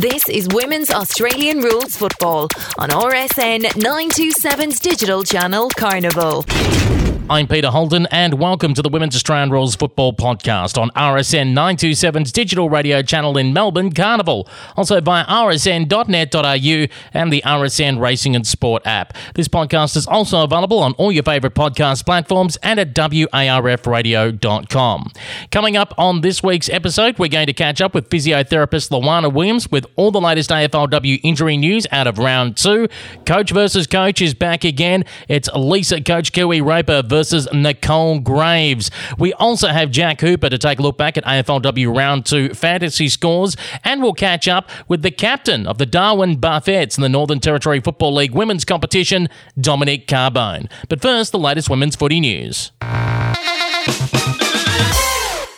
This is Women's Australian Rules Football on RSN 927's digital channel Carnival. I'm Peter Holden, and welcome to the Women's Australian Rules Football Podcast on RSN 927's digital radio channel in Melbourne, Carnival. Also via rsn.net.au and the RSN Racing and Sport app. This podcast is also available on all your favourite podcast platforms and at warfradio.com. Coming up on this week's episode, we're going to catch up with physiotherapist Luana Williams with all the latest AFLW injury news out of round two. Coach versus coach is back again. It's Lisa Coach Kiwi Roper versus versus Nicole Graves. We also have Jack Hooper to take a look back at AFLW round two fantasy scores, and we'll catch up with the captain of the Darwin Buffettes in the Northern Territory Football League women's competition, Dominic Carbone. But first, the latest women's footy news.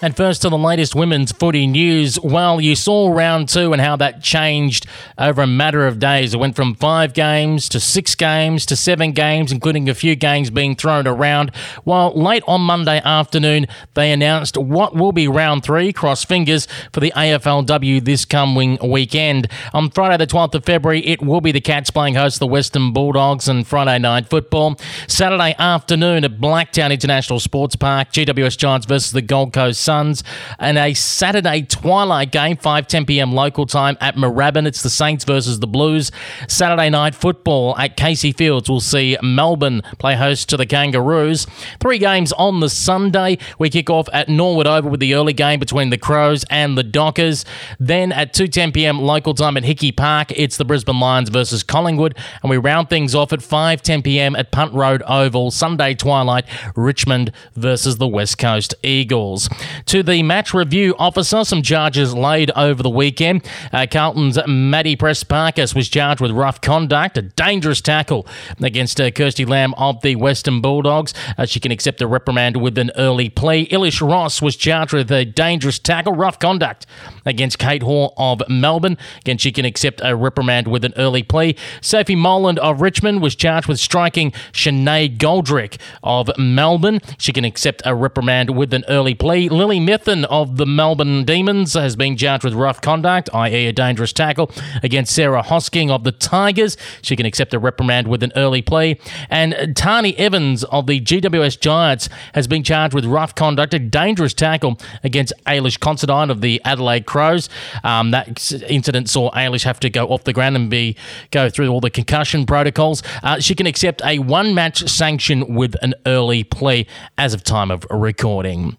And first to the latest women's footy news. Well, you saw round two and how that changed over a matter of days. It went from five games to six games to seven games, including a few games being thrown around. While late on Monday afternoon, they announced what will be round three, cross fingers, for the AFLW this coming weekend. On Friday, the 12th of February, it will be the Cats playing host to the Western Bulldogs and Friday night football. Saturday afternoon at Blacktown International Sports Park, GWS Giants versus the Gold Coast Suns, and a Saturday twilight game, 5 10 p.m. local time at Moorabbin. It's the Saints versus the Blues. Saturday night football at Casey Fields. We'll see Melbourne play host to the Kangaroos. Three games on the Sunday. We kick off at Norwood Oval with the early game between the Crows and the Dockers. Then at 2 10 p.m. local time at Hickey Park, it's the Brisbane Lions versus Collingwood. And we round things off at 5 10 p.m. at Punt Road Oval, Sunday twilight, Richmond versus the West Coast Eagles to the match review officer. Some charges laid over the weekend. Uh, Carlton's Maddie Prespakis was charged with rough conduct, a dangerous tackle against uh, Kirsty Lamb of the Western Bulldogs. Uh, she can accept a reprimand with an early plea. Ilish Ross was charged with a dangerous tackle, rough conduct against Kate Hall of Melbourne. Again, she can accept a reprimand with an early plea. Sophie Molan of Richmond was charged with striking Sinead Goldrick of Melbourne. She can accept a reprimand with an early plea. Lily Mithen of the Melbourne Demons has been charged with rough conduct, i.e., a dangerous tackle, against Sarah Hosking of the Tigers. She can accept a reprimand with an early plea. And Tarni Evans of the GWS Giants has been charged with rough conduct, a dangerous tackle against Ailish Considine of the Adelaide Crows. Um, that incident saw Ailish have to go off the ground and be go through all the concussion protocols. Uh, she can accept a one-match sanction with an early plea as of time of recording.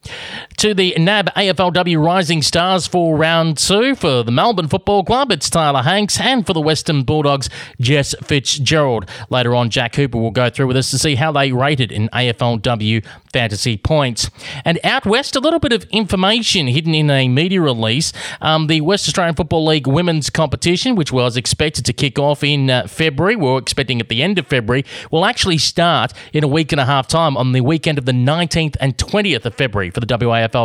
To the NAB AFLW Rising Stars for round two for the Melbourne Football Club, it's Tyla Hanks, and for the Western Bulldogs, Jess Fitzgerald. Later on, Jack Hooper will go through with us to see how they rated in AFLW fantasy points. And out west, a little bit of information hidden in a media release. Um, the West Australian Football League women's competition, which was expected to kick off in uh, February, we we're expecting at the end of February, will actually start in a week and a half time on the weekend of the 19th and 20th of February for the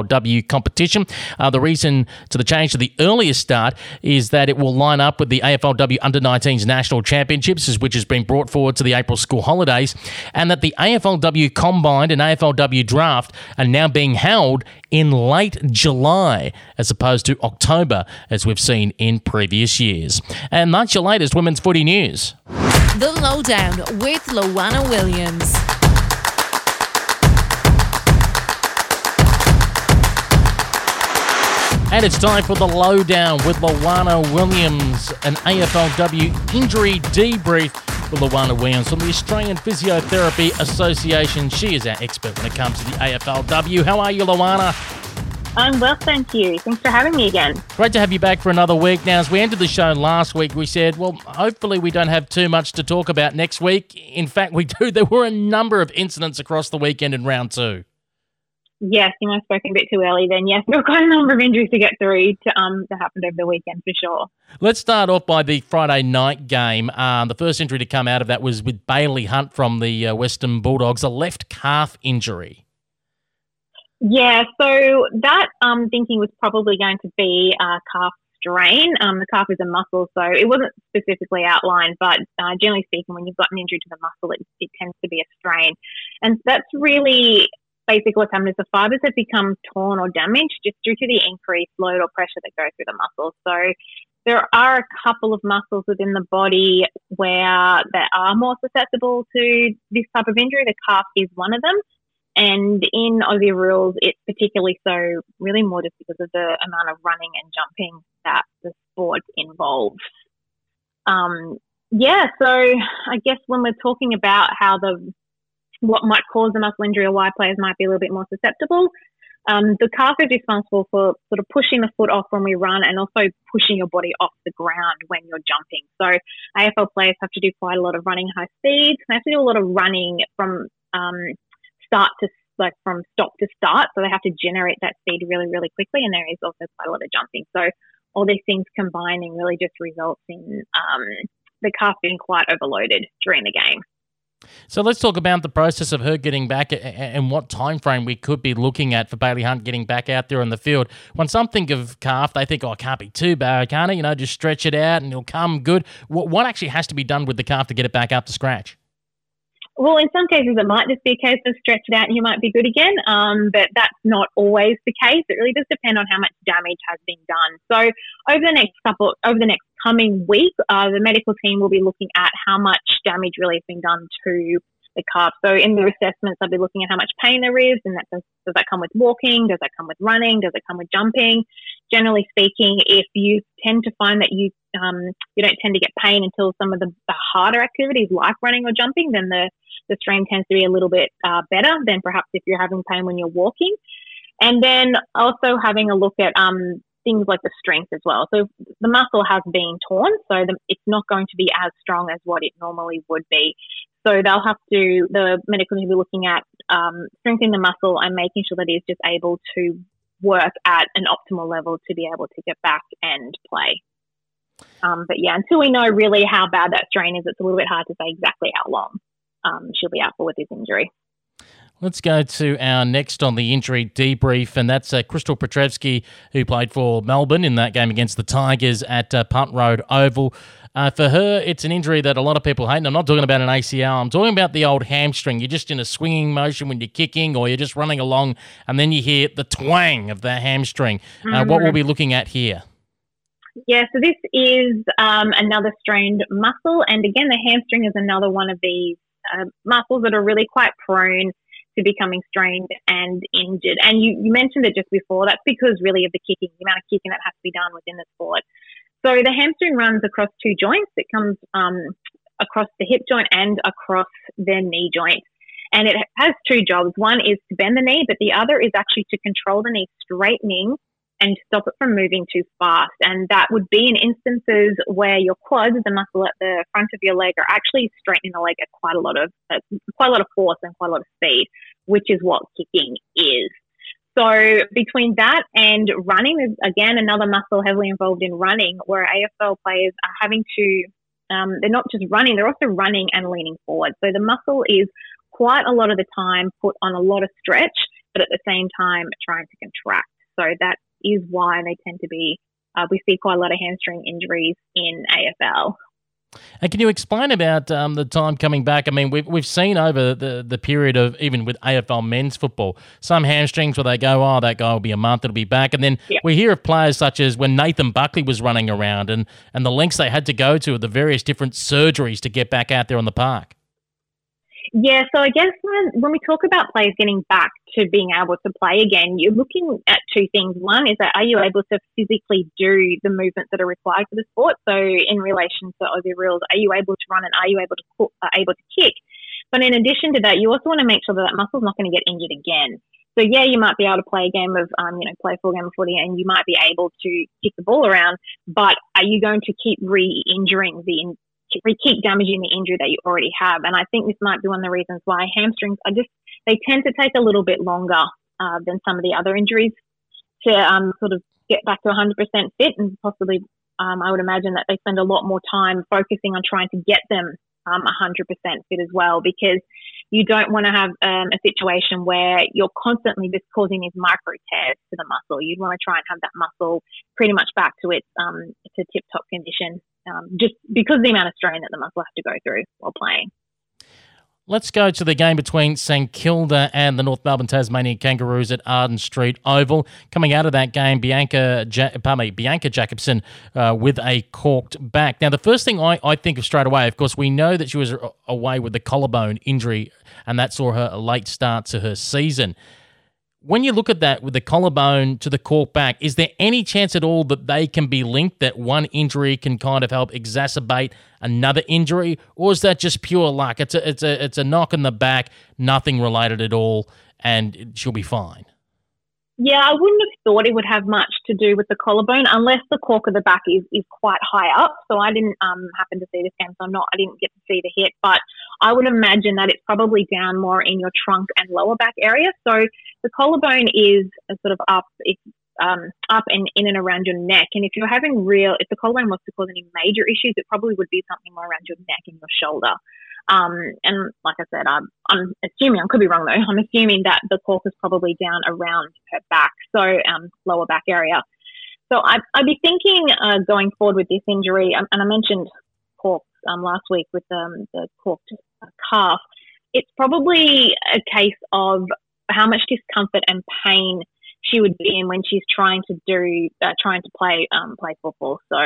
WAFLW competition. Uh, the reason to the change to the earliest start is that it will line up with the AFLW Under 19s National Championships, which has been brought forward to the April school holidays, and that the AFLW Combined and AFLW Draft are now being held in late July as opposed to October, as we've seen in previous years. And that's your latest women's footy news. The Lowdown with Luana Williams. And it's time for the lowdown with Luana Williams, an AFLW injury debrief with Luana Williams from the Australian Physiotherapy Association. She is our expert when it comes to the AFLW. How are you, Luana? I'm well, thank you. Thanks for having me again. Great to have you back for another week. Now, as we ended the show last week, we said, well, hopefully we don't have too much to talk about next week. In fact, we do. There were a number of incidents across the weekend in round two. Yes, you might have spoken a bit too early then. Yes, were quite a number of injuries to get through to, um, that happened over the weekend for sure. Let's start off by the Friday night game. Um, the first injury to come out of that was with Bailey Hunt from the uh, Western Bulldogs, a left calf injury. Yeah, so that um, thinking was probably going to be a calf strain. Um, the calf is a muscle, so it wasn't specifically outlined, but uh, generally speaking, when you've got an injury to the muscle, it, it tends to be a strain. And that's really basically what's happened is the fibers have become torn or damaged just due to the increased load or pressure that goes through the muscle. So there are a couple of muscles within the body where they are more susceptible to this type of injury. The calf is one of them. And in Aussie rules, it's particularly so really more just because of the amount of running and jumping that the sport involves. Um, yeah, so I guess when we're talking about how the what might cause a muscle injury or why players might be a little bit more susceptible, um, the calf is responsible for sort of pushing the foot off when we run and also pushing your body off the ground when you're jumping. So AFL players have to do quite a lot of running high speeds. They have to do a lot of running from um, start to like from stop to start. So they have to generate that speed really, really quickly. And there is also quite a lot of jumping. So all these things combining really just results in um, the calf being quite overloaded during the game. So let's talk about the process of her getting back and what time frame we could be looking at for Bailey Hunt getting back out there on the field. When some think of calf, they think, "Oh, it can't be too bad, can't it? You know, just stretch it out and it'll come good." What actually has to be done with the calf to get it back up to scratch? Well, in some cases, it might just be a case of stretch it out and you might be good again, um, but that's not always the case. It really does depend on how much damage has been done. So, over the next couple, over the next coming week, uh, the medical team will be looking at how much damage really has been done to the calf. So, in the assessments, they'll be looking at how much pain there is, and that does, does that come with walking? Does that come with running? Does it come with jumping? Generally speaking, if you tend to find that you um, you don't tend to get pain until some of the, the harder activities like running or jumping, then the the strain tends to be a little bit uh, better than perhaps if you're having pain when you're walking. And then also having a look at um, things like the strength as well. So the muscle has been torn, so the, it's not going to be as strong as what it normally would be. So they'll have to, the medical team will be looking at um, strengthening the muscle and making sure that it's just able to work at an optimal level to be able to get back and play. Um, but yeah, until we know really how bad that strain is, it's a little bit hard to say exactly how long um, she'll be out for with this injury. Let's go to our next on the injury debrief, and that's uh, Crystal Petrevski, who played for Melbourne in that game against the Tigers at uh, Punt Road Oval. Uh, for her, it's an injury that a lot of people hate. And I'm not talking about an ACL. I'm talking about the old hamstring. You're just in a swinging motion when you're kicking, or you're just running along, and then you hear the twang of the hamstring. Mm-hmm. What we'll be looking at here. Yeah, so this is um, another strained muscle, and again, the hamstring is another one of these uh, muscles that are really quite prone to becoming strained and injured. And you, you mentioned it just before. That's because really of the kicking, the amount of kicking that has to be done within the sport. So the hamstring runs across two joints. It comes um, across the hip joint and across the knee joint. And it has two jobs. One is to bend the knee, but the other is actually to control the knee straightening and stop it from moving too fast. And that would be in instances where your quads, the muscle at the front of your leg, are actually straightening the leg at quite a lot of uh, quite a lot of force and quite a lot of speed, which is what kicking is. So between that and running, is again another muscle heavily involved in running, where AFL players are having to. Um, they're not just running; they're also running and leaning forward. So the muscle is quite a lot of the time put on a lot of stretch, but at the same time trying to contract. So that is why they tend to be, uh, we see quite a lot of hamstring injuries in AFL. And can you explain about um, the time coming back? I mean, we've, we've seen over the, the period of even with AFL men's football, some hamstrings where they go, oh, that guy will be a month, it'll be back. And then yep. we hear of players such as when Nathan Buckley was running around and, and the lengths they had to go to, the various different surgeries to get back out there on the park. Yeah, so I guess when, when we talk about players getting back to being able to play again, you're looking at two things. One is that are you able to physically do the movements that are required for the sport? So in relation to Aussie rules, are you able to run and are you able to uh, able to kick? But in addition to that, you also want to make sure that that muscle's not going to get injured again. So yeah, you might be able to play a game of, um, you know, play a full game of footy, and you might be able to kick the ball around. But are you going to keep re-injuring the keep damaging the injury that you already have. And I think this might be one of the reasons why hamstrings are just, they tend to take a little bit longer uh, than some of the other injuries to um, sort of get back to 100% fit. And possibly, um, I would imagine that they spend a lot more time focusing on trying to get them um, 100% fit as well because you don't want to have um, a situation where you're constantly just causing these micro tears to the muscle. You'd want to try and have that muscle pretty much back to its um, to tip top condition, um, just because of the amount of strain that the muscle has to go through while playing. Let's go to the game between St Kilda and the North Melbourne Tasmanian Kangaroos at Arden Street Oval. Coming out of that game, Bianca, ja- pardon me, Bianca Jakobsson uh, with a corked back. Now, the first thing I, I think of straight away, of course, we know that she was away with the collarbone injury, and that saw her a late start to her season when you look at that with the collarbone to the cork back, is there any chance at all that they can be linked, that one injury can kind of help exacerbate another injury? Or is that just pure luck? It's a, it's a, it's a knock in the back, nothing related at all, and she'll be fine. Yeah, I wouldn't have thought it would have much to do with the collarbone unless the cork of the back is, is quite high up. So I didn't um, happen to see this game, so I'm not, I didn't get to see the hit, but I would imagine that it's probably down more in your trunk and lower back area. So the collarbone is sort of up, it's um, up and in and around your neck. And if you're having real, if the collarbone was to cause any major issues, it probably would be something more around your neck and your shoulder. Um, and like I said, I'm, I'm assuming, I could be wrong though, I'm assuming that the cork is probably down around her back, so um, lower back area. So I, I'd be thinking uh, going forward with this injury, and I mentioned corks um, last week with um, the corked calf. It's probably a case of how much discomfort and pain she would be in when she's trying to do uh, trying to play um, play football. So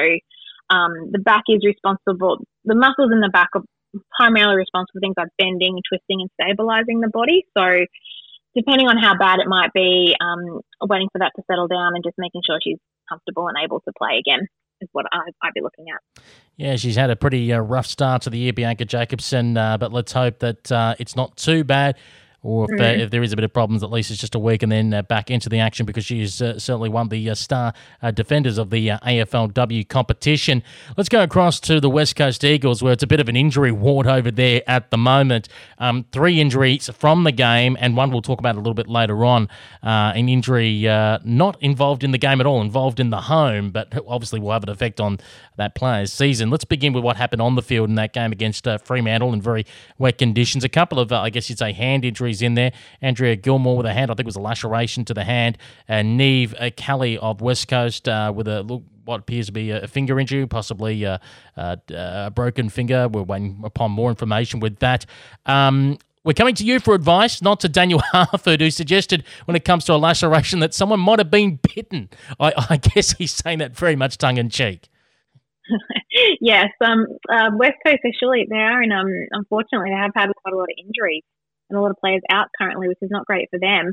um, the back is responsible. The muscles in the back are primarily responsible for things like bending, twisting, and stabilizing the body. So, depending on how bad it might be, um, waiting for that to settle down and just making sure she's comfortable and able to play again is what I, would be looking at. Yeah, she's had a pretty uh, rough start to the year, Bianca Jakobsson, uh, but let's hope that uh, it's not too bad or if, mm. uh, if, there is a bit of problems, at least it's just a week and then uh, back into the action because she is uh, certainly one of the uh, star uh, defenders of the uh, AFLW competition. Let's go across to the West Coast Eagles, where it's a bit of an injury ward over there at the moment. Um, three injuries from the game, and one we'll talk about a little bit later on. an injury not involved in the game at all, involved in the home, but obviously will have an effect on that player's season. Let's begin with what happened on the field in that game against Fremantle in very wet conditions. A couple of, I guess you'd say, hand injuries injuries in there. Andrea Gilmore with a hand, I think it was a laceration to the hand. And Niamh Kelly of West Coast uh, with a look what appears to be a finger injury, possibly a, a, a, broken finger. We're waiting upon more information with that. Um, we're coming to you for advice, not to Daniel Harford, who suggested when it comes to a laceration that someone might have been bitten. I, I guess he's saying that very much tongue in cheek. yes, um, uh, West Coast officially they are, and um, unfortunately they have had quite a lot of injuries and a lot of players out currently, which is not great for them.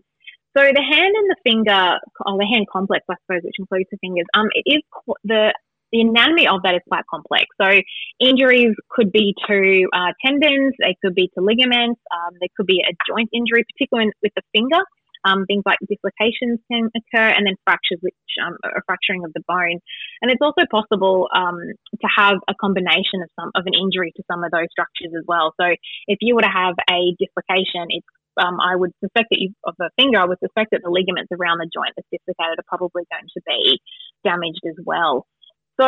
So the hand and the finger, or the hand complex, I suppose, which includes the fingers, um, it is the the anatomy of that is quite complex. So injuries could be to uh, tendons, they could be to ligaments, um, could be a joint injury, particularly with the finger. Um, things like dislocations can occur, and then fractures, which um, are fracturing of the bone. And it's also possible um, to have a combination of some of an injury to some of those structures as well. So if you were to have a dislocation, it's um, I would suspect that you of the finger, I would suspect that the ligaments around the joint that's dislocated are probably going to be damaged as well. So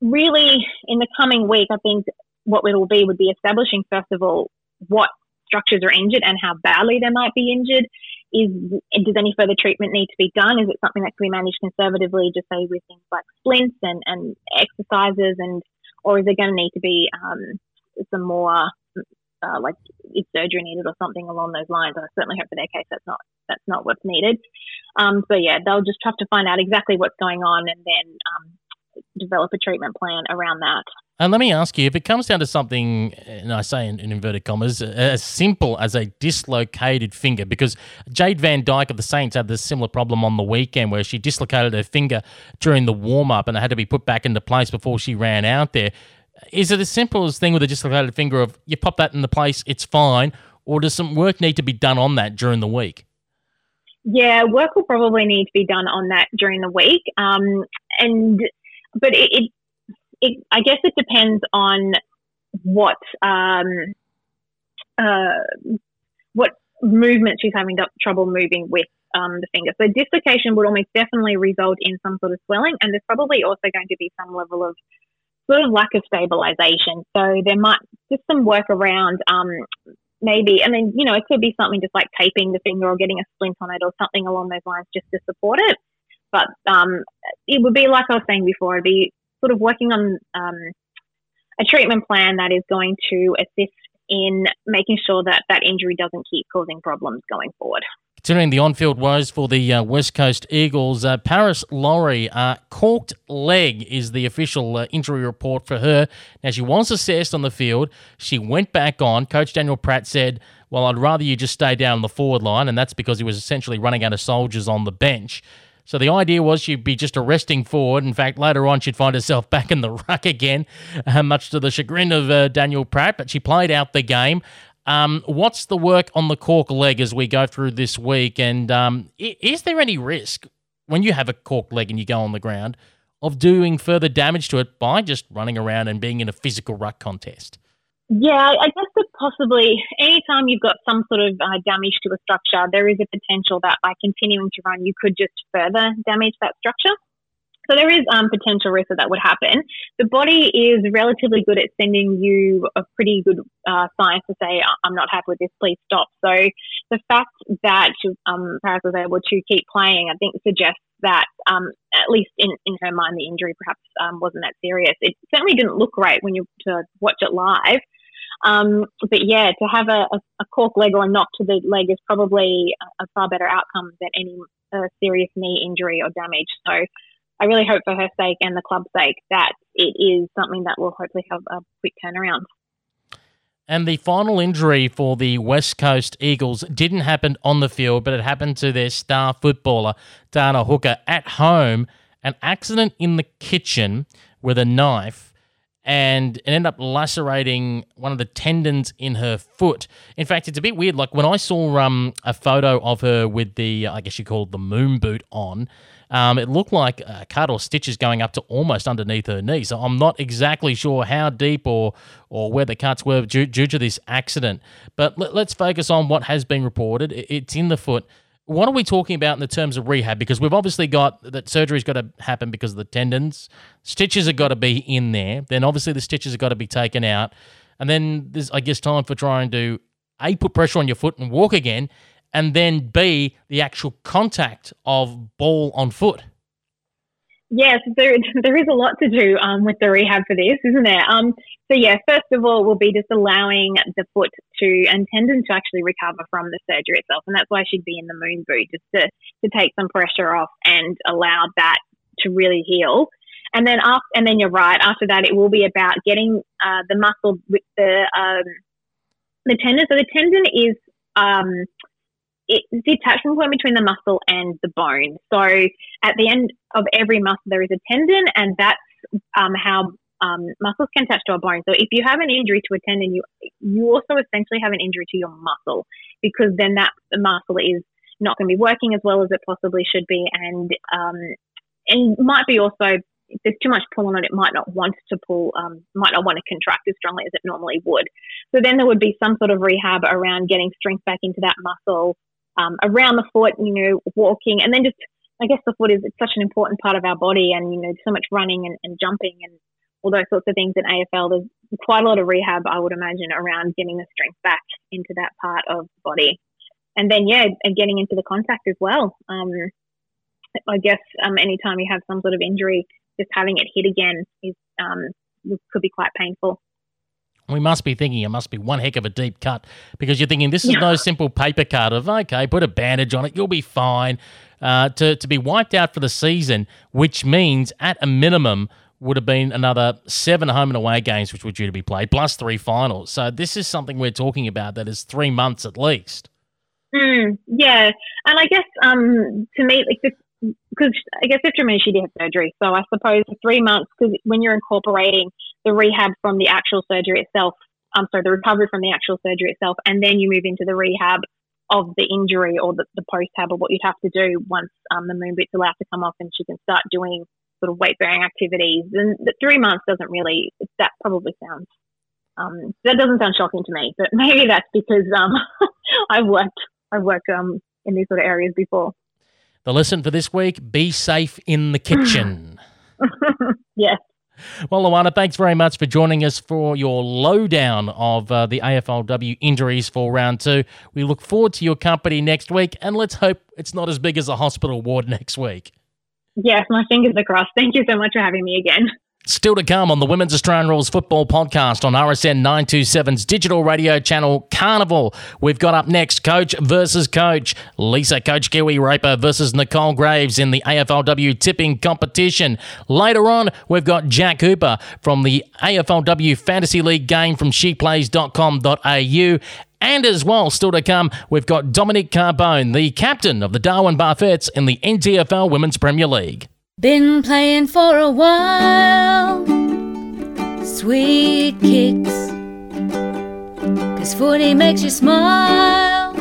really, in the coming week, I think what it will be would be establishing first of all what structures are injured and how badly they might be injured, is does any further treatment need to be done? Is it something that can be managed conservatively, just say with things like splints and, and exercises, and or is there going to need to be um, some more uh, like is surgery needed or something along those lines? I certainly hope for their case that's not that's not what's needed. Um, so yeah, they'll just have to find out exactly what's going on and then um, develop a treatment plan around that. And let me ask you, if it comes down to something, and I say in, in, inverted commas, as simple as a dislocated finger, because Jayde Van Dyk of the Saints had this similar problem on the weekend where she dislocated her finger during the warm up and it had to be put back into place before she ran out there. Is it as simple as thing with a dislocated finger of you pop that in the place, it's fine, or does some work need to be done on that during the week? Yeah, work will probably need to be done on that during the week. Um, and but it, it, it, I guess it depends on what um, uh, what movement she's having trouble moving with um, the finger. So dislocation would almost definitely result in some sort of swelling, and there's probably also going to be some level of sort of lack of stabilization. So there might just some work around um, maybe, I mean, you know, it could be something just like taping the finger or getting a splint on it or something along those lines just to support it. But um, it would be like I was saying before, it'd be sort of working on um, a treatment plan that is going to assist in making sure that that injury doesn't keep causing problems going forward. Considering the on-field woes for the uh, West Coast Eagles, uh, Parris Laurie, uh, corked leg is the official uh, injury report for her. Now, she was assessed on the field. She went back on. Coach Daniel Pratt said, well, I'd rather you just stay down the forward line, and that's because he was essentially running out of soldiers on the bench. So the idea was she'd be just arresting resting forward. In fact, later on, she'd find herself back in the ruck again, uh, much to the chagrin of uh, Daniel Pratt, but she played out the game. Um, what's the work on the cork leg as we go through this week? And um, is there any risk when you have a cork leg and you go on the ground of doing further damage to it by just running around and being in a physical ruck contest? Yeah, I guess possibly anytime you've got some sort of uh, damage to a structure, there is a potential that by continuing to run, you could just further damage that structure. So there is um, potential risk that that would happen. The body is relatively good at sending you a pretty good uh, sign to say, I'm not happy with this, please stop. So the fact that um, Parris was able to keep playing, I think suggests that, um, at least in, in her mind, the injury perhaps um, wasn't that serious. It certainly didn't look great when you to watch it live. Um, but yeah, to have a, a, cork leg or a knock to the leg is probably a, a far better outcome than any uh, serious knee injury or damage. So I really hope for her sake and the club's sake that it is something that will hopefully have a quick turnaround. And the final injury for the West Coast Eagles didn't happen on the field, but it happened to their star footballer, Dana Hooker, at home. An accident in the kitchen with a knife, and it ended up lacerating one of the tendons in her foot. In fact, it's a bit weird. Like when I saw um, a photo of her with the, I guess you call it the moon boot on, um, it looked like a cut or stitches going up to almost underneath her knee. So I'm not exactly sure how deep or or where the cuts were due, due to this accident. But let, us focus on what has been reported. It's in the foot. What are we talking about in the terms of rehab? Because we've obviously got that surgery's got to happen because of the tendons. Stitches have got to be in there. Then obviously the stitches have got to be taken out. And then there's, I guess, time for trying to A, put pressure on your foot and walk again and then B, the actual contact of ball on foot? Yes, there, there is a lot to do um, with the rehab for this, isn't there? Um, so, yeah, first of all, we'll be just allowing the foot to and tendon to actually recover from the surgery itself. And that's why she'd be in the moon boot, just to, to take some pressure off and allow that to really heal. And then after, and then you're right. After that, it will be about getting uh, the muscle with the um, the tendon. So the tendon is it's the attachment point between the muscle and the bone. So at the end of every muscle, there is a tendon, and that's um, how um, muscles can attach to a bone. So if you have an injury to a tendon, you you also essentially have an injury to your muscle because then that muscle is not going to be working as well as it possibly should be, and um, and might be also if there's too much pull on it, it might not want to pull, um, might not want to contract as strongly as it normally would. So then there would be some sort of rehab around getting strength back into that muscle, um, around the foot, you know, walking, and then just I guess the foot is it's such an important part of our body, and you know, so much running and, and jumping and all those sorts of things in AFL. There's quite a lot of rehab, I would imagine, around getting the strength back into that part of the body, and then yeah, and getting into the contact as well. Um, I guess um, anytime you have some sort of injury, just having it hit again is um, could be quite painful we must be thinking it must be one heck of a deep cut because you're thinking this is no simple paper cut of okay, put a bandage on it, you'll be fine. Uh, to to be wiped out for the season, which means at a minimum would have been another seven home and away games which were due to be played, plus three finals. So this is something we're talking about that is three months at least. Mm, yeah, and I guess um, to me, like this because I guess after me she did have surgery, so I suppose three months because when you're incorporating the rehab from the actual surgery itself, I'm um, sorry, the recovery from the actual surgery itself, and then you move into the rehab of the injury or the, the post-hab or what you'd have to do once um, the moon boot's allowed to come off and she can start doing sort of weight bearing activities. And the three months doesn't really, that probably sounds, um, that doesn't sound shocking to me, but maybe that's because um, I've worked, I've worked um, in these sort of areas before. The lesson for this week be safe in the kitchen. yes. Well, Luana, thanks very much for joining us for your lowdown of uh, the AFLW injuries for round two. We look forward to your company next week, and let's hope it's not as big as a hospital ward next week. Yes, my fingers are crossed. Thank you so much for having me again. Still to come on the Women's Australian Rules Football Podcast on RSN 927's digital radio channel Carnival. We've got up next Coach versus Coach. Lisa Coach Kiwi Roper versus Nicole Graves in the AFLW tipping competition. Later on, we've got Jack Hooper from the AFLW Fantasy League game from sheplays.com.au. And as well, still to come, we've got Dominic Carbone, the captain of the Darwin Buffettes in the NTFL Women's Premier League. Been playing for a while. Sweet kicks. Cause footy makes you smile.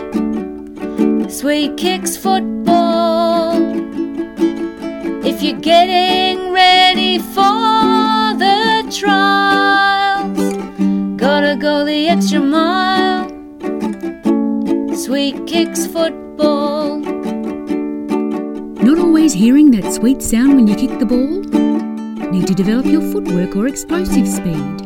Sweet kicks football. If you're getting ready for the trials, gotta go the extra mile. Sweet kicks football. Not always hearing that sweet sound when you kick the ball? Need to develop your footwork or explosive speed?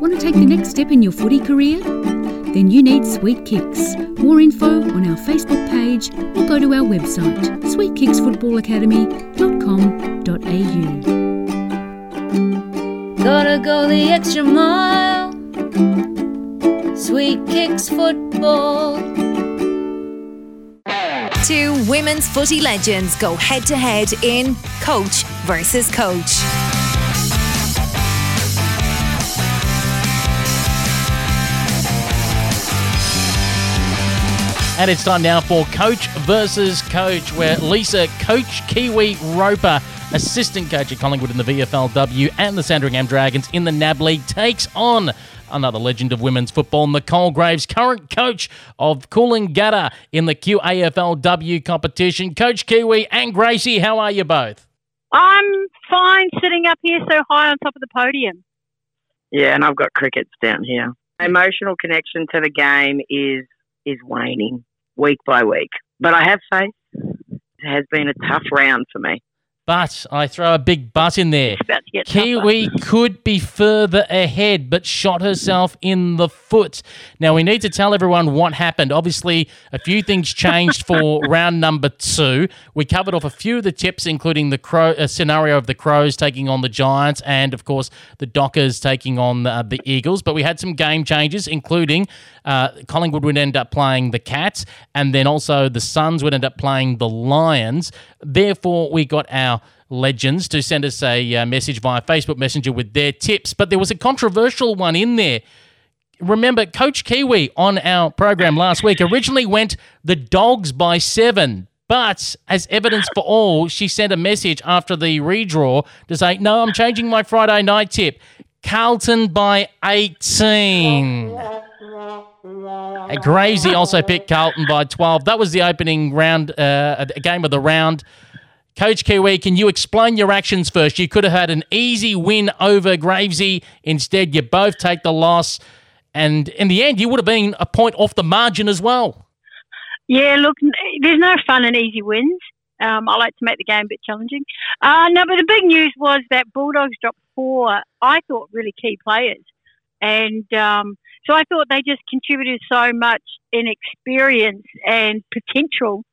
Want to take the next step in your footy career? Then you need Sweet Kicks. More info on our Facebook page or go to our website sweetkicksfootballacademy.com.au. Gotta go the extra mile. Sweet Kicks Football. Two women's footy legends go head to head in Coach versus Coach. And it's time now for Coach versus Coach, where Lisa, Coach Kiwi Roper, assistant coach at Collingwood in the VFLW and the Sandringham Dragons in the NAB League, takes on another legend of women's football, Nicole Graves, current coach of Coolangatta in the QAFLW competition. Coach Kiwi and Gracie, how are you both? I'm fine sitting up here so high on top of the podium. Yeah, and I've got crickets down here. Emotional connection to the game is is waning week by week. But I have faith. It has been a tough round for me. But I throw a big but in there. Kiwi could be further ahead, but shot herself in the foot. Now, we need to tell everyone what happened. Obviously, a few things changed for round number two. We covered off a few of the tips, including the crow uh, scenario of the Crows taking on the Giants, and of course, the Dockers taking on uh, the Eagles. But we had some game changes, including uh, Collingwood would end up playing the Cats, and then also the Suns would end up playing the Lions. Therefore, we got our legends to send us a uh, message via Facebook Messenger with their tips. But there was a controversial one in there. Remember, Coach Kiwi on our program last week originally went the dogs by seven. But as evidence for all, she sent a message after the redraw to say, No, I'm changing my Friday night tip. Carlton by 18. And Gracie also picked Carlton by 12. That was the opening round, uh, game of the round. Coach Kiwi, can you explain your actions first? You could have had an easy win over Gravesy. Instead, you both take the loss. And in the end, you would have been a point off the margin as well. Yeah, look, there's no fun in easy wins. Um, I like to make the game a bit challenging. Uh, no, but the big news was that Bulldogs dropped four, I thought, really key players. And um, so I thought they just contributed so much in experience and potential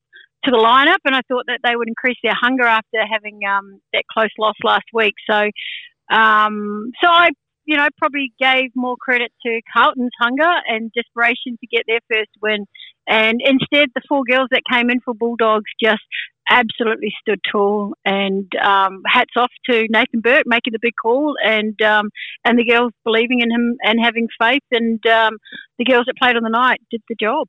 to the lineup, and I thought that they would increase their hunger after having um, that close loss last week. So, um, so I, you know, probably gave more credit to Carlton's hunger and desperation to get their first win, and instead the four girls that came in for Bulldogs just absolutely stood tall. And um, hats off to Nathan Burke making the big call, and um, and the girls believing in him and having faith, and um, the girls that played on the night did the job.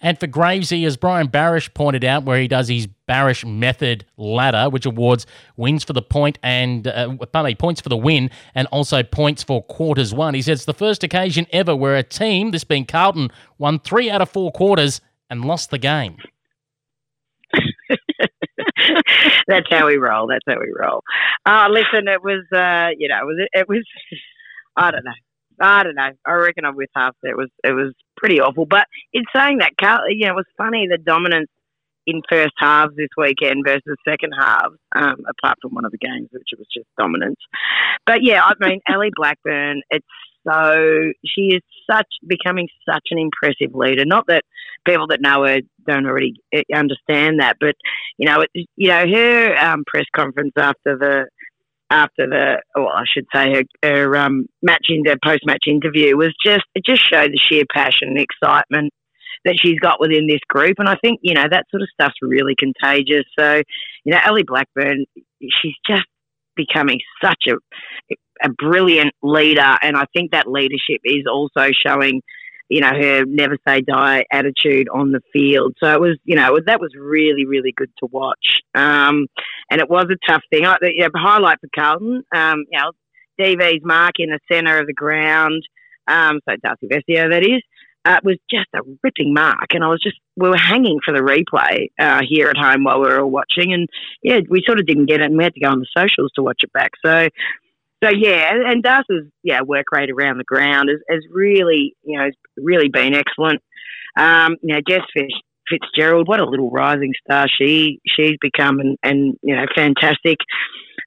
And for Gravesy, as Brian Barish pointed out, where he does his Barish method ladder, which awards wins for the point and uh, pardon me, points for the win and also points for quarters won. He says it's the first occasion ever where a team, this being Carlton, won three out of four quarters and lost the game. That's how we roll. That's how we roll. Uh, listen, it was, uh, you know, it was, it was, I don't know. I don't know. I reckon I'm with half. It was it was pretty awful. But in saying that, you know, it was funny the dominance in first halves this weekend versus second halves. Um, apart from one of the games, which was just dominance. But yeah, I mean, Ellie Blackburn. It's so she is such becoming such an impressive leader. Not that people that know her don't already eh, understand that, but you know, it, you know, her um, press conference after the after the, well, I should say her, her um, match into post match interview was just it just showed the sheer passion and excitement that she's got within this group, and I think you know that sort of stuff's really contagious. So, you know, Ellie Blackburn, she's just becoming such a a brilliant leader, and I think that leadership is also showing you know, her never say die attitude on the field. So it was, you know, that was really, really good to watch. Um, and it was a tough thing. I, you know, highlight for Carlton, um, you know, DV's mark in the centre of the ground, um, so Darcy Vescio, that is, uh, was just a ripping mark. And I was just, we were hanging for the replay uh, here at home while we were all watching. And yeah, we sort of didn't get it and we had to go on the socials to watch it back. So, so yeah, and Darcy's yeah work rate around the ground has, has really you know has really been excellent. Um, you know, Jess Fitzgerald, what a little rising star she she's become, and, and you know, fantastic.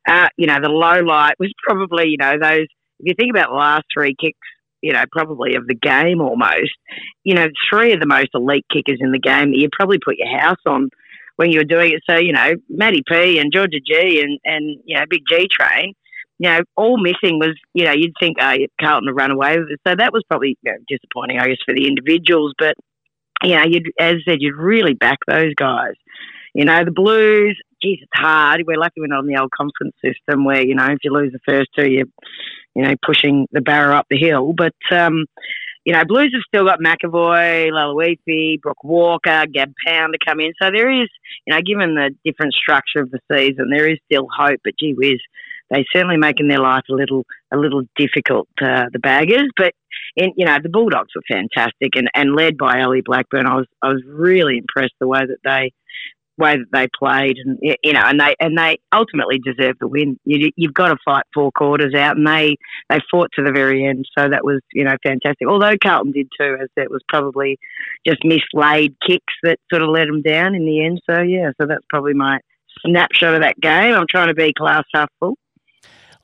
Uh, you know, the low light was probably you know those. If you think about the last three kicks, you know, probably of the game almost. You know, three of the most elite kickers in the game that you probably put your house on when you were doing it. So you know, Maddie P and Georgia G and and you know, Big G Train you know, all missing was, you know, you'd think uh, Carlton had run away with it. So that was probably you know, disappointing, I guess, for the individuals. But, you know, you'd, as I said, you'd really back those guys. You know, the Blues, geez, it's hard. We're lucky we're not on the old conference system where, you know, if you lose the first two, you're, you know, pushing the barrow up the hill. But, um, you know, Blues have still got McEvoy, Laloifi, Brooke Walker, Gab Pound to come in. So there is, you know, given the different structure of the season, there is still hope. But gee whiz, they certainly making their life a little a little difficult. Uh, the baggers, but in, you know the Bulldogs were fantastic and, and led by Ellie Blackburn. I was I was really impressed the way that they way that they played and you know and they and they ultimately deserved the win. You, you've got to fight four quarters out and they they fought to the very end. So that was you know fantastic. Although Carlton did too, as it was probably just mislaid kicks that sort of let them down in the end. So yeah, so that's probably my snapshot of that game. I'm trying to be class half full.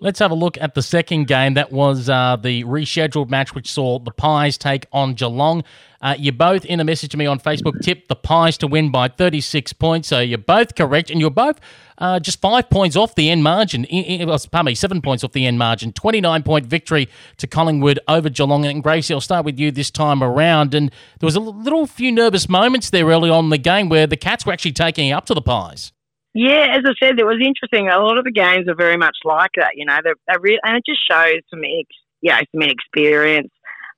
Let's have a look at the second game. That was uh, the rescheduled match, which saw the Pies take on Geelong. Uh, you both, in a message to me on Facebook, tipped the Pies to win by 36 points. So you're both correct, and you're both uh, just five points off the end margin. In, in, pardon me, seven points off the end margin. 29 point victory to Collingwood over Geelong. And Gracie, I'll start with you this time around. And there was a little few nervous moments there early on in the game where the Cats were actually taking up to the Pies. Yeah, as I said, it was interesting. A lot of the games are very much like that. You know, they're, they're real, and it just shows some, ex, yeah, some inexperience.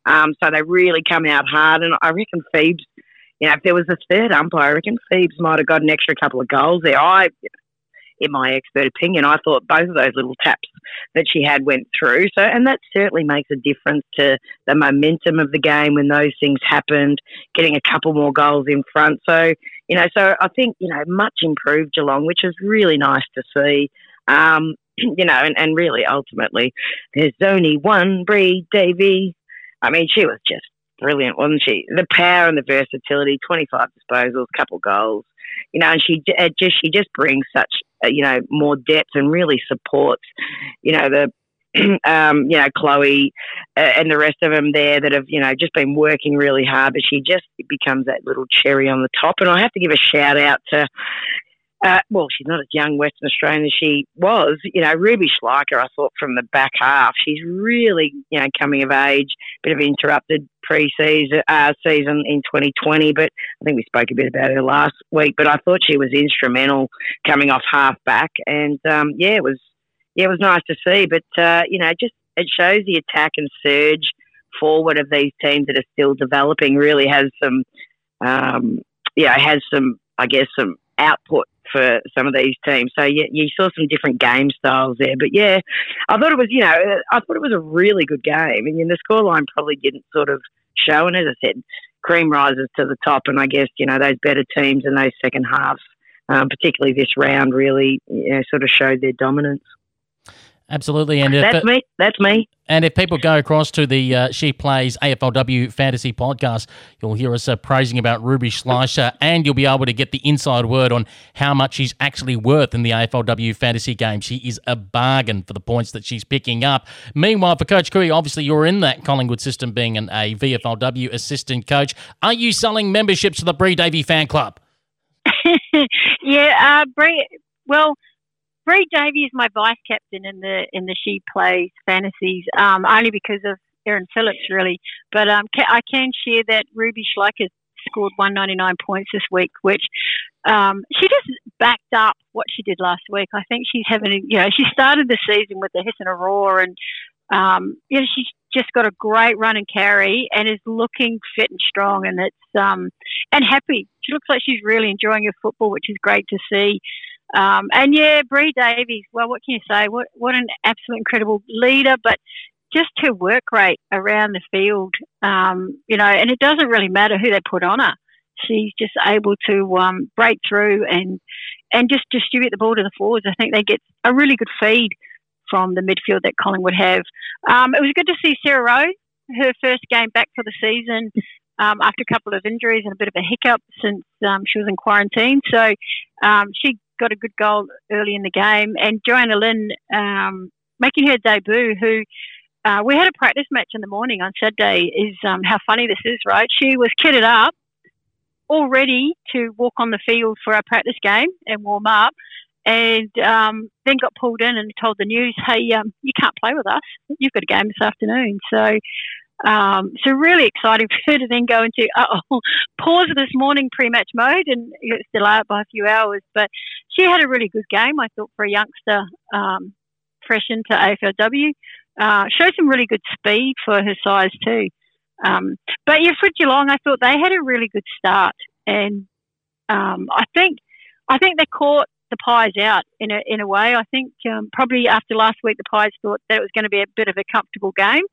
Um, so they really come out hard, and I reckon Phoebes. You know, if there was a third umpire, I reckon Phoebes might have got an extra couple of goals there. I, in my expert opinion, I thought both of those little taps that she had went through. So, and that certainly makes a difference to the momentum of the game when those things happened, getting a couple more goals in front. So, you know, so I think, you know, much improved Geelong, which is really nice to see. Um, you know, and, and really ultimately, there's only one Bree Davey. I mean, she was just brilliant, wasn't she? The power and the versatility, 25 disposals, couple goals, you know, and she just she just brings such uh, you know more depth and really supports you know the um, you know, Chloe uh, and the rest of them there that have, you know, just been working really hard, but she just becomes that little cherry on the top. And I have to give a shout out to, uh, well, she's not as young Western Australian as she was. You know, Ruby Schleicher, I thought from the back half, she's really, you know, coming of age. Bit of interrupted pre-season uh, season in 2020, but I think we spoke a bit about her last week. But I thought she was instrumental coming off half back, and um, yeah, it was yeah, it was nice to see. But uh, you know, just it shows the attack and surge forward of these teams that are still developing. Really has some, um, yeah, has some, I guess, some output for some of these teams. So yeah, you saw some different game styles there. But yeah, I thought it was, you know, I thought it was a really good game. And the scoreline probably didn't sort of show. And as I said, cream rises to the top. And I guess, you know, those better teams in those second halves, um, particularly this round, really you know, sort of showed their dominance. Absolutely, and that's if, me. That's me. And if people go across to the uh, She Plays AFLW Fantasy podcast, you'll hear us uh, praising about Ruby Schleicher, and you'll be able to get the inside word on how much she's actually worth in the AFLW Fantasy game. She is a bargain for the points that she's picking up. Meanwhile, for Coach Kiwi, obviously you're in that Collingwood system, being an, a VFLW assistant coach. Are you selling memberships to the Bree Davey fan club? yeah, uh, Bree. Well Bree Davey is my vice captain in the in the She Plays Fantasies, um, only because of Erin Phillips, really. But um, ca- I can share that Ruby Schleicher scored 199 points this week, which um, she just backed up what she did last week. I think she's having, you know, she started the season with the hiss and a roar, and um, you know, she's just got a great run and carry, and is looking fit and strong, and it's um, and happy. She looks like she's really enjoying her football, which is great to see. Um, and yeah, Bree Davey. Well, what can you say? What what an absolute incredible leader, but just her work rate around the field, um, you know, and it doesn't really matter who they put on her. She's just able to um, break through and and just distribute the ball to the forwards. I think they get a really good feed from the midfield that Collingwood have. Um, it was good to see Sarah Rowe, her first game back for the season um, after a couple of injuries and a bit of a hiccup since um, she was in quarantine. So um, she got a good goal early in the game. And Joanna Lin um, making her debut, who uh, we had a practice match in the morning on Saturday. Is um, how funny this is, right? She was kitted up, all ready to walk on the field for our practice game and warm up, and um, then got pulled in and told the news, "Hey, um, you can't play with us. You've got a game this afternoon." So. Um, so really exciting for her to then go into oh, pause this morning pre-match mode and it's out by a few hours. But she had a really good game, I thought, for a youngster um, fresh into AFLW. Uh, showed some really good speed for her size too. Um, but yeah, for Geelong, I thought they had a really good start, and um, I think I think they caught the Pies out in a in a way. I think um, probably after last week, the Pies thought that it was going to be a bit of a comfortable game,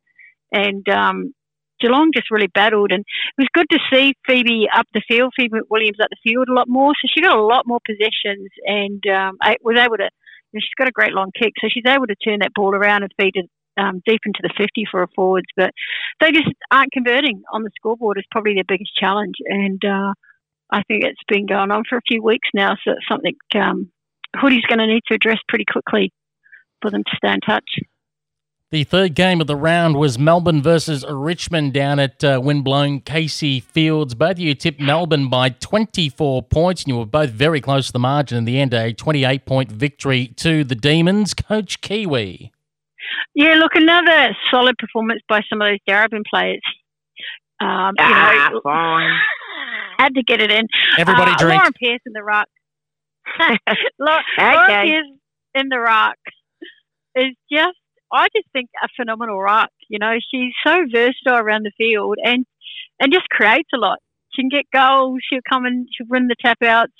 and um, Geelong just really battled. And it was good to see Phoebe up the field, Phoebe Williams up the field a lot more. So she got a lot more possessions and um, was able to. You know, she's got a great long kick, so she's able to turn that ball around and feed it um, deep into the 50 for a forwards, but they just aren't converting on the scoreboard is probably their biggest challenge. And uh, I think it's been going on for a few weeks now, so it's something um, Hoodie's going to need to address pretty quickly for them to stay in touch. The third game of the round was Melbourne versus Richmond down at uh, windblown Casey Fields. Both of you tipped Melbourne by 24 points, and you were both very close to the margin in the end. A 28 point victory to the Demons. Coach Kiwi. Yeah, look, another solid performance by some of those Darebin players. Um, you Ah, know, fine. had to get it in. Everybody uh, drink. Lauren Pearce in the ruck. Lauren, Lauren Okay. Pearce in the ruck is just, I just think a phenomenal ruck. You know, she's so versatile around the field and and just creates a lot. She can get goals. She'll come and she'll win the tap outs.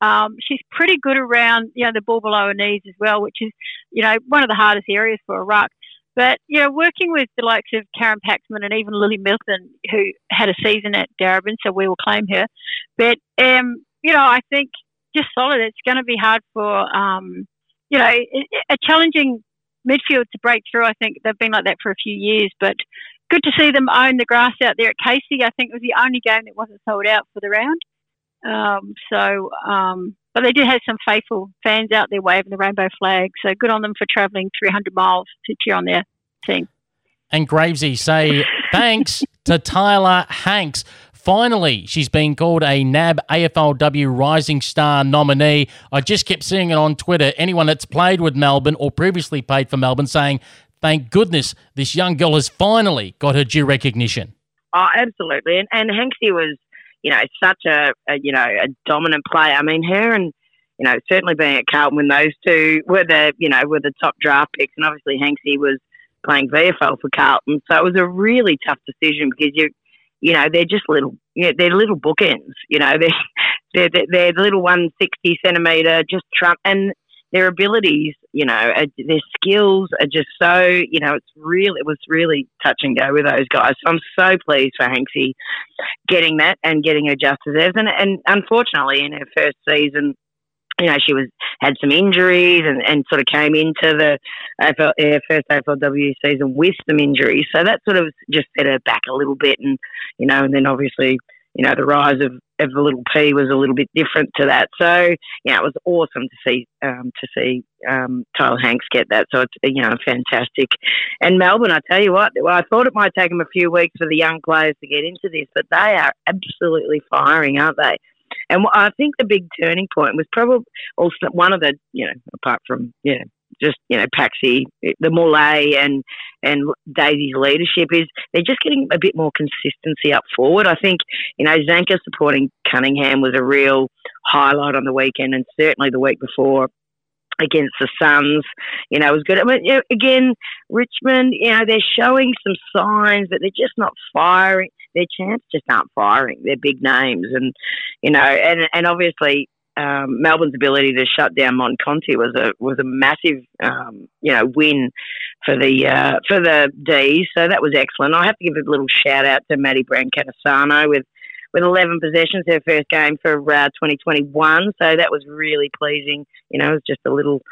Um, she's pretty good around, you know, the ball below her knees as well, which is, you know, one of the hardest areas for a ruck. But, you know, working with the likes of Karen Paxman and even Lily Mithen, who had a season at Darebin, so we will claim her. But, um, you know, I think just solid. It's going to be hard for, um, you know, a challenging midfield to break through. I think they've been like that for a few years, but good to see them own the grass out there at Casey. I think it was the only game that wasn't sold out for the round. Um, so, um, but they did have some faithful fans out there waving the rainbow flag. So good on them for travelling 300 miles to cheer on their team. And Gravesy say thanks to Tyla Hanks. Finally, she's been called a NAB AFLW Rising Star nominee. I just kept seeing it on Twitter. Anyone that's played with Melbourne or previously played for Melbourne saying, thank goodness this young girl has finally got her due recognition. Oh, absolutely. And and Hanksy was, you know, such a, a you know a dominant player. I mean, her and you know certainly being at Carlton when those two were the you know were the top draft picks, and obviously Hanksy was playing VFL for Carlton, so it was a really tough decision because you you know they're just little you know, they're little bookends. You know they're they're they're, little one sixty centimeter just trump and their abilities, you know, are, their skills are just so, you know, it's really, it was really touch and go with those guys. So I'm so pleased for Hanksy getting that and getting her just deserves. And, and unfortunately, in her first season, you know, she was had some injuries and, and sort of came into the AFL, her first AFLW season with some injuries. So that sort of just set her back a little bit. And, you know, and then obviously, you know, the rise of, of the little P was a little bit different to that. So, yeah, it was awesome to see um, to see um, Tyla Hanks get that. So it's you know fantastic. And Melbourne, I tell you what, I thought it might take them a few weeks for the young players to get into this, but they are absolutely firing, aren't they? And I think the big turning point was probably also one of the, you know, apart from, yeah, just you know Paxi, the Moulay and and Daisy's leadership is they're just getting a bit more consistency up forward. I think you know Zanker supporting Cunningham was a real highlight on the weekend, and certainly the week before against the Suns, you know, was good. I mean, again, Richmond, you know, they're showing some signs, but they're just not firing. Their champs just aren't firing. They're big names, and you know, and and obviously um, Melbourne's ability to shut down Mon Conti was a was a massive um, you know win for the uh, for the D's. So that was excellent. I have to give a little shout out to Maddie Brancatisano with with 11 possessions, her first game for uh, 2021. So that was really pleasing. You know, it was just a little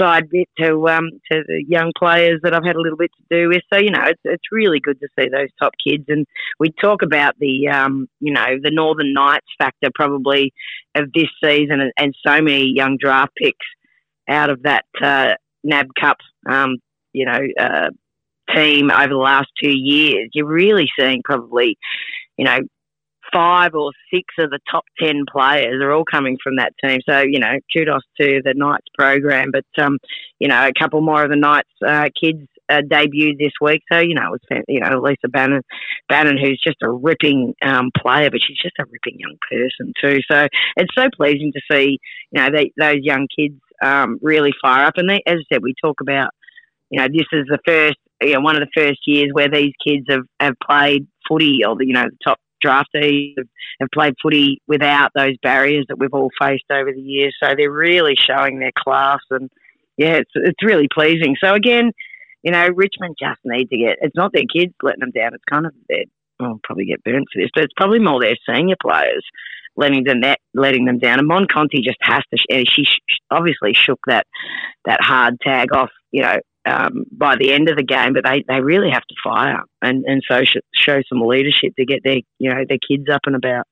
side bit to um, to the young players that I've had a little bit to do with. So you know, it's it's really good to see those top kids. And we talk about the um, you know the Northern Knights factor probably of this season, and, and so many young draft picks out of that uh, NAB Cup. Um, you know. Uh, team over the last two years, you're really seeing probably, you know, five or six of the top 10 players are all coming from that team. So, you know, kudos to the Knights program. But, um, you know, a couple more of the Knights uh, kids uh, debuted this week. So, you know, it was, you know, Lisa Bannon, Bannan who's just a ripping um, player, but she's just a ripping young person too. So it's so pleasing to see, you know, they, those young kids um, really fire up. And they, as I said, we talk about, you know, this is the first, you know, one of the first years where these kids have, have played footy or the, you know, the top draftees have, played footy without those barriers that we've all faced over the years. So they're really showing their class, and yeah, it's it's really pleasing. So again, you know, Richmond just need to get. It's not their kids letting them down. It's kind of their. I'll probably get burnt for this, but it's probably more their senior players letting them that letting them down. And Mon Conti just has to. She obviously shook that that hard tag off. You know, um, by the end of the game, but they, they really have to fire and, and so sh- show some leadership to get their you know their kids up and about.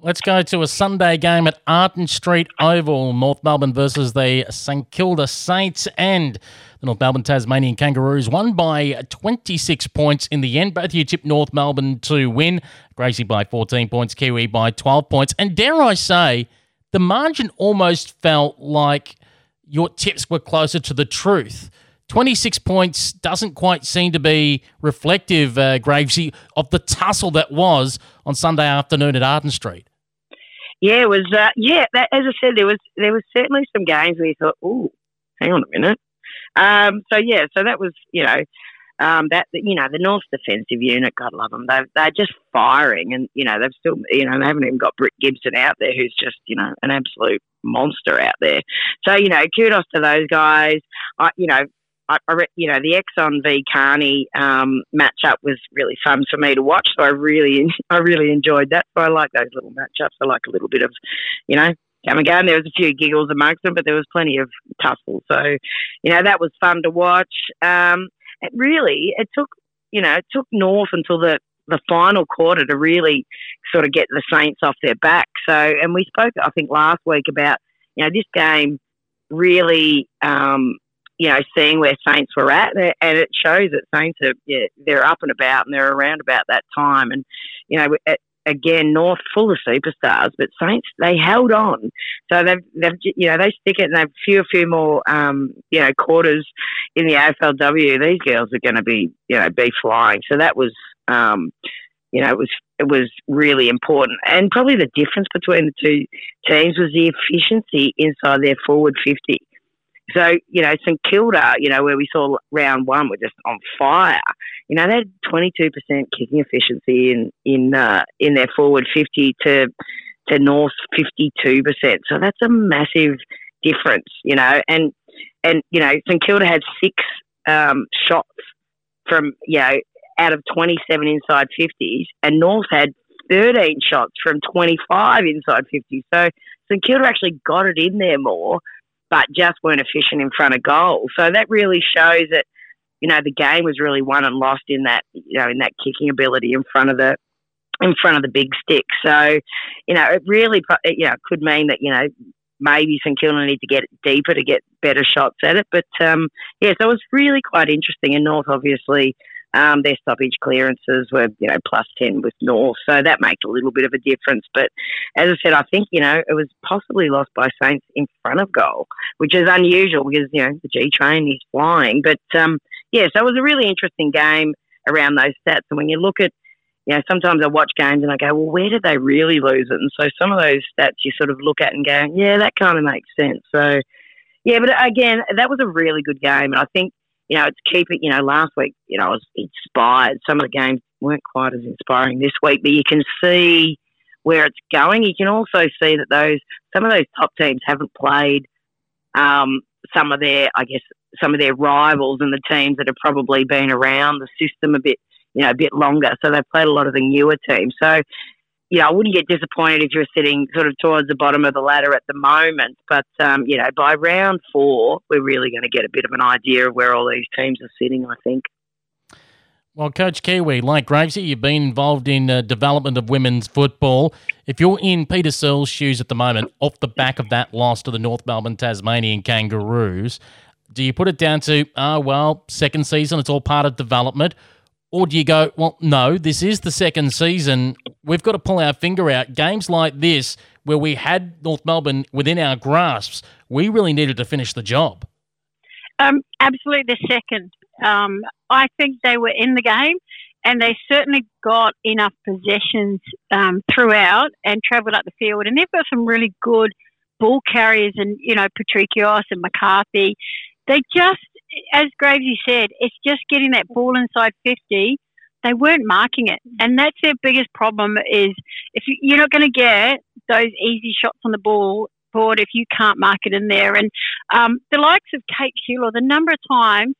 Let's go to a Sunday game at Arden Street Oval, North Melbourne versus the St Kilda Saints and the North Melbourne Tasmanian Kangaroos won by 26 points in the end. Both you tipped North Melbourne to win. Gracie by 14 points, Kiwi by 12 points. And dare I say, the margin almost felt like your tips were closer to the truth. 26 points doesn't quite seem to be reflective, uh, Gravesy, of the tussle that was on Sunday afternoon at Arden Street. Yeah, it was. Uh, yeah, that, as I said, there was there was certainly some games where you thought, "Oh, hang on a minute." Um, so yeah, so that was you know um, that you know the North defensive unit, God love them. They they're just firing, and you know they've still you know they haven't even got Britt Gibson out there, who's just you know an absolute monster out there. So you know, kudos to those guys. I, you know, I, I, you know, the Exxon v Kearney um, matchup was really fun for me to watch. So I really, I really enjoyed that. So I like those little matchups. I like a little bit of, you know, come and go. And there was a few giggles amongst them, but there was plenty of tussles. So, you know, that was fun to watch. Um, it really, it took, you know, it took North until the the final quarter to really sort of get the Saints off their back. So, and we spoke, I think, last week about, you know, this game really, um, you know, seeing where Saints were at, and it shows that Saints are, yeah, they're up and about and they're around about that time. And, you know, again, North full of superstars, but Saints they held on. So they've they've you know they stick it and they've few a few more um, you know quarters in the AFLW. These girls are going to be you know be flying. So that was um, you know, it was it was really important. And probably the difference between the two teams was the efficiency inside their forward fifty. So, you know, St Kilda, you know, where we saw round one were just on fire. You know, they had twenty two percent kicking efficiency in in uh, in their forward fifty to to North fifty two percent. So that's a massive difference, you know. And and you know, St Kilda had six um, shots from you know out of 27 inside 50s, and North had 13 shots from 25 inside 50s. So St Kilda actually got it in there more, but just weren't efficient in front of goal. So that really shows that you know the game was really won and lost in that you know in that kicking ability in front of the in front of the big stick. So you know it really you know could mean that you know maybe St Kilda need to get deeper to get better shots at it. But um, yeah, so it was really quite interesting. And North obviously Um, their stoppage clearances were, you know, plus 10 with North, so that makes a little bit of a difference. But as I said, I think, you know, it was possibly lost by Saints in front of goal, which is unusual because, you know, the G train is flying. But, um, yeah, so it was a really interesting game around those stats. And when you look at, you know, sometimes I watch games and I go, well, where did they really lose it? And so some of those stats you sort of look at and go, yeah, that kind of makes sense. So, yeah, but again, that was a really good game. And I think, you know, it's keep it, you know, last week, you know, I was inspired. Some of the games weren't quite as inspiring this week, but you can see where it's going. You can also see that those, some of those top teams haven't played um, some of their, I guess, some of their rivals and the teams that have probably been around the system a bit, you know, a bit longer. So they've played a lot of the newer teams. So you know, I wouldn't get disappointed if you're sitting sort of towards the bottom of the ladder at the moment. But, um, you know, by round four, we're really going to get a bit of an idea of where all these teams are sitting, I think. Well, Coach Kiwi, like Gravesy, you've been involved in uh, development of women's football. If you're in Peta Searle's shoes at the moment, off the back of that loss to the North Melbourne Tasmanian Kangaroos, do you put it down to, oh, well, second season, it's all part of development? Or do you go, well, no, this is the second season. We've got to pull our finger out. Games like this, where we had North Melbourne within our grasps, we really needed to finish the job. Um, absolutely, the second. Um, I think they were in the game and they certainly got enough possessions um, throughout and travelled up the field. And they've got some really good ball carriers and, you know, Patrikios and McCarthy. They just as Gravesy said, it's just getting that ball inside 50. They weren't marking it. And that's their biggest problem is if you, you're not going to get those easy shots on the ball board if you can't mark it in there. And um, the likes of Kate Shierlaw, the number of times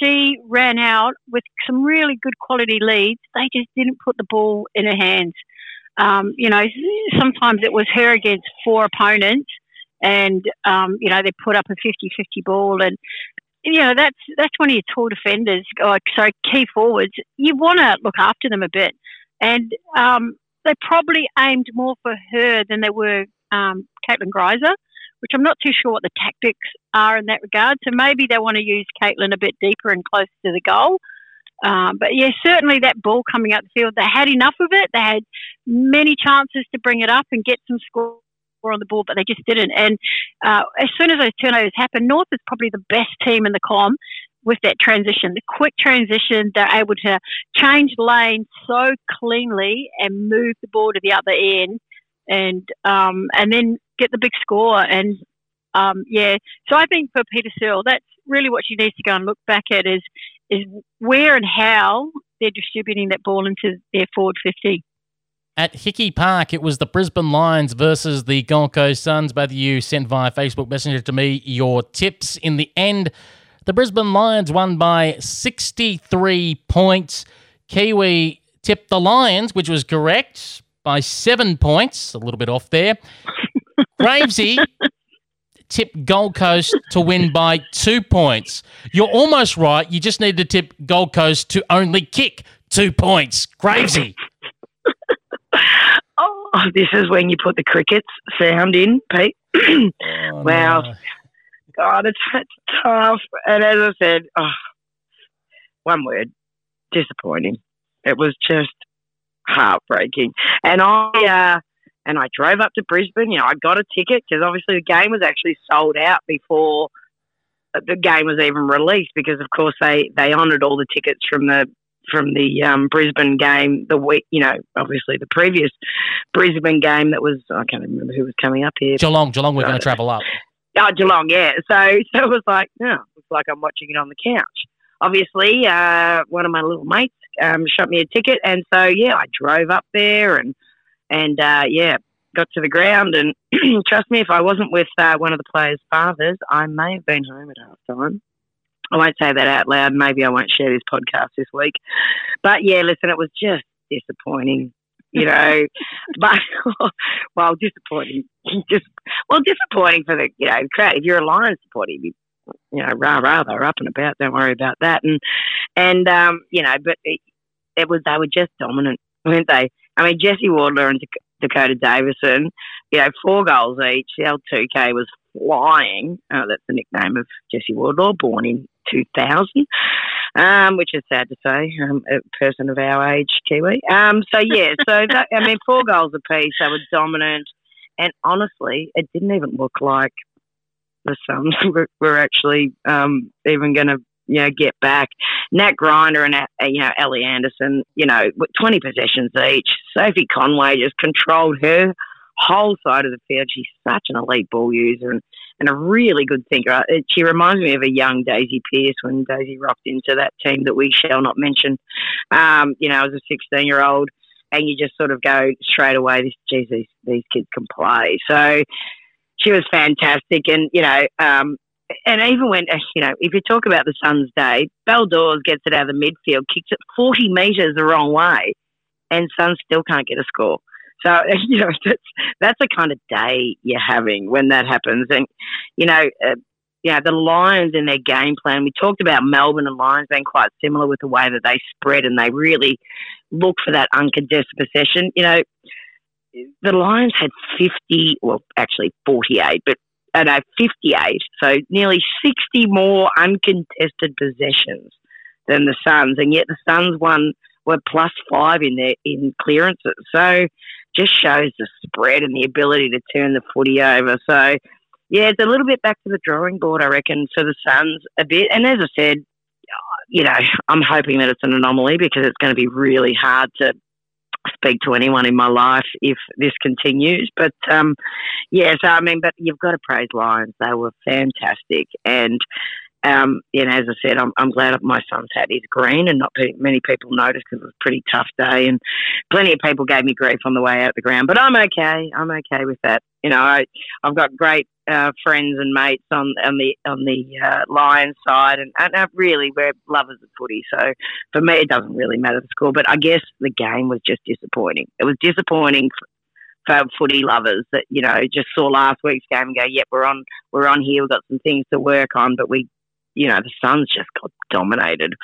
she ran out with some really good quality leads, they just didn't put the ball in her hands. Um, you know, sometimes it was her against four opponents and um, you know they put up a 50-50 ball and you know that's that's one of your tall defenders, or sorry, key forwards. You want to look after them a bit, and um, they probably aimed more for her than they were um, Caitlin Greiser, which I'm not too sure what the tactics are in that regard. So maybe they want to use Caitlin a bit deeper and closer to the goal. Um, but yeah, certainly that ball coming up the field, they had enough of it. They had many chances to bring it up and get some score were on the ball, but they just didn't. And uh, as soon as those turnovers happened, North is probably the best team in the com with that transition, the quick transition. They're able to change lanes so cleanly and move the ball to the other end, and um, and then get the big score. And um, yeah, so I think for Peta Searle, that's really what she needs to go and look back at is is where and how they're distributing that ball into their forward fifty. At Hickey Park, it was the Brisbane Lions versus the Gold Coast Suns. Both of you sent via Facebook Messenger to me your tips. In the end, the Brisbane Lions won by 63 points. Kiwi tipped the Lions, which was correct, by seven points. A little bit off there. Gravesy tipped Gold Coast to win by two points. You're almost right. You just need to tip Gold Coast to only kick two points. Gravesy. oh, this is when you put the crickets sound in, Pete. oh, wow. No. God, it's, it's tough. And as I said, oh, one word, disappointing. It was just heartbreaking. And I, uh, and I drove up to Brisbane. You know, I got a ticket because obviously the game was actually sold out before the game was even released because, of course, they, they honoured all the tickets from the from the um, Brisbane game the week, you know, obviously the previous Brisbane game that was, I can't remember who was coming up here. Geelong, Geelong, we're going to travel up. Oh, Geelong, yeah. So, so it was like, yeah, it's like I'm watching it on the couch. Obviously, uh, one of my little mates um, shot me a ticket, and so yeah, I drove up there and and uh, yeah, got to the ground. And trust me, if I wasn't with uh, one of the players' fathers, I may have been home at half time. I won't say that out loud. Maybe I won't share this podcast this week. But yeah, listen, it was just disappointing, you know. but well, disappointing. Just well, disappointing for the you know crowd. If you're a Lions supporter, you you know rah rah, they're up and about. Don't worry about that. And and um, you know, but it, it was they were just dominant, weren't they? I mean, Jesse Wardlaw and Dakota Davidson, you know, four goals each. The L2K was flying. Oh, that's the nickname of Jesse Wardlaw, born in 2000. um, which is sad to say, um, a person of our age, Kiwi. Um, so yeah, so that, I mean, four goals apiece. They were dominant, and honestly, it didn't even look like the Suns were, were actually um, even going to you know, get back. Nat Grider and, uh, you know, Ellie Anderson, you know, 20 possessions each. Sophie Conway just controlled her whole side of the field. She's such an elite ball user and, and a really good thinker. She reminds me of a young Daisy Pearce when Daisy rocked into that team that we shall not mention, um, you know, as a 16 year old. And you just sort of go straight away, this, geez, these, kids can play. So she was fantastic. And, you know, um, and even when, you know, if you talk about the Suns' day, Dawes gets it out of the midfield, kicks it 40 metres the wrong way, and Suns still can't get a score. So, you know, that's, that's the kind of day you're having when that happens. And, you know, uh, know, the Lions and their game plan, we talked about Melbourne and Lions being quite similar with the way that they spread and they really look for that uncontested possession. You know, the Lions had 50, well, actually 48, but uh, no, 58, so nearly 60 more uncontested possessions than the Suns, and yet the Suns won were plus five in their in clearances. So just shows the spread and the ability to turn the footy over. So yeah, it's a little bit back to the drawing board, I reckon, for the Suns a bit. And as I said, you know, I'm hoping that it's an anomaly because it's going to be really hard to speak to anyone in my life if this continues. But um, yeah, so I mean, but you've got to praise Lions; they were fantastic, and um, know, as I said, I'm, I'm glad my son's hat is green, and not many people noticed because it was a pretty tough day, and plenty of people gave me grief on the way out the ground. But I'm okay. I'm okay with that. You know, I, I've got great uh, friends and mates on on the on the uh, Lions side, and, and uh, really we're lovers of footy. So for me, it doesn't really matter the score. But I guess the game was just disappointing. It was disappointing. For, for footy lovers that you know just saw last week's game and go, yep, we're on, we're on here. We've got some things to work on, but we you know, the Suns just got dominated.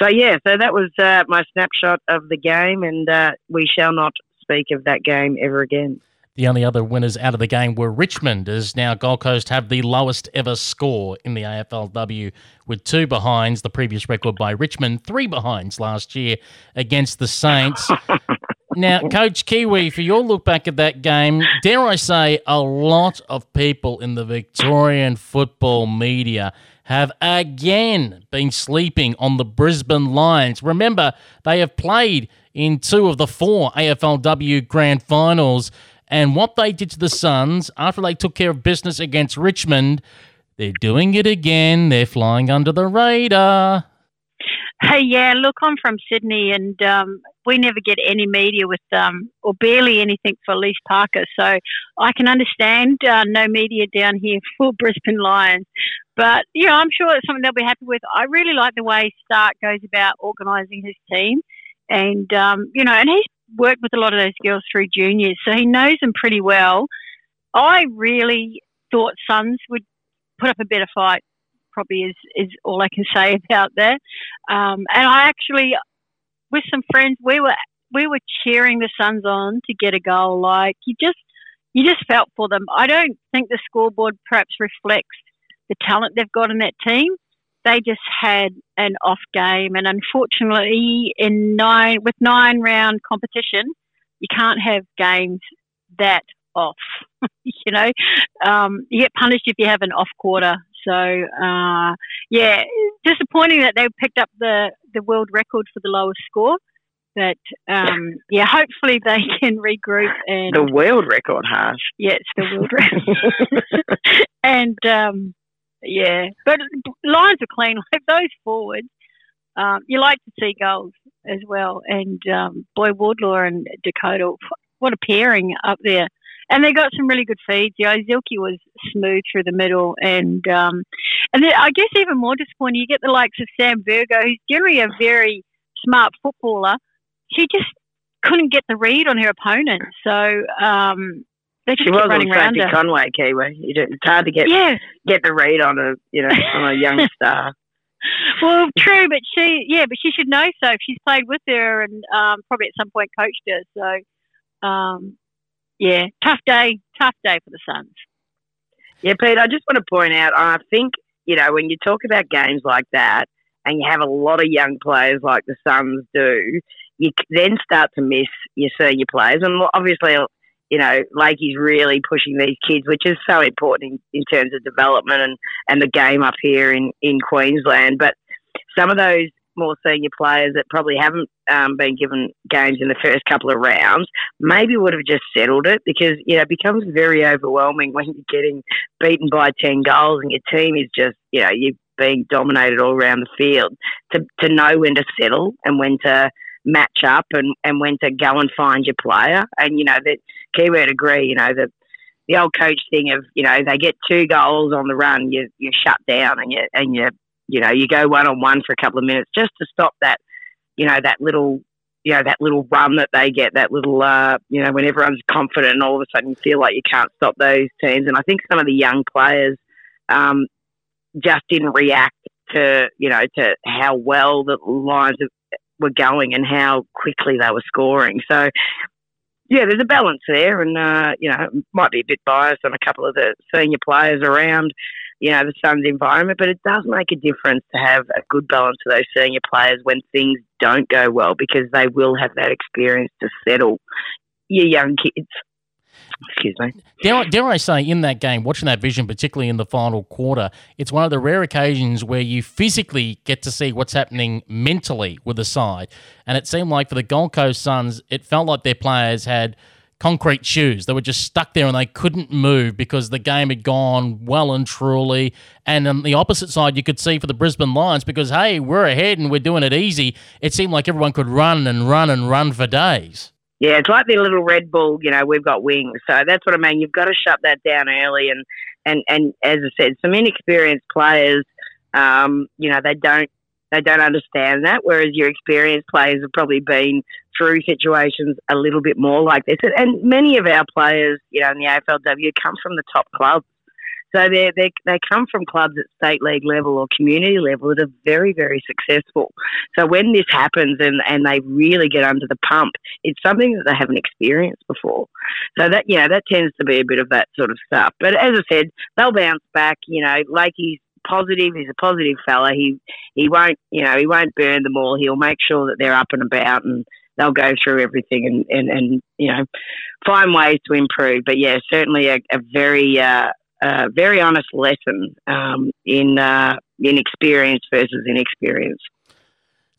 So, yeah, so that was uh, my snapshot of the game, and uh, we shall not speak of that game ever again. The only other winners out of the game were Richmond, as now Gold Coast have the lowest ever score in the AFLW with two behinds, the previous record by Richmond, three behinds last year against the Saints. now, Coach Kiwi, for your look back at that game, dare I say, a lot of people in the Victorian football media have again been sleeping on the Brisbane Lions. Remember, they have played in two of the four AFLW grand finals, and what they did to the Suns after they took care of business against Richmond, they're doing it again. They're flying under the radar. Hey, yeah, look, I'm from Sydney and um, we never get any media with, um, or barely anything for Alyce Parker. So I can understand uh, no media down here for Brisbane Lions. But, you know, I'm sure it's something they'll be happy with. I really like the way Stark goes about organising his team. And, um, you know, and he's worked with a lot of those girls through juniors, so he knows them pretty well. I really thought Suns would put up a better fight probably is, is all I can say about that. Um, and I actually, with some friends, we were we were cheering the Suns on to get a goal. Like you just you just felt for them. I don't think the scoreboard perhaps reflects the talent they've got in that team. They just had an off game, and unfortunately, in nine with nine round competition, you can't have games that off. you know, um, you get punished if you have an off quarter. So uh, yeah, disappointing that they picked up the the world record for the lowest score. But um, yeah, hopefully they can regroup and the world record, harsh. Yeah, it's the world record. and um, yeah, but lines are clean. Like those forwards, um, you like to see goals as well. And um, boy, Wardlaw and Dakota, what a pairing up there and they got some really good feeds. Know, Zielke was smooth through the middle, and um, and then I guess even more disappointing, you get the likes of Sam Virgo, who's generally a very smart footballer. She just couldn't get the read on her opponent, so um, they just she kept running around her. Conway, Kiwi. It's hard to get yeah. get the read on a you know on a young star. well, true, but she, yeah, but she should know so. She's played with her and um, probably at some point coached her. So, um, yeah, tough day, tough day for the Suns. Yeah, Pete, I just want to point out, I think, you know, when you talk about games like that, and you have a lot of young players like the Suns do, you then start to miss your senior players. And obviously, you know, Lakey's really pushing these kids, which is so important in, in terms of development and, and the game up here in, in Queensland. But some of those more senior players that probably haven't um, been given games in the first couple of rounds maybe would have just settled it because you know it becomes very overwhelming when you're getting beaten by 10 goals and your team is just you know you're being dominated all around the field. To, to know when to settle and when to match up and, and when to go and find your player. And you know that would agree you know that the old coach thing of you know they get two goals on the run you you shut down and you and you you know, you go one on one for a couple of minutes just to stop that, you know, that little, you know, that little run that they get, that little, uh, you know, when everyone's confident and all of a sudden you feel like you can't stop those teams. And I think some of the young players um, just didn't react to, you know, to how well the Lions were going and how quickly they were scoring. So, yeah, there's a balance there, and uh, you know, might be a bit biased on a couple of the senior players around you know, the Suns environment, but it does make a difference to have a good balance of those senior players when things don't go well because they will have that experience to settle your young kids. Excuse me. Dare, dare I say, in that game, watching that vision, particularly in the final quarter, it's one of the rare occasions where you physically get to see what's happening mentally with the side. And it seemed like for the Gold Coast Suns, it felt like their players had – concrete shoes. They were just stuck there and they couldn't move because the game had gone well and truly. And on the opposite side, you could see for the Brisbane Lions because, hey, we're ahead and we're doing it easy. It seemed like everyone could run and run and run for days. Yeah, it's like the little Red Bull, you know, we've got wings. So that's what I mean. You've got to shut that down early. And, and, and as I said, some inexperienced players, um, you know, they don't they don't understand that, whereas your experienced players have probably been through situations a little bit more like this. And many of our players, you know, in the AFLW come from the top clubs. So they they they come from clubs at state league level or community level that are very very successful. So when this happens and and they really get under the pump, it's something that they haven't experienced before. So that you know that tends to be a bit of that sort of stuff. But as I said, they'll bounce back. You know, Lakey's positive. He's a positive fella. He he won't you know he won't burn them all. He'll make sure that they're up and about and they'll go through everything and, and, and you know find ways to improve. But yeah, certainly a, a very uh, uh, very honest lesson um, in uh, in experience versus inexperience.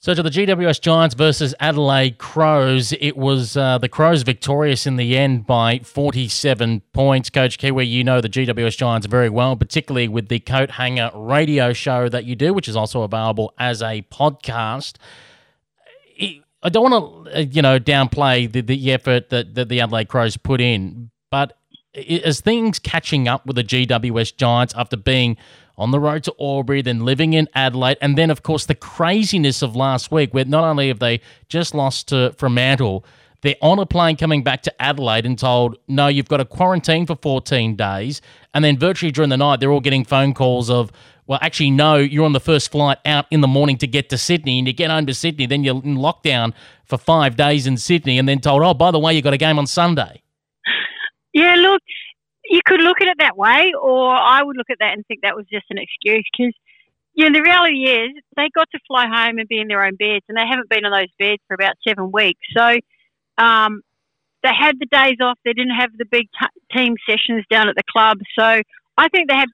So to the GWS Giants versus Adelaide Crows, it was uh, the Crows victorious in the end by 47 points. Coach Kiwi, you know the GWS Giants very well, particularly with the Coat Hanger radio show that you do, which is also available as a podcast. I don't want to, uh, you know, downplay the, the effort that, that the Adelaide Crows put in, but as things catching up with the GWS Giants after being on the road to Albury, then living in Adelaide, and then, of course, the craziness of last week, where not only have they just lost to Fremantle, they're on a plane coming back to Adelaide and told, no, you've got to quarantine for 14 days. And then virtually during the night, they're all getting phone calls of, well, actually, no, you're on the first flight out in the morning to get to Sydney. And you get home to Sydney, then you're in lockdown for five days in Sydney, and then told, oh, by the way, you've got a game on Sunday. Yeah, look, you could look at it that way, or I would look at that and think that was just an excuse because, you know, the reality is they got to fly home and be in their own beds, and they haven't been on those beds for about seven weeks. So um, they had the days off. They didn't have the big t- team sessions down at the club. So I think they had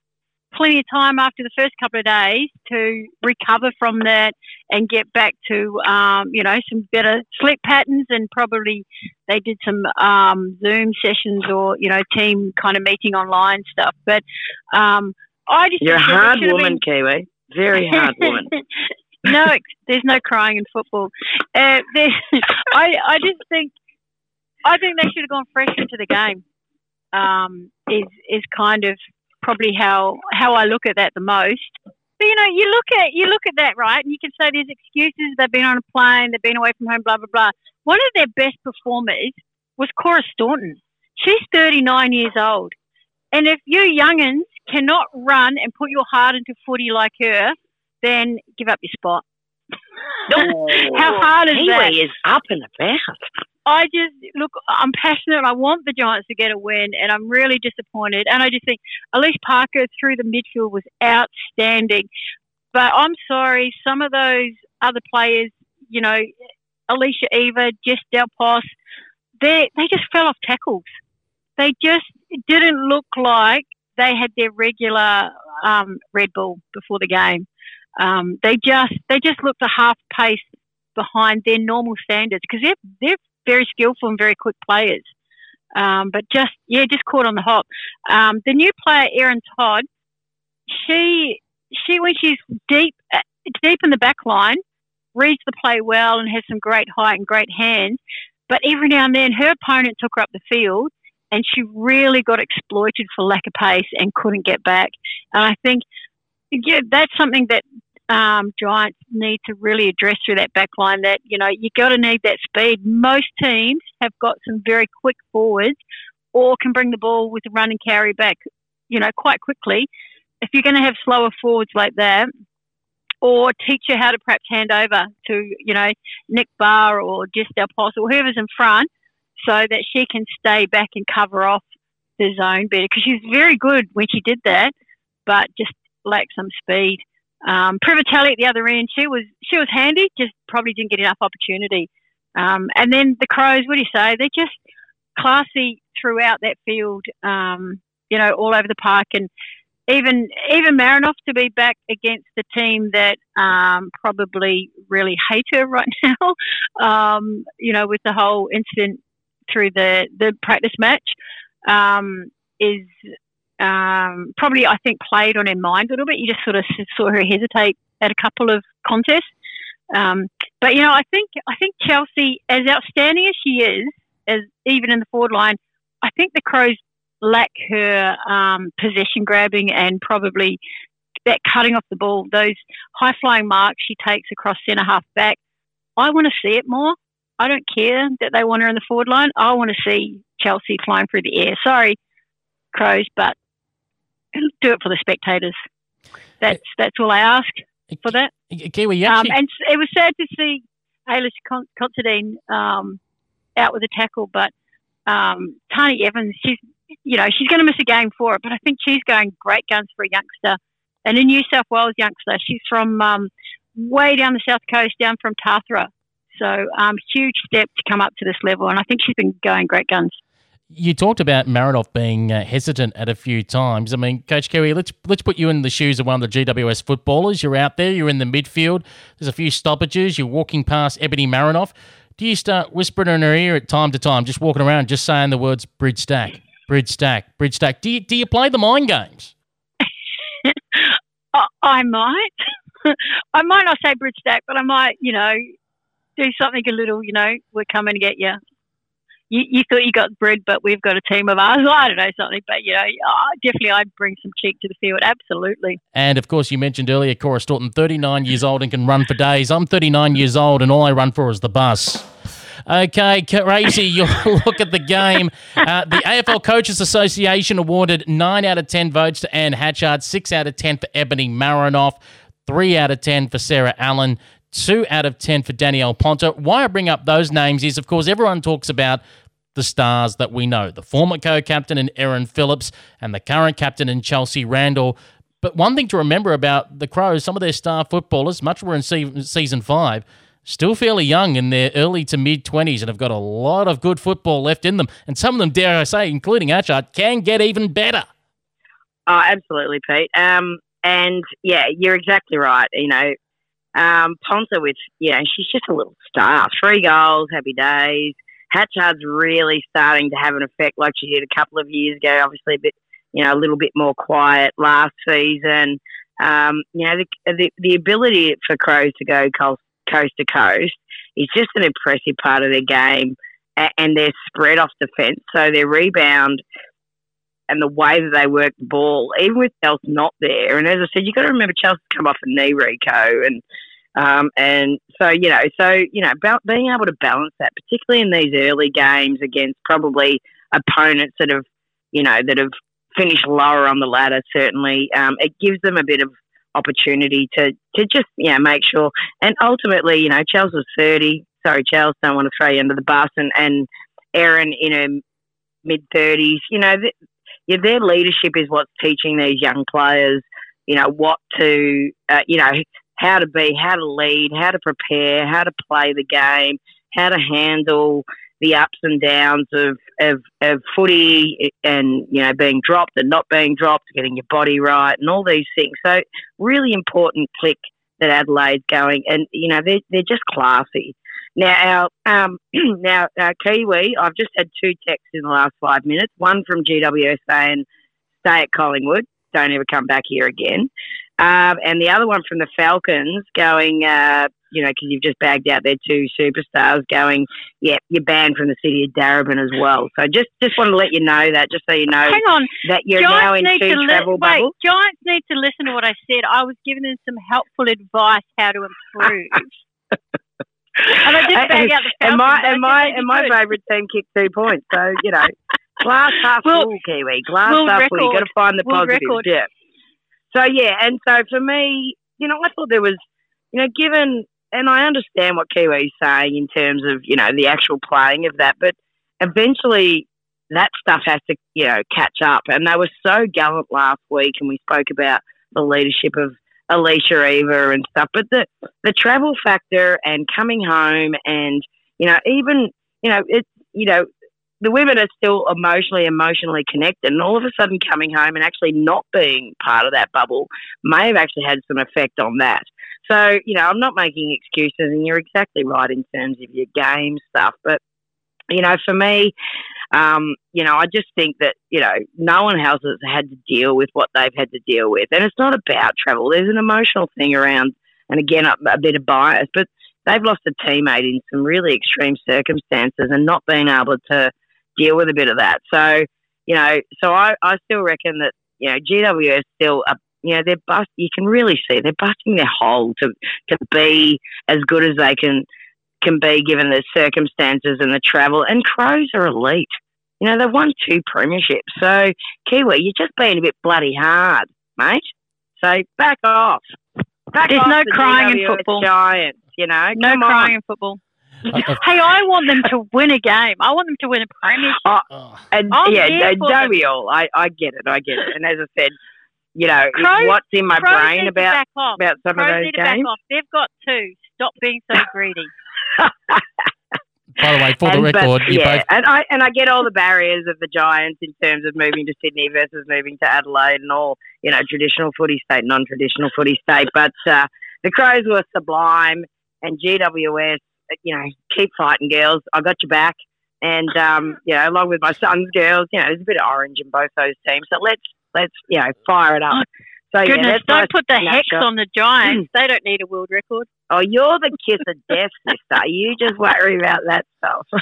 plenty of time after the first couple of days to recover from that and get back to um, you know some better sleep patterns and probably they did some um, Zoom sessions or you know team kind of meeting online stuff. But um, I just you're a hard woman, been... Kiwi. Very hard woman. no, there's no crying in football. Uh, I I just think I think they should have gone fresh into the game. Um, is is kind of probably how how I look at that the most. But you know, you look at you look at that right, and you can say there's excuses. They've been on a plane, they've been away from home, blah blah blah. One of their best performers was Cora Staunton. She's 39 years old, and if you youngins cannot run and put your heart into footy like her, then give up your spot. Oh, How hard is Kiwi that? is up and about. I just look. I'm passionate. I want the Giants to get a win, and I'm really disappointed. And I just think Alyce Parker through the midfield was outstanding. But I'm sorry, some of those other players, you know, Alicia Eva, Jess Dal Pos, they they just fell off tackles. They just didn't look like they had their regular um, Red Bull before the game. Um, they just they just looked a half pace behind their normal standards because they're they're very skillful and very quick players. Um, but just yeah, just caught on the hop. Um, the new player Erin Todd, she she when she's deep deep in the back line, reads the play well and has some great height and great hands. But every now and then, her opponent took her up the field, and she really got exploited for lack of pace and couldn't get back. And I think yeah, that's something that um, Giants need to really address through that back line. That you know you got to need that speed. Most teams have got some very quick forwards, or can bring the ball with a run and carry back, you know, quite quickly. If you're going to have slower forwards like that, or teach her how to perhaps hand over to, you know, Nick Barr or Jess Dal Pos or whoever's in front so that she can stay back and cover off the zone better because she's very good when she did that, but just lacked some speed. Um, Privatelli at the other end, she was she was handy, just probably didn't get enough opportunity. Um, and then the Crows, what do you say? They're just classy throughout that field, um, you know, all over the park. And even even Marinoff to be back against the team that um, probably really hate her right now, um, you know, with the whole incident through the the practice match, um, is um, probably I think played on her mind a little bit. You just sort of saw her hesitate at a couple of contests. Um, but you know, I think I think Chelsea, as outstanding as she is, as even in the forward line, I think the Crows lack her um, possession grabbing and probably that cutting off the ball, those high flying marks she takes across centre half back. I want to see it more. I don't care that they want her in the forward line. I want to see Chelsea flying through the air. Sorry, Crows, but do it for the spectators. That's that's all I ask for that. Kiwi, um, and it was sad to see Ailish Considine um, out with a tackle, but um, Tarni Evans, she's you know, she's going to miss a game for it, but I think she's going great guns for a youngster. And a New South Wales youngster, she's from um, way down the south coast, down from Tathra. So, um, huge step to come up to this level, and I think she's been going great guns. You talked about Marinoff being uh, hesitant at a few times. I mean, Coach Kerry, let's let's put you in the shoes of one of the GWS footballers. You're out there, you're in the midfield. There's a few stoppages. You're walking past Ebony Marinoff. Do you start whispering in her ear at time to time, just walking around, just saying the words "bridge stack"? Bridge stack, bridge stack. Do you, do you play the mind games? I might. I might not say bridge stack, but I might, you know, do something a little, you know, we're coming to get you. You, you thought you got bread, but we've got a team of ours. I don't know something, but you know, definitely I'd bring some cheek to the field. Absolutely. And of course, you mentioned earlier, Cora Staunton, 39 years old and can run for days. I'm 39 years old, and all I run for is the bus. Okay, crazy. You look at the game. Uh, the AFL Coaches Association awarded 9 out of 10 votes to Anne Hatchard, 6 out of 10 for Ebony Marinoff, 3 out of 10 for Sarah Allen, 2 out of 10 for Danielle Ponter. Why I bring up those names is, of course, everyone talks about the stars that we know the former co captain in Erin Phillips and the current captain in Chelsea Randall. But one thing to remember about the Crows, some of their star footballers, much were in season five, still fairly young in their early to mid 20s and have got a lot of good football left in them. And some of them, dare I say, including Hatchard, can get even better. Oh, absolutely, Pete. Um, and yeah, you're exactly right. You know, um, Ponter with, you know, she's just a little star. Three goals, happy days. Hatchard's really starting to have an effect like she did a couple of years ago. Obviously, a bit, you know, a little bit more quiet last season. Um, you know, the, the, the ability for Crows to go coast to coast is just an impressive part of their game. And they're spread off defence, so their rebound and the way that they work the ball, even with Chelsea not there. And as I said, you've got to remember Chelsea come off a knee, Rico, and um, and so you know, so you know, about being able to balance that, particularly in these early games against probably opponents that have, you know, that have finished lower on the ladder. Certainly, um, it gives them a bit of opportunity to, to just, you know, make sure. And ultimately, you know, Charles was 30. Sorry, Charles, don't want to throw you under the bus. And, and Erin in her mid 30s, you know, th- yeah, their leadership is what's teaching these young players you know, what to, uh, you know, how to be, how to lead, how to prepare, how to play the game, how to handle the ups and downs of, of, of footy and, you know, being dropped and not being dropped, getting your body right and all these things. So really important click that Adelaide's going and, you know, they're, they're just classy. Now, our, um, now, our Kiwi, I've just had two texts in the last five minutes. One from GWS saying, stay at Collingwood, don't ever come back here again. Um, and the other one from the Falcons going, uh, you know, because you've just bagged out their two superstars going, yeah, you're banned from the city of Darebin as well. So just just want to let you know that, just so you know Hang on. that you're Giants now in need two to li- travel wait, bubbles. Giants need to listen to what I said. I was giving them some helpful advice how to improve. and I did bag out the Falcons. and my and my and my favourite team kicked two points. So you know, glass half Well- full, Kiwi. Glass world half full. You got to find the World positives. record. Yeah. So yeah, and so for me, you know, I thought there was, you know, given, and I understand what Kiwi's saying in terms of you know the actual playing of that, but eventually that stuff has to you know catch up. And they were so gallant last week, and we spoke about the leadership of Alicia Eva and stuff. But the the travel factor and coming home, and you know, even you know, it's you know, the women are still emotionally emotionally connected, and all of a sudden coming home and actually not being part of that bubble may have actually had some effect on that. So you know, I'm not making excuses, and you're exactly right in terms of your game stuff, but you know, for me, um, you know, I just think that, you know, no one else has had to deal with what they've had to deal with. And it's not about travel. There's an emotional thing around, and again, a, a bit of bias, but they've lost a teammate in some really extreme circumstances and not being able to deal with a bit of that. So, you know, so I, I still reckon that, you know, GWS still, are, you know, they're bust, you can really see they're busting their hole to, to be as good as they can can be given the circumstances and the travel. And Crows are elite. You know, they've won two premierships. So, Kiwi, you're just being a bit bloody hard, mate. So, back off. Back There's off no the crying in football. Giants, you know. No Come crying on. in football. Hey, I want them to win a game. I want them to win a premiership. oh. And I'm yeah, here no, don't we all? I, I get it. I get it. And as I said, you know, it's Crows- what's in my Crows brain about about some Crows of those need back games. off. They've got two. Stop being so greedy. By the way, for the And- but, record, you yeah, both and I and I get all the barriers of the Giants in terms of moving to Sydney versus moving to Adelaide and all you know traditional footy state, non-traditional footy state. But uh, the Crows were sublime, and GWS, you know, keep fighting, girls. I got your back, and um, you know, along with my son's girls, you know, there's a bit of orange in both those teams. So let's let's you know fire it up. So Goodness, that's don't my put the hex on the Giants. they don't need a world record. Oh, you're the kiss of death, sister. You just worry about that stuff.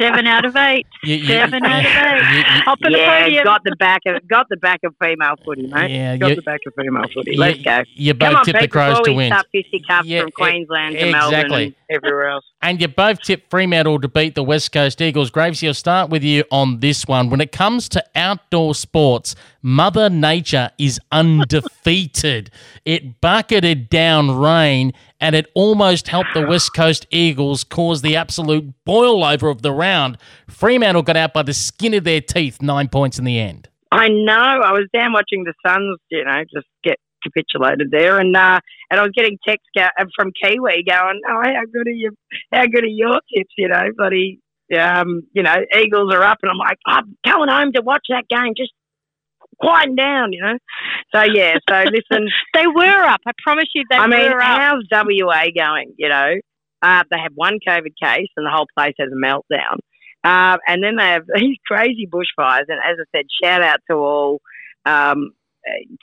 Seven out of eight. you, you, Seven out of eight. you- you- Up in the yeah, podium. got the back of got the back of female footy, mate. Yeah, got you- the back of female footy. you- Let's go. You both on, tipped the Crows to win. start fisticuffs Yeah, from e- Queensland to Melbourne exactly. and everywhere else. And you both tipped Fremantle to beat the West Coast Eagles. Graves, I'll start with you on this one. When it comes to outdoor sports, Mother Nature is undefeated. it bucketed down rain and it almost helped the West Coast Eagles cause the absolute boil over of the round. Fremantle got out by the skin of their teeth, nine points in the end. I know. I was down watching the Suns, you know, just get capitulated there, and uh, and I was getting texts go- uh, from Kiwi going, "Oh, how good are you? How good are your tips? You know, bloody, um, you know, Eagles are up," and I'm like, "I'm going home to watch that game. Just quieten down, you know." So yeah. So listen. They were up. I promise you, they I mean, were up. how's WA going? You know, uh, they have one COVID case and the whole place has a meltdown. Um, and then they have these crazy bushfires. And as I said, shout out to all um,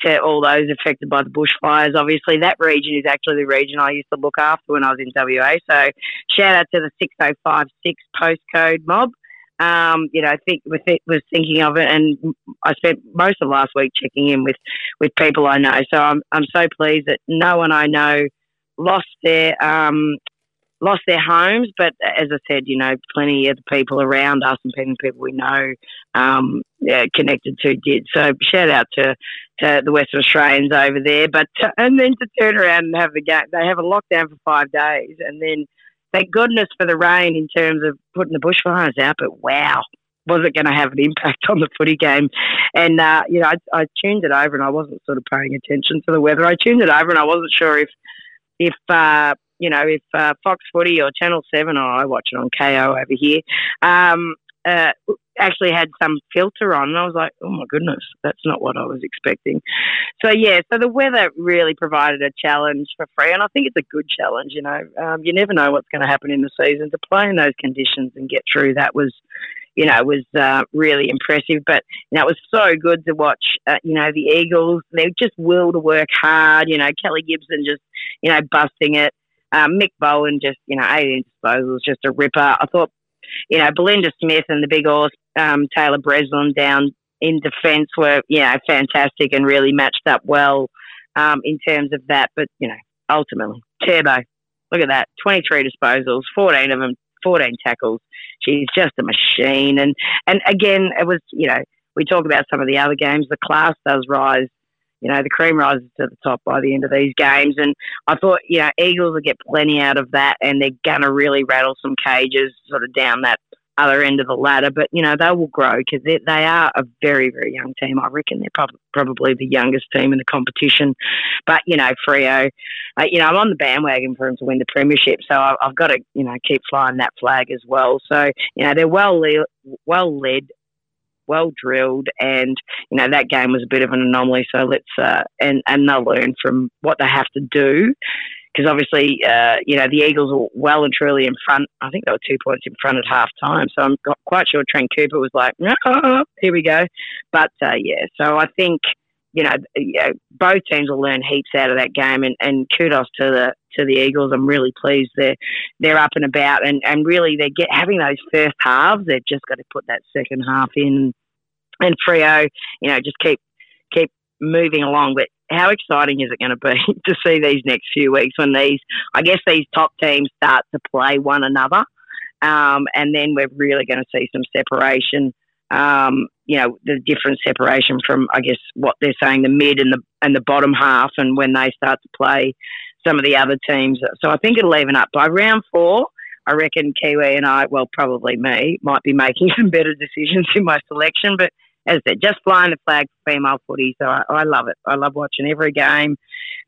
to all those affected by the bushfires. Obviously, that region is actually the region I used to look after when I was in WA. So shout out to the 6056 postcode mob. Um, you know, I think was thinking of it, and I spent most of last week checking in with with people I know. So I'm I'm so pleased that no one I know lost their um, lost their homes. But as I said, you know, plenty of the people around us and plenty of people we know um, yeah, connected to did. So shout out to, to the Western Australians over there. But uh, and then to turn around and have the game, they have a lockdown for five days, and then thank goodness for the rain in terms of putting the bushfires out. But wow. was it going to have an impact on the footy game? And uh, you know, I, I tuned it over, and I wasn't sort of paying attention to the weather. I tuned it over, and I wasn't sure if if uh, you know if uh, Fox Footy or Channel Seven, or I watch it on Kayo over here. Um, uh, actually had some filter on, and I was like, "Oh my goodness, that's not what I was expecting." So yeah, so the weather really provided a challenge for free. and I think it's a good challenge. You know, um, you never know what's going to happen in the season. To play in those conditions and get through that was you know, was uh, really impressive. But, you know, it was so good to watch, uh, you know, the Eagles. They just will to work hard. You know, Kelly Gibson just, you know, busting it. Um, Mick Bowen just, you know, 18 disposals, just a ripper. I thought, you know, Belinda Smith and the big horse, um, Taylor Breslin down in defence were, you know, fantastic and really matched up well um, in terms of that. But, you know, ultimately, Turbo, look at that 23 disposals, 14 of them, 14 tackles she's just a machine. And and again, it was you know we talk about some of the other games. The class does rise. You know, the cream rises to the top by the end of these games. And I thought, you know, Eagles will get plenty out of that and they're going to really rattle some cages sort of down that other end of the ladder. But, you know, they will grow because they, they are a very, very young team. I reckon they're prob- probably the youngest team in the competition. But, you know, Freo, uh, you know, I'm on the bandwagon for them to win the premiership. So I, I've got to, you know, keep flying that flag as well. So, you know, they're well, le- well led. Well drilled, and you know that game was a bit of an anomaly. So let's uh, and and they'll learn from what they have to do because obviously, uh, you know, the Eagles were well and truly in front. I think they were two points in front at half time. So I'm quite sure Trent Cooper was like, oh, here we go. But uh, yeah, so I think, you know, both teams will learn heaps out of that game and, and kudos to the to the Eagles. I'm really pleased they're they're up and about and, and really they're get having those first halves. They've just got to put that second half in and Freo, you know, just keep keep moving along. But how exciting is it going to be to see these next few weeks when these, I guess, these top teams start to play one another, um, and then we're really going to see some separation. Um, you know, the different separation from, I guess, what they're saying, the mid and the and the bottom half, and when they start to play some of the other teams. So I think it'll even up by round four. I reckon Kiwi and I, well, probably me, might be making some better decisions in my selection, but as I said, just flying the flag for female footy. So I, I love it. I love watching every game.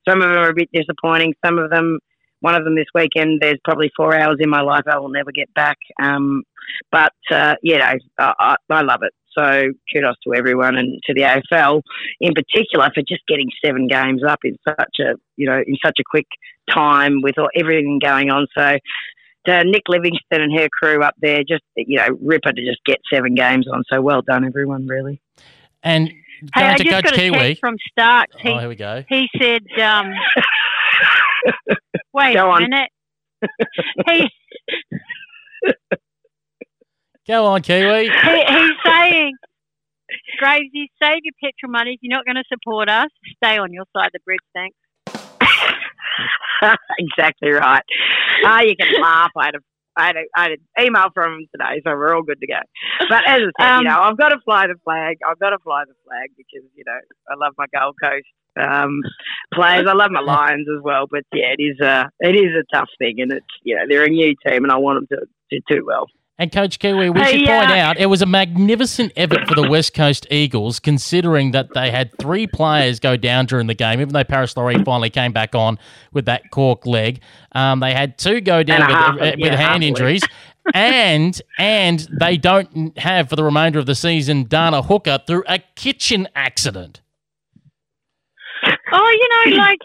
Some of them are a bit disappointing. Some of them, one of them this weekend, there's probably four hours in my life I will never get back. Um, but, uh, you know, I, I love it. So kudos to everyone and to the AFL in particular for just getting seven games up in such a you know in such a quick time with all, everything going on. So uh, Nick Livingstone and her crew up there, just you know, ripper to just get seven games on. So well done, everyone, really. And hey, I to just Coach got a Kiwi. text from Stark. He, oh, here we go. he said, um, "Wait Go a on. minute." he, Go on, Kiwi. he he's saying, "Gravesy, save your petrol money. If you're not going to support us, stay on your side of the bridge. Thanks." exactly right. Ah, you can laugh. I had a I had, a, I had an email from him today, so we're all good to go. But as I said, Um, you know, I've got to fly the flag. I've got to fly the flag because you know I love my Gold Coast um, players. I love my Lions as well. But yeah, it is a it is a tough thing, and it's you know they're a new team, and I want them to, to do well. And Coach Kiwi, we Hey, should point uh, out it was a magnificent effort for the West Coast Eagles, considering that they had three players go down during the game, even though Parris Laurie finally came back on with that cork leg. Um, they had two go down with, half- uh, with yeah, half hand injuries. and and they don't have for the remainder of the season Dana Hooker through a kitchen accident. Oh, you know, like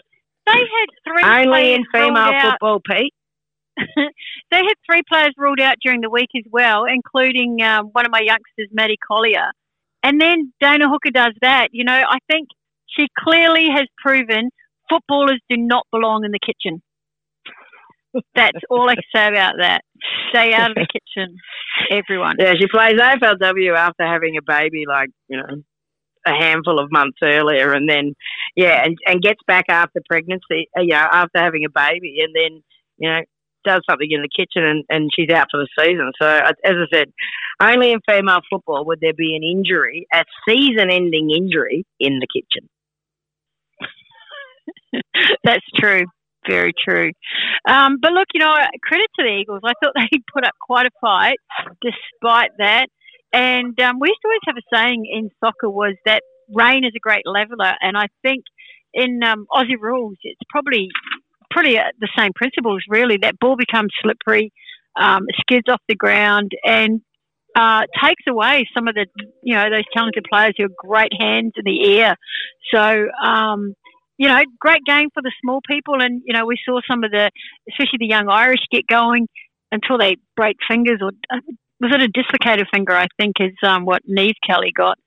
they had three Only players in female out. football, Pete. they had three players ruled out during the week as well, including um, one of my youngsters, Maddie Collier. And then Dana Hooker does that. You know, I think she clearly has proven footballers do not belong in the kitchen. That's all I can say about that. Stay out of the kitchen, everyone. Yeah, she plays AFLW after having a baby, like you know, a handful of months earlier, and then yeah, and, and gets back after pregnancy, uh, you know, after having a baby, and then you know does something in the kitchen, and, and she's out for the season. So as I said, only in female football would there be an injury, a season-ending injury in the kitchen. That's true. Very true. Um, but look, you know, credit to the Eagles. I thought they put up quite a fight despite that. And um, we used to always have a saying in soccer was that rain is a great leveler, and I think in um, Aussie rules it's probably pretty uh, the same principles really. That ball becomes slippery, um, skids off the ground, and uh, takes away some of the you know those talented players who have great hands in the air. So. Um, you know, great game for the small people, and you know we saw some of the, especially the young Irish, get going until they break fingers or uh, was it a dislocated finger? I think is um, what Niamh Kelly got,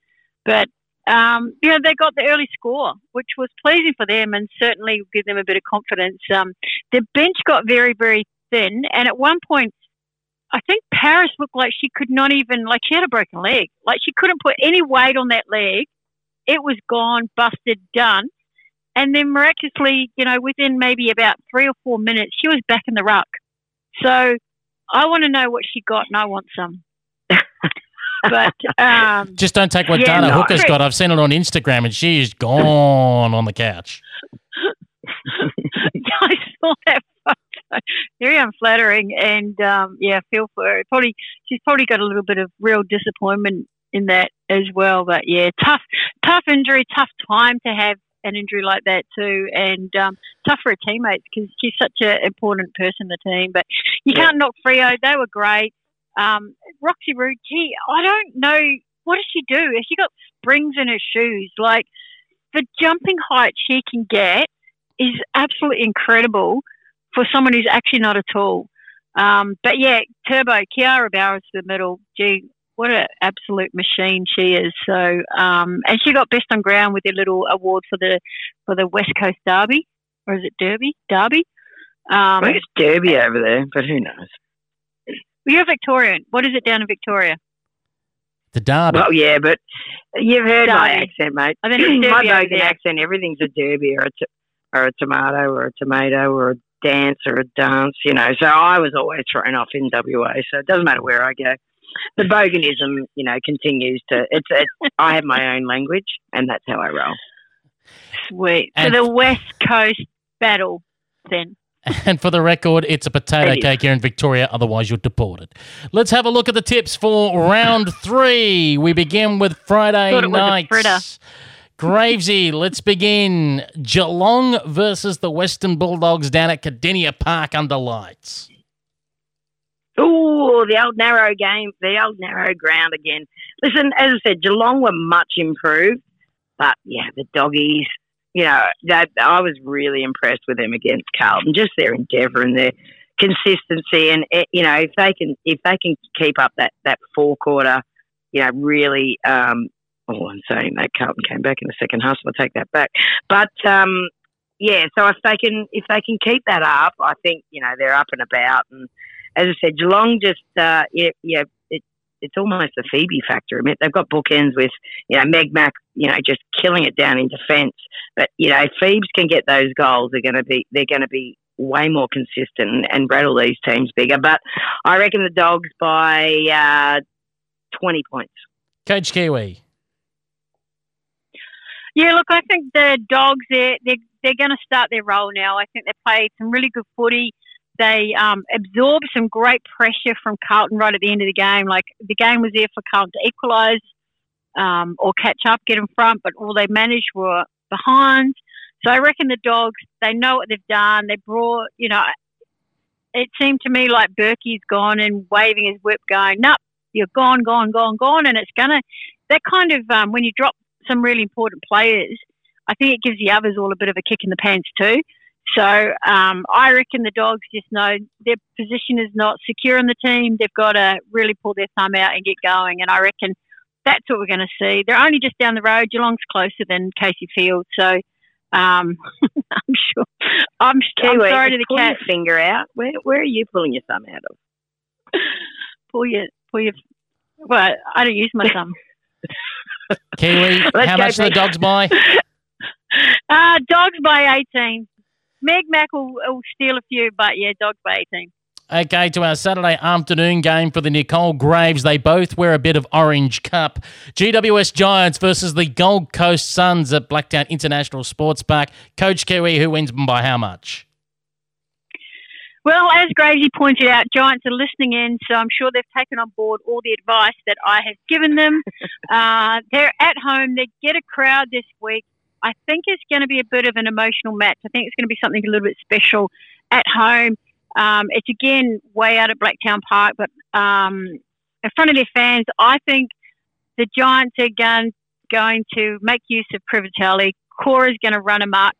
but um, you know they got the early score, which was pleasing for them and certainly give them a bit of confidence. Um, the bench got very very thin, and at one point. I think Parris looked like she could not even like she had a broken leg. Like she couldn't put any weight on that leg. It was gone, busted, done. And then miraculously, you know, within maybe about three or four minutes, she was back in the ruck. So I want to know what she got, and I want some. But um, Just don't take what Yeah, Dana no. Hooker's got. I've seen it on Instagram, and she's gone on the couch. I saw that photo. Very unflattering, and um, yeah, feel for her. Probably she's probably got a little bit of real disappointment in that as well. But yeah, tough, tough injury, tough time to have an injury like that too, and um, tough for her teammates because she's such an important person in the team. But you Yeah. can't knock Freo; they were great. Um, Roxy Roux, gee, I don't know what does she do. She got springs in her shoes? Like the jumping height she can get is absolutely incredible for someone who's actually not at all. Um, but yeah, Turbo, Kiara Bowers the middle. Gee, what an absolute machine she is. So, um, and she got best on ground with their little award for the for the West Coast Derby, or is it Derby? Derby. Um, I think it's Derby over there, but who knows? You're a Victorian. What is it down in Victoria? The derby. Well, yeah, but you've heard my accent, mate. I think it's my Derby over Bogan accent, everything's a derby or a, t- or a tomato or a tomato or a dance or a dance, you know. So I was always thrown off in WA, so it doesn't matter where I go. The Boganism, you know, continues to. It's. it's I have my own language, and that's how I roll. Sweet. And- so the West Coast battle then. And for the record, it's a potato cake here in Victoria, otherwise you're deported. Let's have a look at the tips for round three. We begin with Friday Thought it was night. Gravesy, let's begin. Geelong versus the Western Bulldogs down at Kardinia Park under lights. Ooh, the old narrow game, the old narrow ground again. Listen, as I said, Geelong were much improved, but yeah, the doggies. You know, that I was really impressed with them against Carlton. Just their endeavour and their consistency, and eh, you know, if they can, if they can keep up that that four quarter, you know, really. Um, oh, I'm saying that Carlton came back in the second half, so I take that back. But um, yeah, so if they can, if they can keep that up, I think you know they're up and about and as I said, Geelong just uh, yeah, yeah, it's almost a Phoebe factor. I mean, they've got bookends with you know Meg Mac, you know, just killing it down in defence. But you know, if Phoebes can get those goals, they're going to be they're going to be way more consistent and, and rattle these teams bigger. But I reckon the Dogs by uh, twenty points. Coach Kiwi. Yeah, look, I think the dogs they're they're, they're going to start their role now. I think they played some really good footy. They um, absorbed some great pressure from Carlton right at the end of the game. Like the game was there for Carlton to equalise um, or catch up, get in front, but all they managed were behind. So I reckon the dogs they know what they've done. They brought, you know, it seemed to me like Burkey's gone and waving his whip, going, "Nope, you're gone, gone, gone, gone," and it's gonna that kind of um, when you drop some really important players, I think it gives the others all a bit of a kick in the pants too. So um, I reckon the dogs just know their position is not secure in the team. They've got to really pull their thumb out and get going. And I reckon that's what we're going to see. They're only just down the road. Geelong's closer than Casey Field, so um, I'm sure. I'm, I'm sorry to the pull Cats. your finger out. Where where are you pulling your thumb out of? Pull your, pull your. Well, I don't use my thumb. Kiwi, how much do the dogs buy? Uh, dogs by 18. Meg Mac will, will steal a few, but yeah, dogs by 18. Okay, to our Saturday afternoon game for the Nicole Graves. They both wear a bit of orange cup. GWS Giants versus the Gold Coast Suns at Blacktown International Sports Park. Coach Kiwi, who wins by how much? Well, as Gravesy pointed out, Giants are listening in, so I'm sure they've taken on board all the advice that I have given them. uh, they're at home. They get a crowd this week. I think it's going to be a bit of an emotional match. I think it's going to be something a little bit special at home. Um, it's again way out at Blacktown Park, but um, in front of their fans, I think the Giants are going, going to make use of Privitelli. Cora's going to run amok.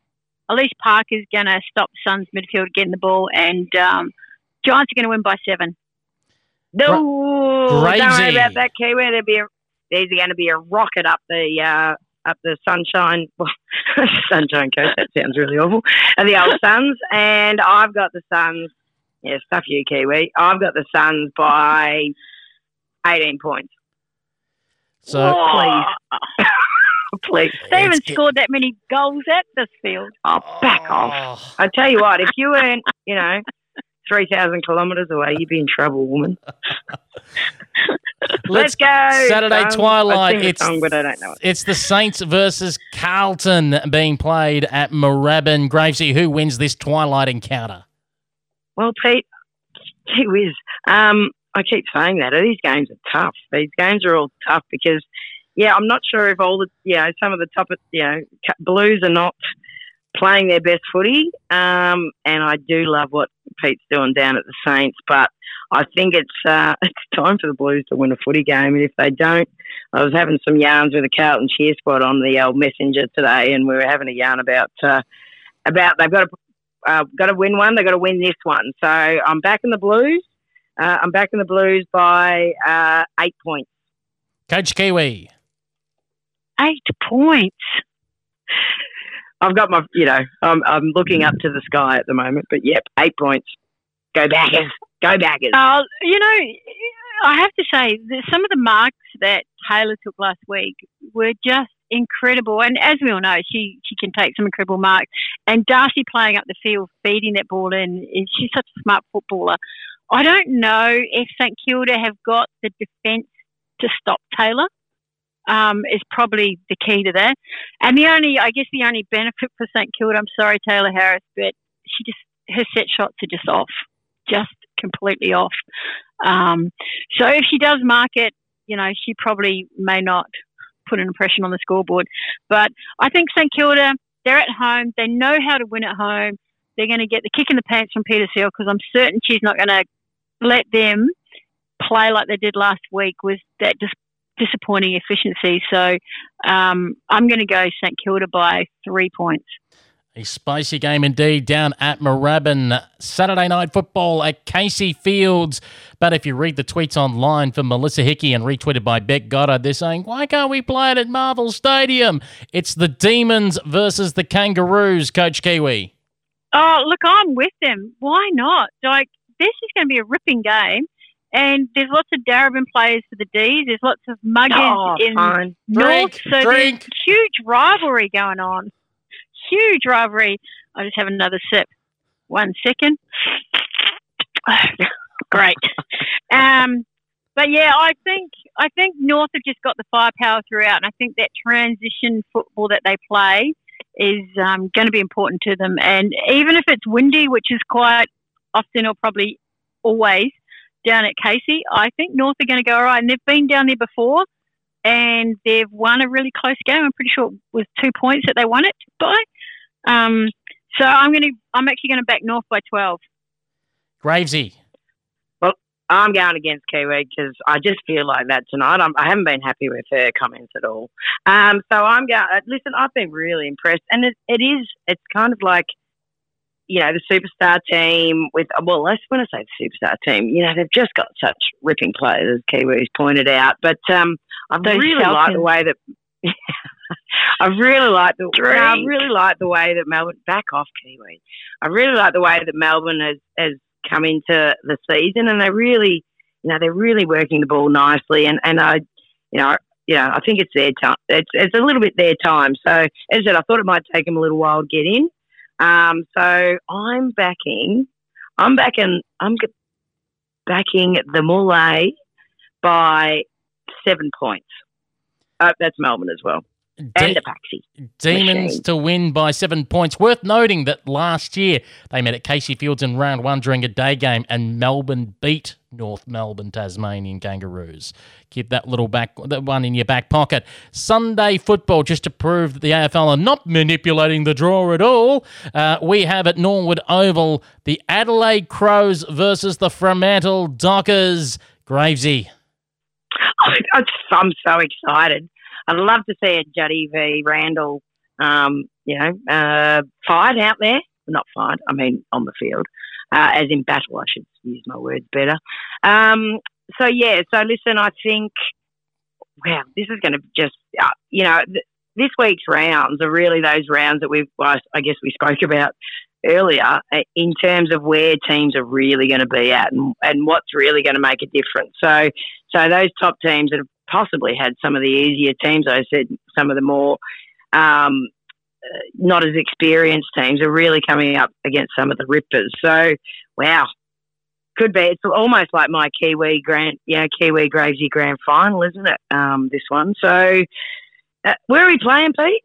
Alyce Parker's going to stop the Suns midfield getting the ball, and um, Giants are going to win by seven. No, don't worry about that, Kiwi. There'll be a, there's going to be a rocket up the uh, up the sunshine, well, sunshine coast. That sounds really awful. And the old Suns, and I've got the Suns. Yeah, stuff you, Kiwi. I've got the Suns by 18 points. So Please, please. They haven't scored that many goals at this field. Oh, back off. Oh, I tell you what, if you weren't, you know, 3,000 kilometres away, you'd be in trouble, woman. Let's go. Saturday Suns. twilight, I sing the it's- song, but I don't know it. It's the Saints versus Carlton being played at Moorabbin. Gravesy, who wins this twilight encounter? Well, Pete, gee whiz. Um, I keep saying that. These games are tough. These games are all tough because, yeah, I'm not sure if all the, you know, some of the top, you know, Blues are not playing their best footy. Um, and I do love what Pete's doing down at the Saints, but I think it's uh, it's time for the Blues to win a footy game. And if they don't, I was having some yarns with the Carlton cheer squad on the old messenger today, and we were having a yarn about uh, about they've got to uh, got to win one. They've got to win this one. So I'm back in the Blues. Uh, I'm back in the Blues by uh, eight points. Coach Kiwi. Eight points. I've got my, you know, I'm, I'm looking up to the sky at the moment. But yep, eight points. Go backers. Go backers. Uh, you know, I have to say some of the marks that Tayla took last week were just incredible. And as we all know, she she can take some incredible marks. And Darcy playing up the field, feeding that ball in, she's such a smart footballer. I don't know if St Kilda have got the defence to stop Tayla. Um, is probably the key to that. And the only, I guess, the only benefit for St Kilda, I'm sorry, Tayla Harris, but she just her set shots are just off, just completely off. Um, so if she does mark it, you know, she probably may not put an impression on the scoreboard. But I think St Kilda, they're at home. They know how to win at home. They're going to get the kick in the pants from Peta Searle because I'm certain she's not going to let them play like they did last week with that dis- disappointing efficiency. So um, I'm going to go St Kilda by three points. A spicy game indeed down at Moorabbin. Saturday night football at Casey Fields. But if you read the tweets online from Melissa Hickey and retweeted by Beck Goddard, they're saying, why can't we play it at Marvel Stadium? It's the Demons versus the Kangaroos, Coach Kiwi. Oh, look, I'm with them. Why not? Like, this is going to be a ripping game. And there's lots of Darebin players for the D's. There's lots of muggers oh, in fine. North. Drink, So drink. there's huge rivalry going on. Huge rivalry. I'll just have another sip. One second. Great. Um, but yeah, I think I think North have just got the firepower throughout, and I think that transition football that they play is um, going to be important to them. And even if it's windy, which is quite often or probably always down at Casey, I think North are going to go all right. And they've been down there before, and they've won a really close game. I'm pretty sure it was two points that they won it by. Um, so I'm going to I'm actually going to back North by 12. Gravesy. Well, I'm going against Kiwi because I just feel like that tonight. I'm, I haven't been happy with her comments at all. Um, so I'm going. Uh, listen, I've been really impressed, and it, it is. It's kind of like, you know, the superstar team with. Well, let's when I say the superstar team, you know, they've just got such ripping players, as Kiwi's pointed out. But um, I really like the way that. I really like the. no, I really like the way that Melbourne back off Kiwi. I really like the way that Melbourne has has come into the season, and they really, you know, they're really working the ball nicely, and and I, you know, you know, I think it's their time. It's it's a little bit their time. So as I said, I thought it might take them a little while to get in. Um, so I'm backing, I'm backing, I'm backing the Moulay by seven points. Uh, that's Melbourne as well. And Apache. Demons to win by seven points. Worth noting that last year they met at Casey Fields in round one during a day game, and Melbourne beat North Melbourne Tasmanian Kangaroos. Keep that little back that one in your back pocket. Sunday football, just to prove that the AFL are not manipulating the draw at all. Uh, we have at Norwood Oval the Adelaide Crows versus the Fremantle Dockers. Gravesy. I'm so excited. I'd love to see a Juddy v Randall, um, you know, uh, fight out there. Not fight, I mean on the field, uh, as in battle. I should use my words better. Um, so yeah, so listen, I think, wow, this is going to just, uh, you know, th- this week's rounds are really those rounds that we've, well, I guess we spoke about earlier uh, in terms of where teams are really going to be at and, and what's really going to make a difference. So, so those top teams that have possibly had some of the easier teams, I said some of the more um, uh, not as experienced teams are really coming up against some of the rippers. So, wow, could be. It's almost like my Kiwi Grand, you know, Kiwi Gravesy Grand Final, isn't it? Um, this one. So, uh, where are we playing, Pete?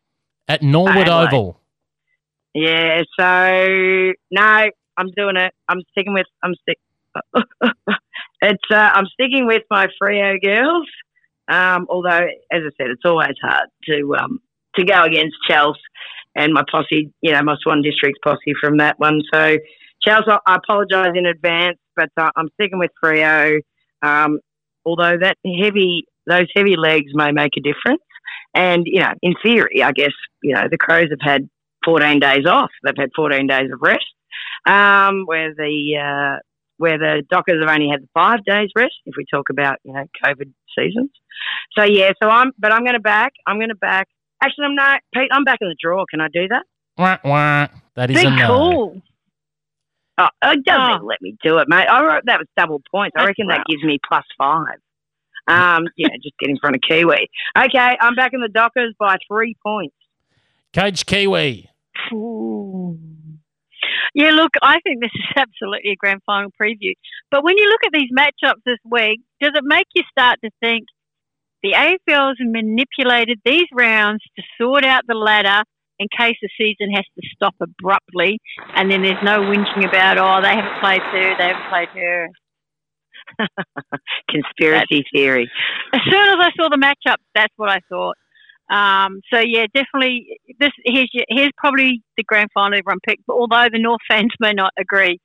At Norwood. Oval. Yeah, so no, I'm doing it. I'm sticking with. I'm stick. it's. Uh, I'm sticking with my Freo girls. Um, although, as I said, it's always hard to um, to go against Chelsea and my posse. You know, my Swan Districts posse from that one. So, Chelsea, I apologise in advance, but uh, I'm sticking with Freo. Um, although that heavy, those heavy legs may make a difference. And you know, in theory, I guess you know the Crows have had 14 days off. They've had 14 days of rest, um, where the uh, where the Dockers have only had five days rest. If we talk about you know COVID seasons, so yeah. So I'm, but I'm going to back. I'm going to back. Actually, I'm not. Pete, I'm back in the draw. Can I do that? Wah, wah. That is Be a no. cool. Oh, oh doesn't Oh. let me do it, mate. I wrote that was double points. I That's reckon that gives me plus five. Um, yeah, just get in front of Kiwi. Okay, I'm back in the Dockers by three points. Coach Kiwi. Ooh. Yeah, look, I think this is absolutely a grand final preview. But when you look at these matchups this week, does it make you start to think the AFL's manipulated these rounds to sort out the ladder in case the season has to stop abruptly and then there's no whinging about, oh, they haven't played her, they haven't played her. Conspiracy theory. as soon as I saw the matchup, that's what I thought. Um, so yeah, definitely. This here's your, here's probably the grand final everyone picked. But although the North fans may not agree,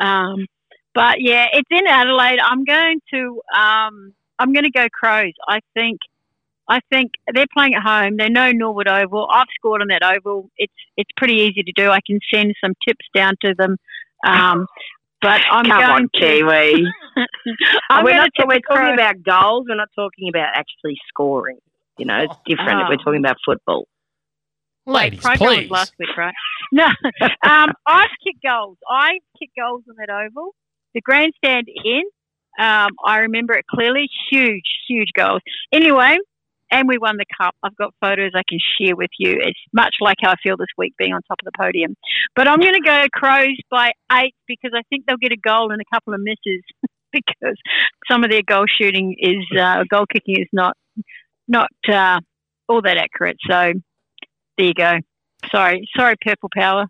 um, but yeah, it's in Adelaide. I'm going to um, I'm going to go Crows. I think I think they're playing at home. They know Norwood Oval. I've scored on that oval. It's it's pretty easy to do. I can send some tips down to them. Um, but I'm Come going on, to, Kiwi. I'm we're not, we're talking about goals. We're not talking about actually scoring. You know, it's different. Oh. We're talking about football. Ladies, program was please. last week, right? No, um, I've kicked goals. I've kicked goals on that oval. The grandstand in. Um, I remember it clearly. Huge, huge goals. Anyway, and we won the cup. I've got photos I can share with you. It's much like how I feel this week being on top of the podium. But I'm going to go Crows by eight because I think they'll get a goal and a couple of misses because some of their goal shooting is uh, goal kicking is not not uh, all that accurate. So there you go. Sorry, sorry, Purple Power.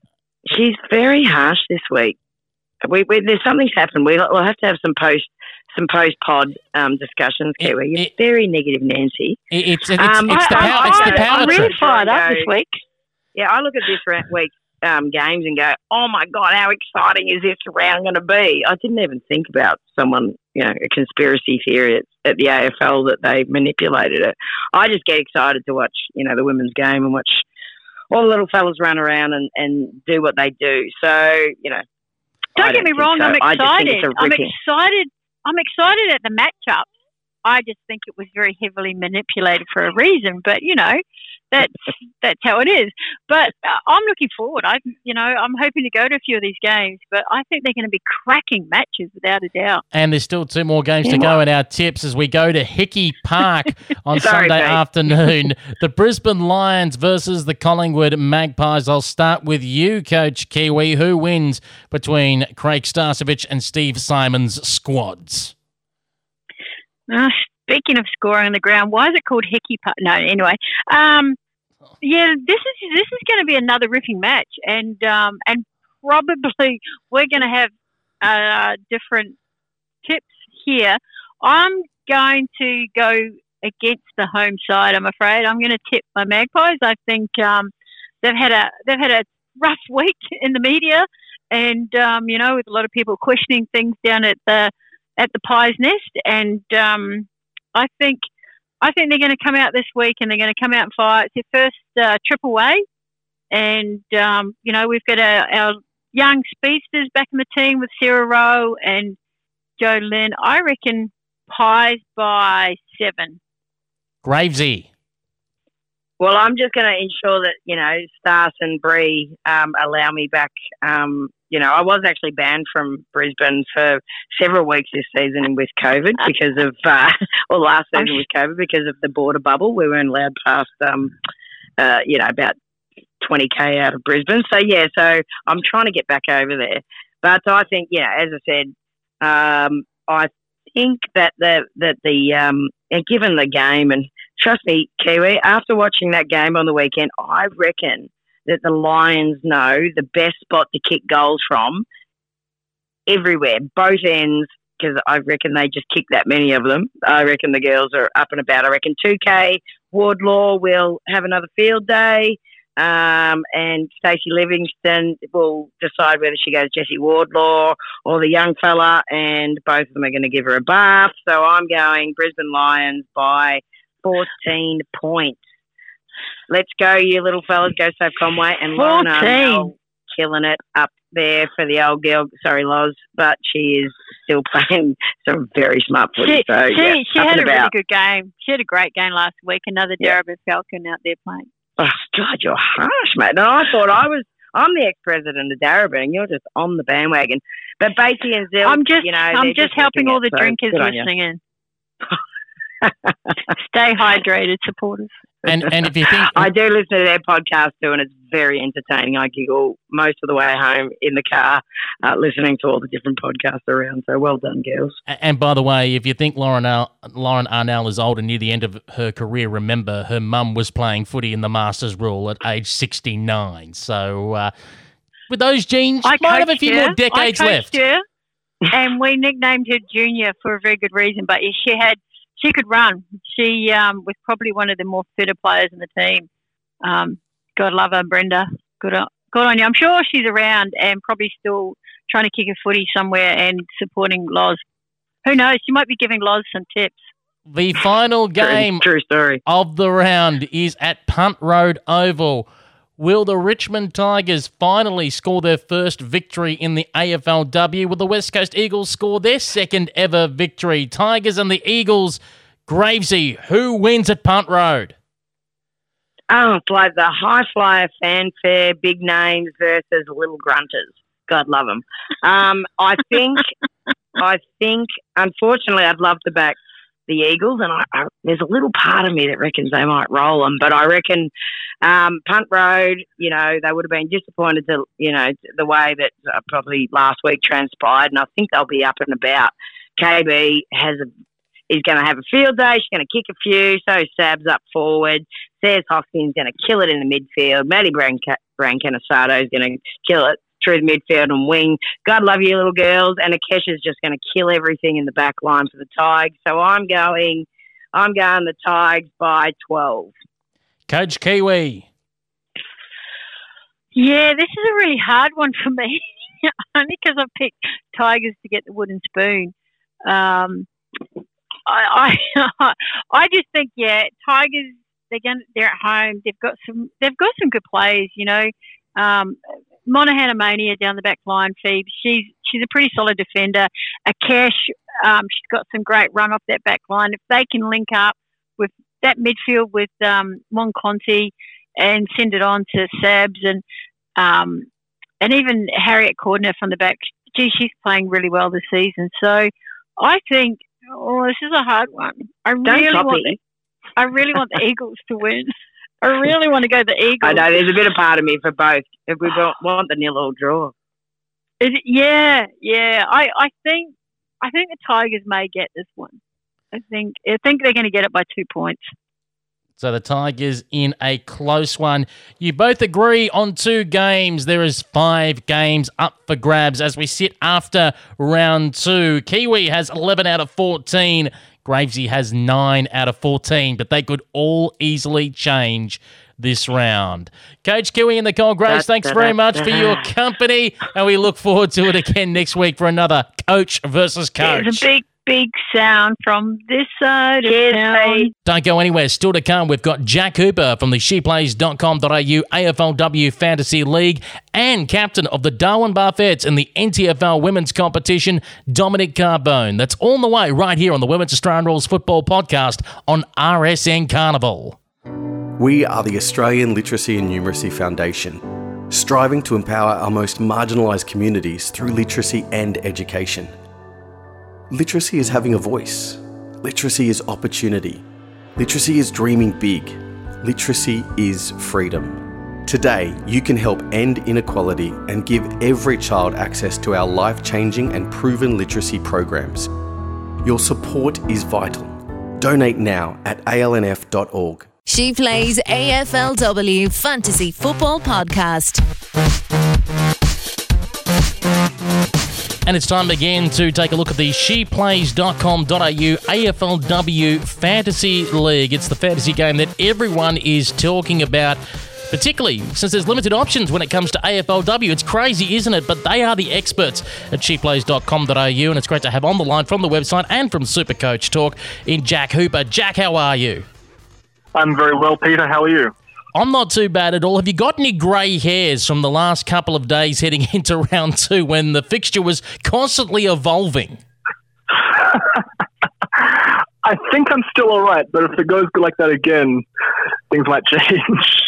She's very harsh this week. We, we, there's something's happened. We, we'll have to have some post some post pod um, discussions, It- Kiwi. You're it- very negative, Nancy. It- It's, it's, Um, it's, the I, it's I, the power. I'm really trip. fired up this week. Yeah, I look at this ra- week's um, games and go, "Oh my god, how exciting is this round going to be?" I didn't even think about someone, you know, a conspiracy theory at, at the AFL that they manipulated it. I just get excited to watch, you know, the women's game and watch all the little fellas run around and, and do what they do. So, you know, Don't I get me wrong. so. I'm I just think excited. I'm excited. I'm excited at the matchups. I just think it was very heavily manipulated for a reason. But you know, that's that's how it is. But uh, I'm looking forward. I, you know, I'm hoping to go to a few of these games. But I think they're going to be cracking matches without a doubt. And there's still two more games to go in our tips as we go to Hickey Park on Sorry, Sunday Pete. afternoon. the Brisbane Lions versus the Collingwood Magpies. I'll start with you, Coach Kiwi. Who wins between Craig Starcevich and Steve Symonds' squads? Uh, speaking of scoring on the ground, why is it called Hickey Putt? No, anyway. Um, yeah, this is this is going to be another ripping match, and um, and probably we're going to have uh, different tips here. I'm going to go against the home side. I'm afraid I'm going to tip my Magpies. I think um, they've had a they've had a rough week in the media, and um, you know, with a lot of people questioning things down at the at the Pies Nest, and um, I think I think they're going to come out this week and they're going to come out and fire. It's their first uh, trip away, and um, you know we've got our, our young speedsters back in the team with Sarah Rowe and Jo Lin. I reckon Pies by seven. Gravesy. Well, I'm just going to ensure that you know Stas and Bree um, allow me back. Um, you know, I was actually banned from Brisbane for several weeks this season with COVID because of, uh, or last season with COVID because of the border bubble. We weren't allowed past, um, uh, you know, about 20k out of Brisbane. So yeah, so I'm trying to get back over there. But I think, yeah, as I said, um, I think that the that the um, and given the game and trust me, Kiwi, after watching that game on the weekend, I reckon that the Lions know the best spot to kick goals from everywhere, both ends, because I reckon they just kick that many of them. I reckon the girls are up and about. I reckon 2K, Wardlaw will have another field day. Um, and Stacey Livingston will decide whether she goes Jesse Wardlaw or the young fella, and both of them are going to give her a bath. So I'm going Brisbane Lions by 14 points. Let's go, you little fellas. Go Save Conway and 14. Killing it up there for the old girl. Sorry, Loz, but she is still playing some very smart footy. She, so, she, yeah, she had and a really good game. She had a great game last week. Another Yeah. Darebin Falcon out there playing. Oh, God, you're harsh, mate. No, I thought I was. I'm the ex-president of Darebin, and you're just on the bandwagon. But Basie and Zill, I'm just, you know, I'm they're just helping all the so drinkers you. listening in. Stay hydrated, supporters. And and if you think I do listen to their podcast too, and it's very entertaining. I giggle most of the way home in the car, uh, listening to all the different podcasts around. So well done, girls. And by the way, if you think Lauren Ar- Lauren Arnell is old and near the end of her career, remember her mum was playing footy in the Masters rule at age 69. So uh, with those genes, I might have a few her. more decades left. her, and we nicknamed her Junior for a very good reason. But she had, she could run. She um, was probably one of the more fitter players in the team. Um, God love her, Brenda. Good on, good on you. I'm sure she's around and probably still trying to kick a footy somewhere and supporting Loz. Who knows? She might be giving Loz some tips. The final game True, true story. of the round is at Punt Road Oval. Will the Richmond Tigers finally score their first victory in the AFLW? Will the West Coast Eagles score their second ever victory? Tigers and the Eagles. Gravesy, who wins at Punt Road? Oh, it's like the high flyer fanfare, big names versus little grunters. God love them. Um, I think, I think, unfortunately, I'd love to back the Eagles, and I, I, there's a little part of me that reckons they might roll them. But I reckon um, Punt Road, you know, they would have been disappointed to, you know, the way that uh, probably last week transpired, and I think they'll be up and about. KB has a is going to have a field day. She's going to kick a few. So Sab's up forward. Sayers Hoskins going to kill it in the midfield. Maddie Branca- Brancatisano is going to kill it through the midfield and wing. God love you, little girls. And Akesha's just going to kill everything in the back line for the Tigers. So I'm going, I'm going the Tigers by 12. Coach Kiwi. Yeah, this is a really hard one for me, only because I picked Tigers to get the wooden spoon. Um, I, I, I just think, yeah, Tigers. They're going. They're at home. They've got some. They've got some good players. You know, um, Monaghan Ammonia down the back line. Phoebe. She's she's a pretty solid defender. Akesh. Um, she's got some great run off that back line. If they can link up with that midfield with um, Mon Conti and send it on to Sabs and um, and even Harriet Cordner from the back. Gee, she's playing really well this season. So I think, oh, this is a hard one. I Don't really want. I really want the Eagles to win. I really want to go the Eagles. I know there's a bit of part of me for both. If we want, want the nil or draw. Is it- yeah, yeah. I, I think, I think the Tigers may get this one. I think, I think they're going to get it by two points. So the Tigers in a close one. You both agree on two games. There is five games up for grabs as we sit after round two. Kiwi has 11 out of 14. Gravesy has 9 out of 14, but they could all easily change this round. Coach Kiwi and the Cold Grays, thanks very much for your company, and we look forward to it again next week for another Coach versus Coach. There's a big, big sound from this side of town. Don't go anywhere. Still to come, we've got Jack Hooper from the sheplays.com.au AFLW Fantasy League and captain of the Darwin Buffettes in the NTFL women's competition, Dominic Carbone. That's all on the way right here on the Women's Australian Rules Football Podcast on RSN Carnival. We are the Australian Literacy and Numeracy Foundation, striving to empower our most marginalised communities through literacy and education. Literacy is having a voice. Literacy is opportunity. Literacy is dreaming big. Literacy is freedom. Today, you can help end inequality and give every child access to our life changing and proven literacy programs. Your support is vital. Donate now at alnf.org. She plays AFLW Fantasy Football Podcast. And it's time again to take a look at the sheplays.com.au AFLW Fantasy League. It's the fantasy game that everyone is talking about, particularly since there's limited options when it comes to AFLW. It's crazy, isn't it? But they are the experts at sheplays.com.au, and it's great to have on the line from the website and from Supercoach Talk in Jack Hooper. Jack, how are you? I'm very well, Peter. How are you? I'm not too bad at all. Have you got any grey hairs from the last couple of days heading into round two when the fixture was constantly evolving? I think I'm still all right, but if it goes like that again, things might change.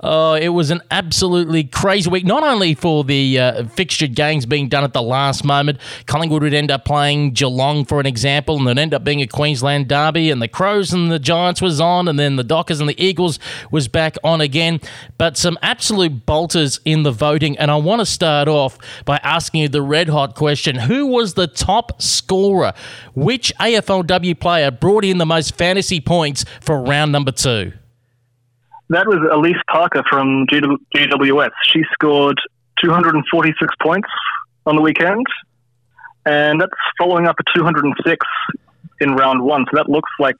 Oh, it was an absolutely crazy week. Not only for the uh, fixtured games being done at the last moment, Collingwood would end up playing Geelong, for an example, and then end up being a Queensland derby, and the Crows and the Giants was on, and then the Dockers and the Eagles was back on again. But some absolute bolters in the voting, and I want to start off by asking you the red hot question: Who was the top scorer? Which AFLW player brought in the most fantasy points for round number two? That was Alyce Parker from GWS. She scored 246 points on the weekend, and that's following up a 206 in round one. So that looks like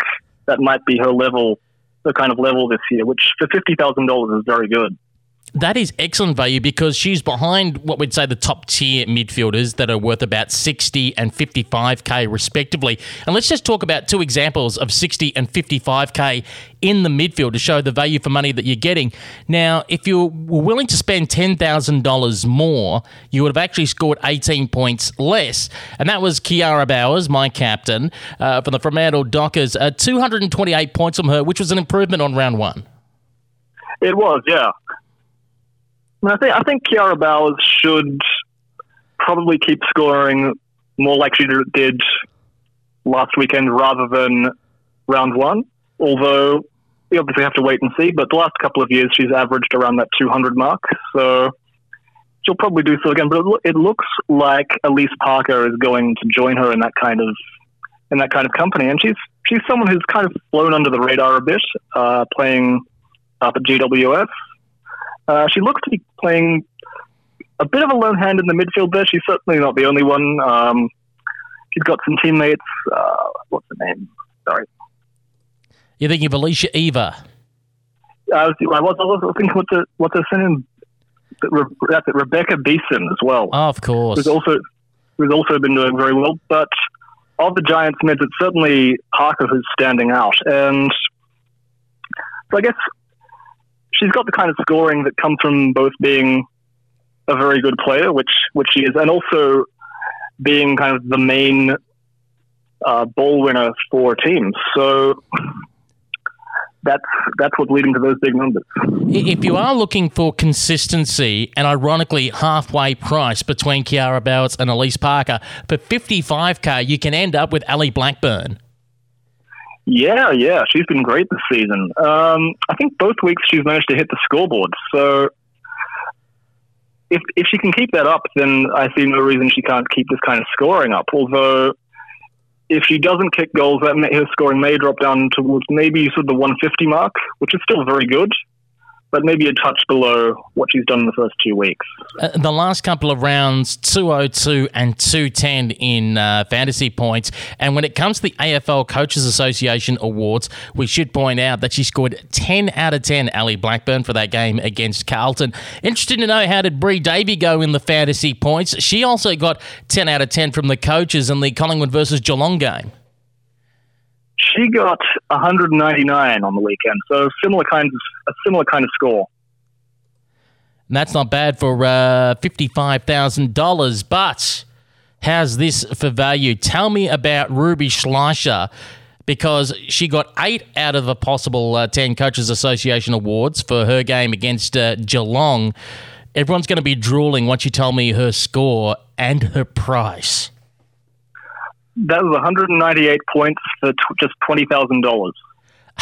that might be her level, the kind of level this year, which for $50,000 is very good that is excellent value because she's behind what we'd say the top tier midfielders that are worth about 60 and 55k respectively. And let's just talk about two examples of 60 and 55k in the midfield to show the value for money that you're getting. Now, if you were willing to spend $10,000 more, you would have actually scored 18 points less. And that was Kiara Bowers, my captain, uh, from the Fremantle Dockers, uh, 228 points from her, which was an improvement on round one. It was, yeah. I think I think Kiara Bowers should probably keep scoring more like she did last weekend rather than round one. Although we obviously have to wait and see. But the last couple of years, she's averaged around that 200 mark. So she'll probably do so again. But it, looks like Alyce Parker is going to join her in that kind of in that kind of company. And she's she's someone who's kind of flown under the radar a bit, uh, playing up at GWS. Uh, she looks to be playing a bit of a lone hand in the midfield there. She's certainly not the only one. Um, she's got some teammates. Uh, what's her name? Sorry. You're thinking of Alicia Eva. I was, I was, I was thinking what's her, what's her name? That's it, Rebecca Beeson as well. Oh, of course. Who's also, who's also been doing very well. But of the Giants mids, it's certainly Parker who's standing out. And so I guess she's got the kind of scoring that comes from both being a very good player, which which she is, and also being kind of the main uh, ball winner for teams. So that's that's what's leading to those big numbers. If you are looking for consistency and ironically halfway price between Kiara Bowers and Alyce Parker for 55k, you can end up with Ellie Blackburn. Yeah, yeah, she's been great this season. Um, I think both weeks she's managed to hit the scoreboard. So if if she can keep that up, then I see no reason she can't keep this kind of scoring up. Although if she doesn't kick goals, that may, her scoring may drop down towards maybe sort of the 150 mark, which is still very good but maybe a touch below what she's done in the first two weeks. Uh, the last couple of rounds, 202 and 210 in uh, fantasy points. And when it comes to the AFL Coaches Association Awards, we should point out that she scored 10 out of 10, Ellie Blackburn, for that game against Carlton. Interested to know how did Bree Davey go in the fantasy points? She also got 10 out of 10 from the coaches in the Collingwood versus Geelong game. She got 199 on the weekend, so similar kinds of, a similar kind of score. And that's not bad for uh, $55,000. But how's this for value? Tell me about Ruby Schleicher because she got eight out of a possible uh, 10 Coaches Association awards for her game against uh, Geelong. Everyone's going to be drooling once you tell me her score and her price. That was 198 points for t- just $20,000.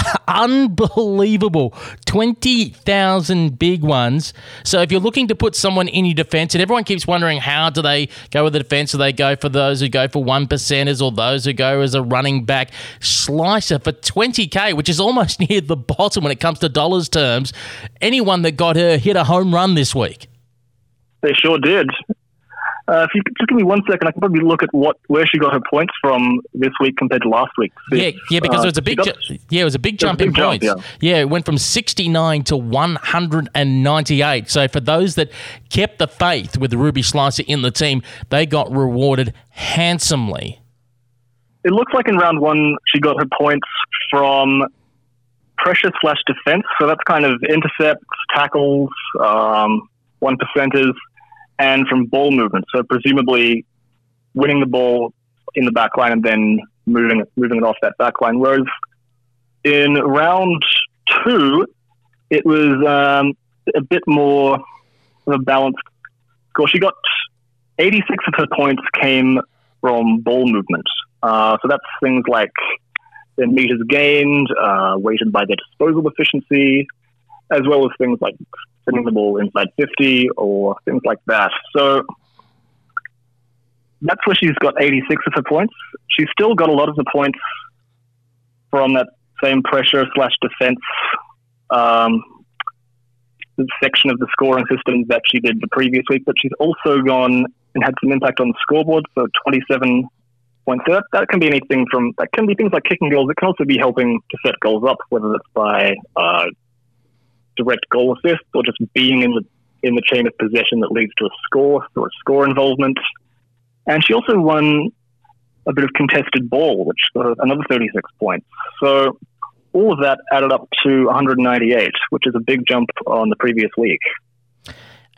Unbelievable. 20,000 big ones. So if you're looking to put someone in your defense, and everyone keeps wondering how do they go with the defense? Do they go for those who go for one percenters or those who go as a running back? Schleicher for 20K, which is almost near the bottom when it comes to dollars terms. Anyone that got her hit a home run this week. They sure did. Uh, if you could just give me one second, I can probably look at what where she got her points from this week compared to last week. Yeah, yeah, because uh, it was a big, got, ju- yeah, it was a big jump a big in jump, points. Yeah. yeah, it went from sixty nine to one hundred and ninety eight. So for those that kept the faith with Ruby Schleicher in the team, they got rewarded handsomely. It looks like in round one she got her points from pressure slash defense. So that's kind of intercepts, tackles, um, one percenters and from ball movement. So presumably winning the ball in the back line and then moving moving it off that back line. Whereas in round two, it was um, a bit more of a balanced score. She got 86 of her points came from ball movement. Uh, so that's things like the meters gained, uh, weighted by their disposal efficiency, as well as things like sending the ball inside 50 or things like that. So that's where she's got 86 of her points. She's still got a lot of the points from that same pressure slash defense um, section of the scoring system that she did the previous week, but she's also gone and had some impact on the scoreboard. So 27 points. So that, that can be anything from that can be things like kicking goals. It can also be helping to set goals up, whether it's by uh, direct goal assist or just being in the in the chain of possession that leads to a score or a score involvement. And she also won a bit of contested ball, which was another 36 points. So all of that added up to 198, which is a big jump on the previous week.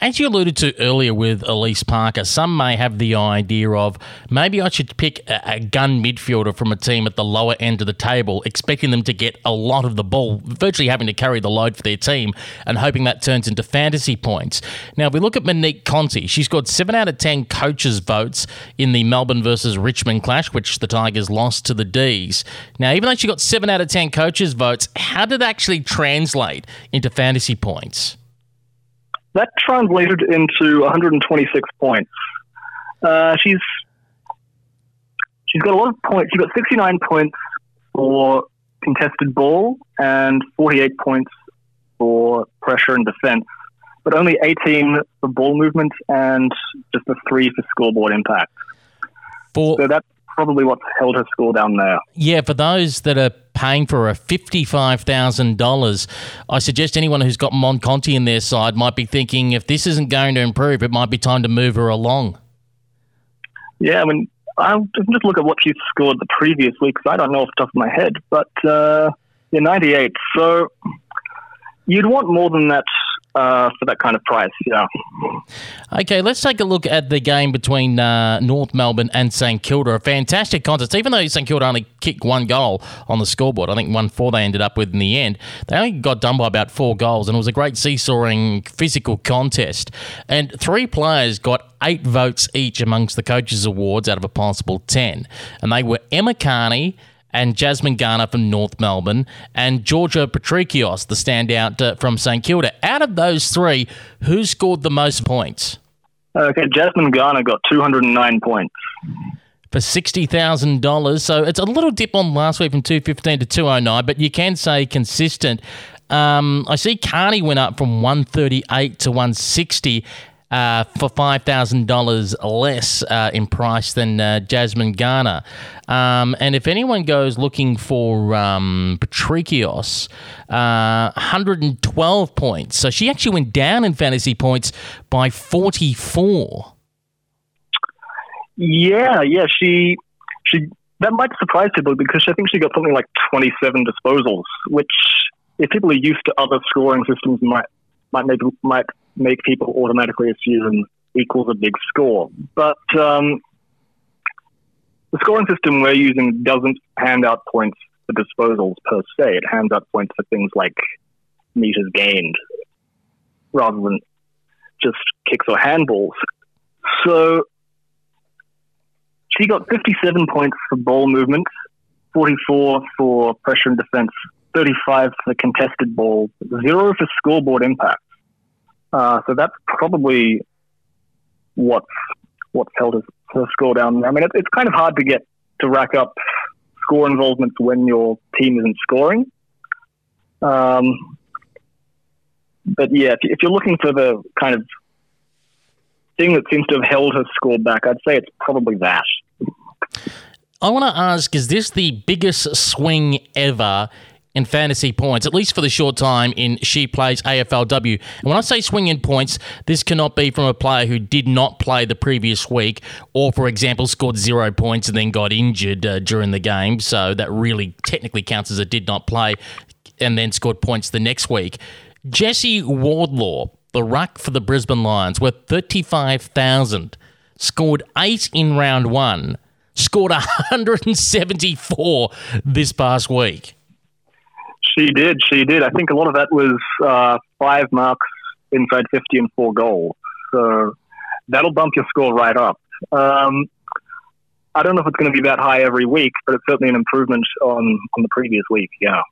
As you alluded to earlier with Alyce Parker, some may have the idea of maybe I should pick a, a, gun midfielder from a team at the lower end of the table, expecting them to get a lot of the ball, virtually having to carry the load for their team, and hoping that turns into fantasy points. Now, if we look at Monique Conti, she's got 7 out of 10 coaches' votes in the Melbourne versus Richmond clash, which the Tigers lost to the D's. Now, even though she got 7 out of 10 coaches' votes, how did that actually translate into fantasy points? That translated into 126 points. Uh, she's she's got a lot of points. She got 69 points for contested ball and 48 points for pressure and defense, but only 18 for ball movement and just a three for scoreboard impact. For, so that's probably what's held her score down there. Yeah, for those that are paying for a $55,000, I suggest anyone who's got Mon Conti in their side might be thinking if this isn't going to improve, it might be time to move her along. Yeah, I mean, I'll just look at what she scored the previous week because I don't know off the top of my head, but uh, yeah, 98. So you'd want more than that uh, for that kind of price. Yeah. Okay, let's take a look at the game between uh, North Melbourne and St Kilda. A fantastic contest, even though St Kilda only kicked one goal on the scoreboard. I think one four they ended up with in the end. They only got done by about four goals, and it was a great seesawing physical contest. And three players got eight votes each amongst the coaches' awards out of a possible ten, and they were Emma Kearney and Jasmine Garner from North Melbourne, and Georgia Patrikios, the standout uh, from St Kilda. Out of those three, who scored the most points? Okay, Jasmine Garner got 209 points. for $60,000. So it's a little dip on last week from 215 to 209, but you can say consistent. Um, I see Kearney went up from 138 to 160 uh, for $5,000 less uh, in price than uh, Jasmine Garner. Um, and if anyone goes looking for um, Patrikios, 112 uh, points. So she actually went down in fantasy points by 44. Yeah, yeah, she she that might surprise people because I think she got something like 27 disposals, which if people are used to other scoring systems might might make might make people automatically assume equals a big score. But um, the scoring system we're using doesn't hand out points for disposals per se. It hands out points for things like meters gained rather than just kicks or handballs. So she got 57 points for ball movement, 44 for pressure and defense, 35 for contested ball, zero for scoreboard impact. Uh, so that's probably what's what's held her, her score down. I mean, it, it's kind of hard to get to rack up score involvements when your team isn't scoring. Um, but yeah, if, if you're looking for the kind of thing that seems to have held her score back, I'd say it's probably that. I want to ask is this the biggest swing ever in fantasy points, at least for the short time in She Plays AFLW. And when I say swing in points, this cannot be from a player who did not play the previous week or, for example, scored zero points and then got injured uh, during the game. So that really technically counts as a did not play and then scored points the next week. Jesse Wardlaw, the ruck for the Brisbane Lions, worth 35,000, scored eight in round one scored 174 this past week. She did. She did. I think a lot of that was uh, five marks inside 50 and four goals. So that'll bump your score right up. Um, I don't know if it's going to be that high every week, but it's certainly an improvement on, on the previous week. Yeah.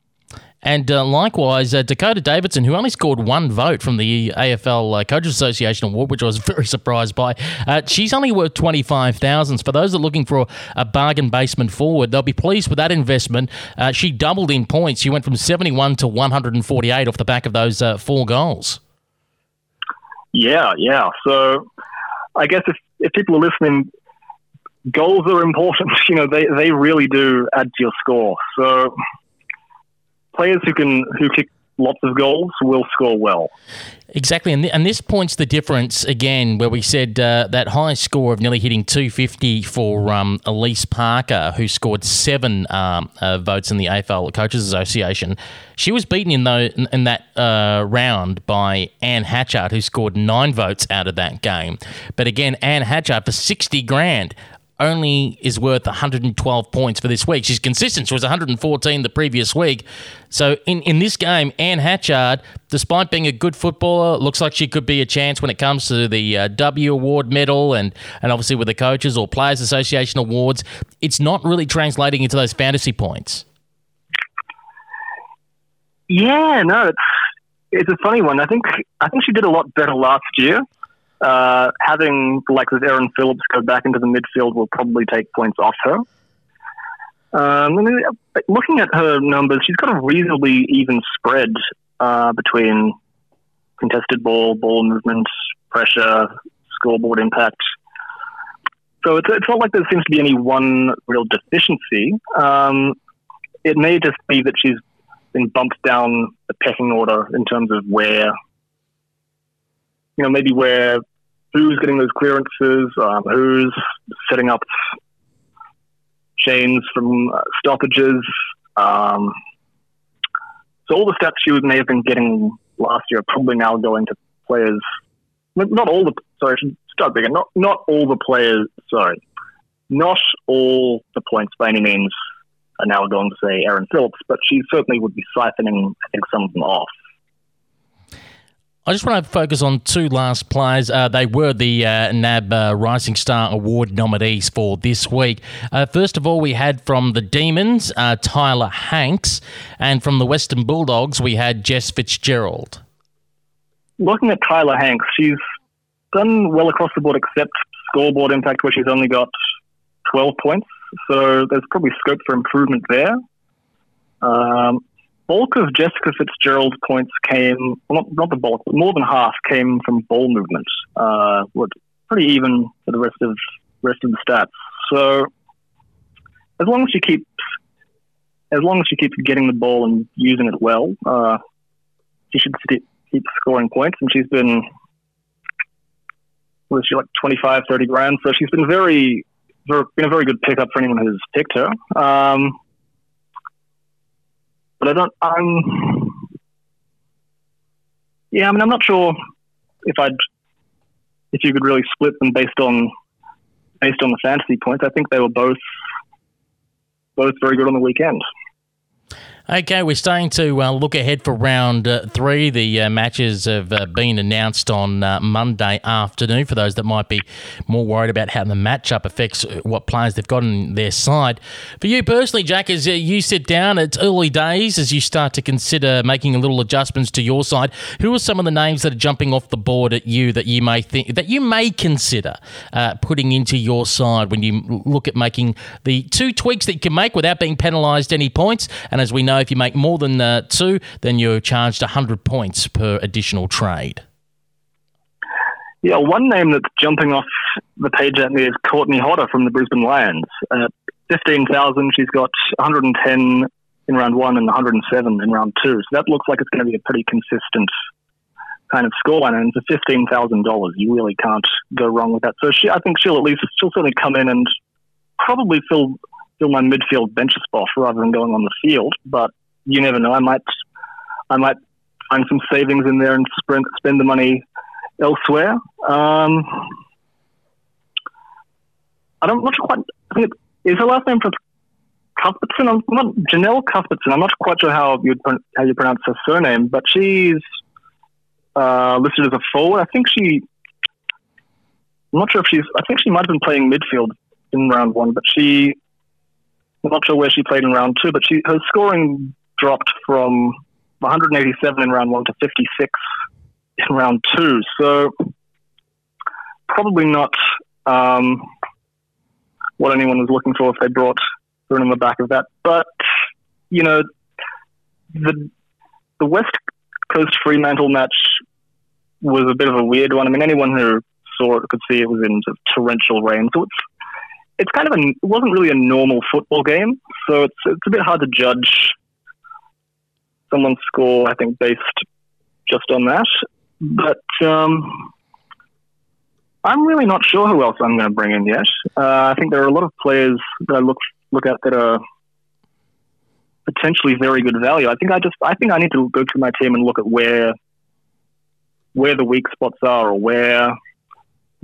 And uh, likewise, uh, Dakota Davidson, who only scored one vote from the AFL uh, Coaches Association Award, which I was very surprised by, uh, she's only worth 25000 For those that are looking for a bargain basement forward, they'll be pleased with that investment. Uh, she doubled in points. She went from 71 to 148 off the back of those uh, four goals. Yeah, yeah. So I guess if, if people are listening, goals are important. You know, they, they really do add to your score. So players who can who kick lots of goals will score well. Exactly, and, th- and this points the difference again, where we said uh, that high score of nearly hitting 250 for um, Alyce Parker, who scored seven um, uh, votes in the AFL Coaches Association. She was beaten in, though, in, in that uh, round by Anne Hatchard, who scored nine votes out of that game. But again, Anne Hatchard for 60 grand only is worth 112 points for this week. She's consistent. She was 114 the previous week. So in, in this game, Anne Hatchard, despite being a good footballer, looks like she could be a chance when it comes to the uh, W Award medal and, and obviously with the coaches or Players Association awards. It's not really translating into those fantasy points. Yeah, no, it's, it's a funny one. I think I think she did a lot better last year uh, having the likes of Erin Phillips go back into the midfield will probably take points off her. Um, looking at her numbers, she's got a reasonably even spread uh, between contested ball, ball movement, pressure, scoreboard impact. So it's, it's not like there seems to be any one real deficiency. Um, it may just be that she's been bumped down the pecking order in terms of where you know, maybe where who's getting those clearances, um, who's setting up chains from uh, stoppages. Um, so all the stats she may have been getting last year are probably now going to players. Not all the sorry, I should start bigger. Not not all the players. Sorry, not all the points by any means are now going to say Erin Phillips, but she certainly would be siphoning I think some of them off. I just want to focus on two last players. Uh, they were the uh, NAB uh, Rising Star Award nominees for this week. Uh, first of all, we had from the Demons, uh, Tyla Hanks, and from the Western Bulldogs, we had Jess Fitzgerald. Looking at Tyla Hanks, she's done well across the board except scoreboard impact, where she's only got 12 points. So there's probably scope for improvement there. Um, bulk of Jessica Fitzgerald's points came, well, not, not the bulk, but more than half came from ball movement. Uh, were pretty even for the rest of rest of the stats. So as long as she keeps as long as she keeps getting the ball and using it well, uh, she should keep scoring points. And she's been was she like 25, 30 grand? So she's been very, very been a very good pickup for anyone who's picked her. Um, but I don't. I'm. Yeah, I mean, I'm not sure if I'd if you could really split them based on based on the fantasy points. I think they were both both very good on the weekend. Okay, we're starting to uh, look ahead for round uh, three. The uh, matches have uh, been announced on uh, Monday afternoon for those that might be more worried about how the matchup affects uh, what players they've got on their side. For you personally, Jack, as you sit down, it's early days as you start to consider making a little adjustments to your side. Who are some of the names that are jumping off the board at you that you may think that you may consider putting into your side when you look at making the two tweaks that you can make without being penalised any points? And as we know know if you make more than uh, two, then you're charged 100 points per additional trade. Yeah, one name that's jumping off the page at me is Courtney Hodder from the Brisbane Lions. At 15,000, she's got 110 in round one and 107 in round two. So that looks like it's going to be a pretty consistent kind of scoreline. And for $15,000, you really can't go wrong with that. So she, I think she'll at least, she'll certainly come in and probably fill fill my midfield bench spot rather than going on the field. But you never know. I might, I might find some savings in there and spend spend the money elsewhere. Um, I don't, I'm not quite. I think it, is her last name for Cuthbertson? I'm not Janelle Cuthbertson. I'm not quite sure how you how you pronounce her surname, but she's uh, listed as a forward. I think she. I'm not sure if she's. I think she might have been playing midfield in round one, but she I'm not sure where she played in round two, but she her scoring dropped from 187 in round one to 56 in round two. So probably not um, what anyone was looking for if they brought her in the back of that. But you know, the the West Coast Fremantle match was a bit of a weird one. I mean, anyone who saw it could see it was in torrential rain. So it's it's kind of a, it wasn't really a normal football game, so it's it's a bit hard to judge someone's score. I think based just on that, but um, I'm really not sure who else I'm going to bring in yet. Uh, I think there are a lot of players that I look look at that are potentially very good value. I think I just I think I need to go through my team and look at where where the weak spots are or where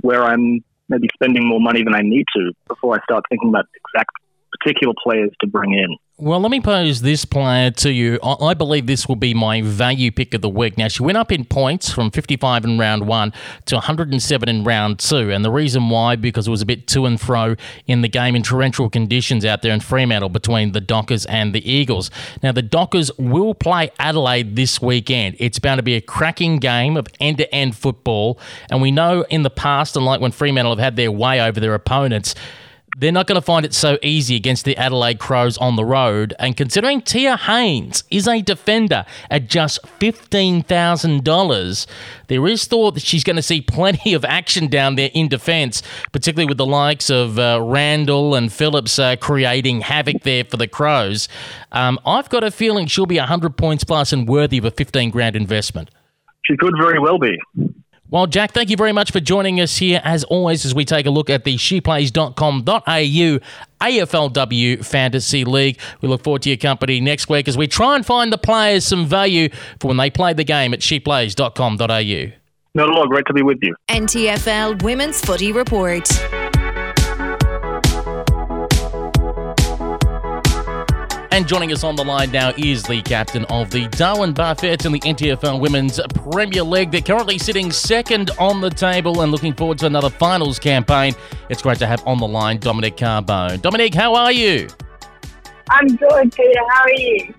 where I'm maybe spending more money than I need to before I start thinking about exact particular players to bring in. Well, let me pose this player to you. I believe this will be my value pick of the week. Now, she went up in points from 55 in round one to 107 in round two. And the reason why, because it was a bit to and fro in the game in torrential conditions out there in Fremantle between the Dockers and the Eagles. Now, the Dockers will play Adelaide this weekend. It's bound to be a cracking game of end to end football. And we know in the past, and like when Fremantle have had their way over their opponents, they're not going to find it so easy against the Adelaide Crows on the road. And considering Tia Haynes is a defender at just $15,000, there is thought that she's going to see plenty of action down there in defence, particularly with the likes of uh, Randall and Phillips uh, creating havoc there for the Crows. Um, I've got a feeling she'll be 100 points plus and worthy of a 15 grand investment. She could very well be. Well, Jack, thank you very much for joining us here, as always, as we take a look at the sheplays.com.au AFLW Fantasy League. We look forward to your company next week as we try and find the players some value for when they play the game at sheplays.com.au. Not at all. Great to be with you. NTFL Women's Footy Report. And joining us on the line now is the captain of the Darwin Buffettes in the NTFL Women's Premier League. They're currently sitting second on the table and looking forward to another finals campaign. It's great to have on the line Dominic Carbone. Dominic, how are you? I'm good, Peter. How are you?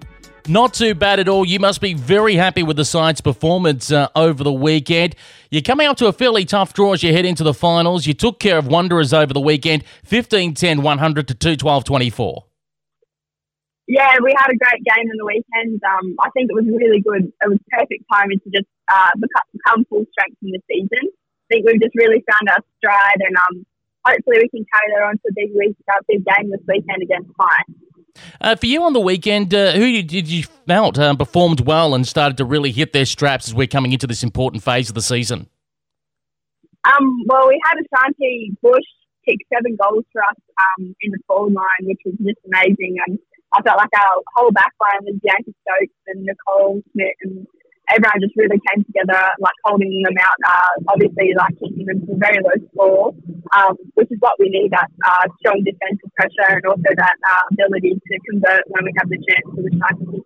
Not too bad at all. You must be very happy with the side's performance uh, over the weekend. You're coming up to a fairly tough draw as you head into the finals. You took care of Wanderers over the weekend 15 10 100 to 2 12 24. Yeah, we had a great game in the weekend. Um, I think it was really good. It was perfect timing to just uh, become full strength in the season. I think we've just really found our stride, and um, hopefully we can carry that on to a big week, a big game this weekend against Pine. Uh, for you on the weekend, uh, who did you felt uh, performed well and started to really hit their straps as we're coming into this important phase of the season? Um, well, we had Ashanti Bush kick seven goals for us um, in the forward line, which was just amazing. And I felt like our whole back line was Bianca Stokes and Nicole Smith and everyone just really came together, like holding them out. Uh, obviously, like keeping them to very low score, um, which is what we need that uh, strong defensive pressure and also that uh, ability to convert when we have the chance to the try to keep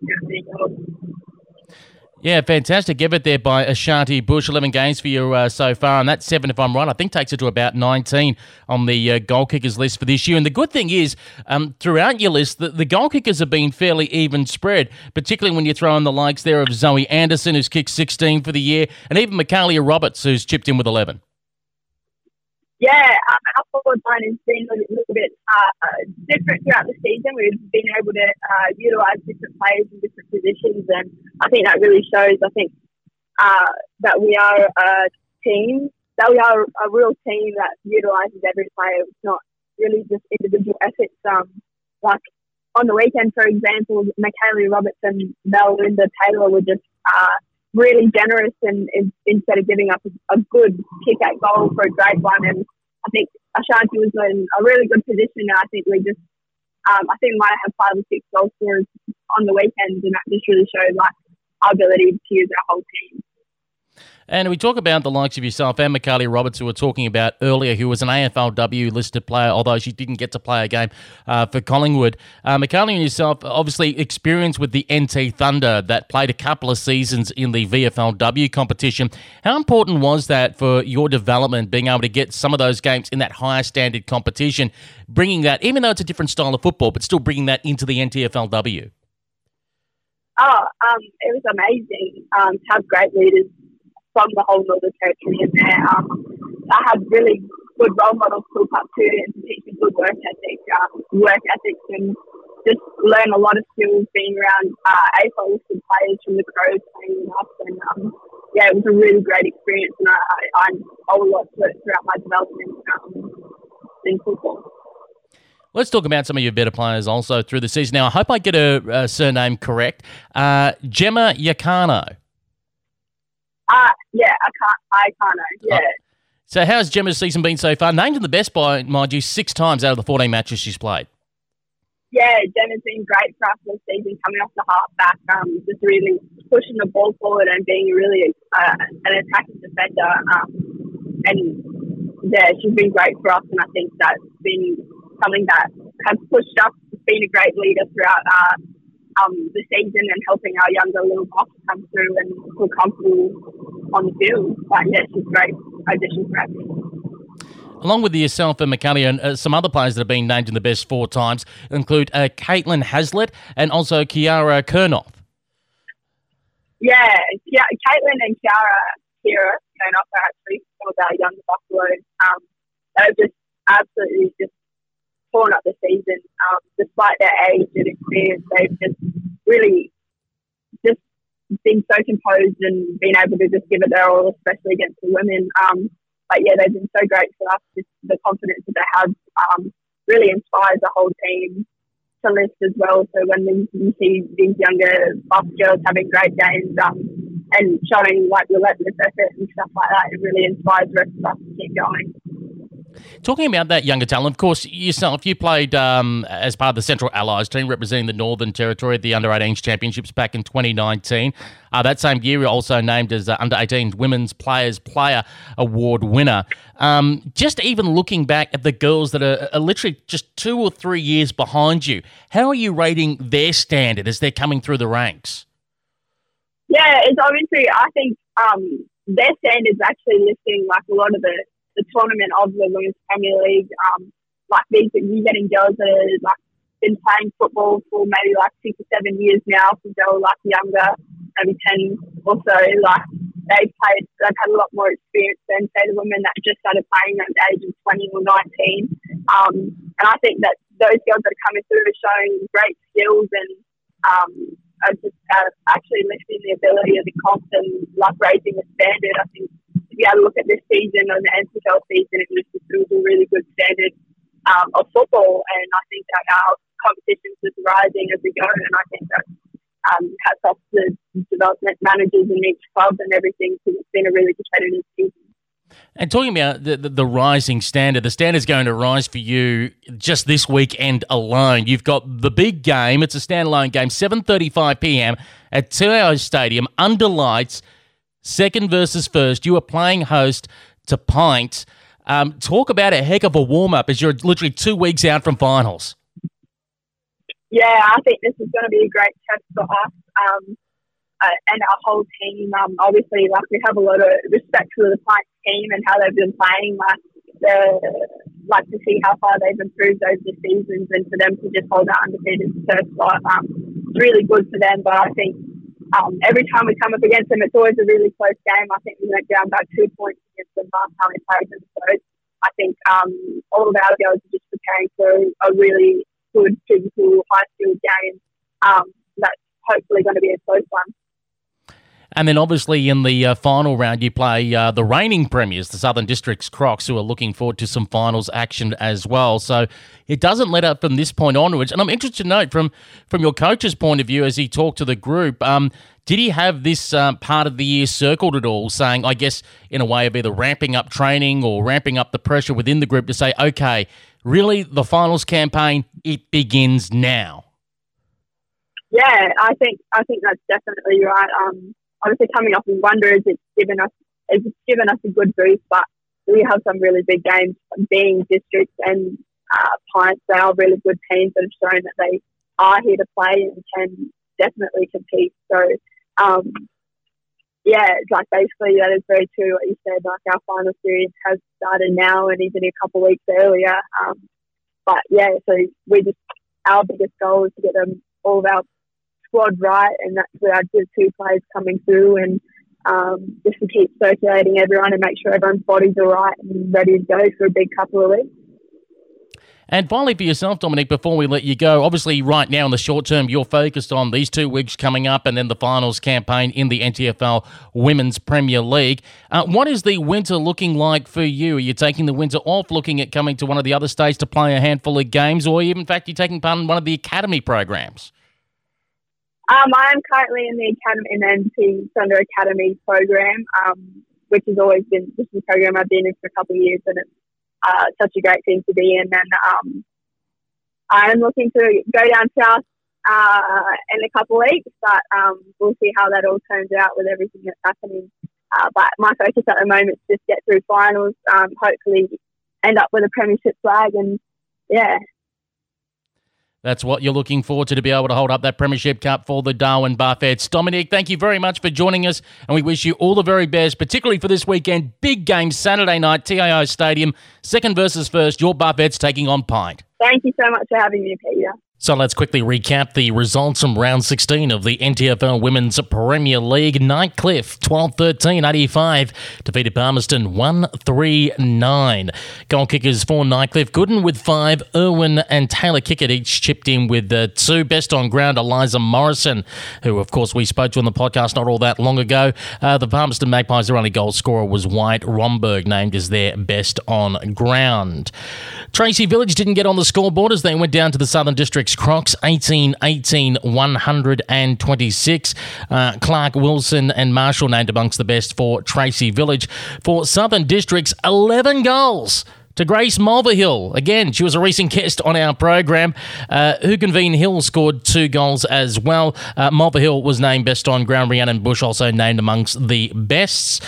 yeah, fantastic effort there by Ashanti Bush. 11 games for you uh, so far, and that's seven, if I'm right. I think takes it to about 19 on the uh, goal kickers list for this year. And the good thing is, um, throughout your list, the, the goal kickers have been fairly even spread, particularly when you throw in the likes there of Zoe Anderson, who's kicked 16 for the year, and even Michaelia Roberts, who's chipped in with 11 yeah, our forward line has been a little bit uh, different throughout the season. We've been able to uh, utilise different players in different positions, and I think that really shows. I think uh, that we are a team, that we are a real team that utilises every player. It's not really just individual efforts. Um, like on the weekend, for example, Michaelia Robertson, and Linda Taylor were just uh, really generous and, and, instead of giving up a, a, good kick at goal for a great one. And I think Ashanti was in a really good position. And I think we just, um, I think we might have five or six goal scorers on the weekend, and that just really showed like our ability to use our whole team. And we talk about the likes of yourself and Michaelia Roberts, who were talking about earlier, who was an AFLW listed player, although she didn't get to play a game uh, for Collingwood. Uh, and yourself, obviously, experienced with the NT Thunder that played a couple of seasons in the VFLW competition. How important was that for your development, being able to get some of those games in that higher standard competition, bringing that, even though it's a different style of football, but still bringing that into the NTFLW? Oh, um, it was amazing um, to have great leaders from the whole Northern Territory in there. Um, I had really good role models to look up to and to teach me good work ethic, um, work ethics, and just learn a lot of skills being around uh, AFL listed players from the Crows playing us. And um, yeah, it was a really great experience, and I, I, I owe a lot to it throughout my development um, in football. Let's talk about some of your better players also through the season. Now, I hope I get a, a surname correct. Uh, Gemma Iacano. Uh, yeah, I can't. I can't know. Yeah. Oh. So how's Gemma's season been so far? Named in the best by, mind you, six times out of the 14 matches she's played. Yeah, Gemma's been great for us this season, coming off the halfback, um, just really pushing the ball forward and being really uh, an attacking defender. Um, and yeah, she's been great for us, and I think that's been something that has pushed us, been a great leader throughout uh, um, the season and helping our younger little box come through and feel comfortable on the field. But yeah, she's great addition for team. Along with yourself and Michaelia and uh, some other players that have been named in the best four times include uh, Caitlin Haslett and also Kiara Kernoff. Yeah, yeah, Caitlin and Kiara, Kiara Kernoff are actually some of our young Buffaloes. Um, they've just absolutely just torn up the season. Um, despite their age and experience, they've just really just been so composed and been able to just give it their all, especially against the women. Um, but yeah, they've been so great for us. Just the confidence that they have um, really inspires the whole team to lift as well. So when you see these younger buff girls having great games um, and showing like relentless effort and stuff like that, it really inspires the rest of us to keep going. Talking about that younger talent, of course, yourself, you played um, as part of the Central Allies team representing the Northern Territory at the Under 18s Championships back in 2019. Uh, that same year, you also named as uh, Under 18 Women's Players Player Award winner. Um, just even looking back at the girls that are, are, literally just two or three years behind you, how are you rating their standard as they're coming through the ranks? Yeah, it's obviously, I think um, their standards actually lifting like a lot of the the tournament of the Women's Premier League. Um, like these, you're getting girls that are like been playing football for maybe like six or seven years now since they were like younger, maybe 10 or so. Like they've played, they've had a lot more experience than say the women that just started playing at the age of 20 or 19. Um, and I think that those girls that are coming through are showing great skills and um, are just uh, actually lifting the ability of the comp and like raising the standard. I think if you had a look at this season and the NPL season, it was, it was a really good standard um, of football. And I think that our competition's just rising as we go. And I think that um, hats off to the development managers in each club and everything because it's been a really competitive season. And talking about the, the, the, rising standard, the standard's going to rise for you just this weekend alone. You've got the big game. It's a standalone game, 7.35 p.m. at TIO Stadium, under lights, second versus first. You are playing host to Pint. Um, talk about a heck of a warm-up as you're literally two weeks out from finals yeah, I think this is going to be a great test for us um, uh, and our whole team. Um, obviously, like we have a lot of respect for the Pint team and how they've been playing. Like, the, like to see how far they've improved over the seasons, and for them to just hold that undefeated first spot, um, it's really good for them. But I think um, every time we come up against them, it's always a really close game. I think we went down by two points against them last time we played them. So I think um, all of our girls are just preparing for a really good physical high school game um, that's hopefully going to be a close one. And then obviously in the uh, final round, you play uh, the reigning premiers, the Southern Districts Crocs, who are looking forward to some finals action as well. So it doesn't let up from this point onwards. And I'm interested to note from from your coach's point of view as he talked to the group. Um, did he have this uh, part of the year circled at all, saying, I guess, in a way of either ramping up training or ramping up the pressure within the group to say, okay, really, the finals campaign, it begins now? Yeah, I think I think that's definitely right. Um, obviously, coming off in Wanderers, it's given us it's given us a good boost, but we have some really big games, being districts and uh, Pints. They are really good teams that have shown that they are here to play and can definitely compete. So, um, yeah, like basically that is very true what you said. Like our final series has started now and even a couple of weeks earlier. Um, but yeah, so we just our biggest goal is to get them all of our squad right, and that's where our Div two players coming through, and um, just to keep circulating everyone and make sure everyone's bodies are right and ready to go for a big couple of weeks. And finally, for yourself, Dominic, before we let you go, obviously, right now in the short term, you're focused on these two weeks coming up and then the finals campaign in the NTFL Women's Premier League. Uh, what is the winter looking like for you? Are you taking the winter off, looking at coming to one of the other states to play a handful of games, or in fact, you're taking part in one of the academy programs? Um, I am currently in the academy in the NT Thunder Academy program, um, which has always been this is a program I've been in for a couple of years, and it's uh, such a great thing to be in. And um, I'm looking to go down south uh, in a couple of weeks, but um, we'll see how that all turns out with everything that's happening. Uh, but my focus at the moment is just get through finals, um, hopefully end up with a premiership flag, and yeah, that's what you're looking forward to to be able to hold up that Premiership Cup for the Darwin Buffettes. Dominic, thank you very much for joining us, and we wish you all the very best, particularly for this weekend. Big game Saturday night, TIO Stadium, second versus first. Your Buffettes taking on Pint. Thank you so much for having me, Peter. So let's quickly recap the results from round 16 of the NTFL Women's Premier League. Nightcliff 12 13 85 defeated Palmerston 1 3 9. Goal kickers for Nightcliff Gooden with five. Irwin and Taylor Kickett each chipped in with uh, two. Best on ground, Eliza Morrison, who of course we spoke to on the podcast not all that long ago. Uh, the Palmerston Magpies, their only goal scorer was White Romberg, named as their best on ground. Tracy Village didn't get on the scoreboard as they went down to the Southern District Crocs 18 18 126. Uh, Clark Wilson and Marshall named amongst the best for Tracy Village. For Southern Districts, 11 goals to Grace Mulverhill. Again, she was a recent guest on our program. Uh, Hugenveen Hill scored two goals as well. Uh, Mulverhill was named best on ground. Rhiannon Bush also named amongst the bests.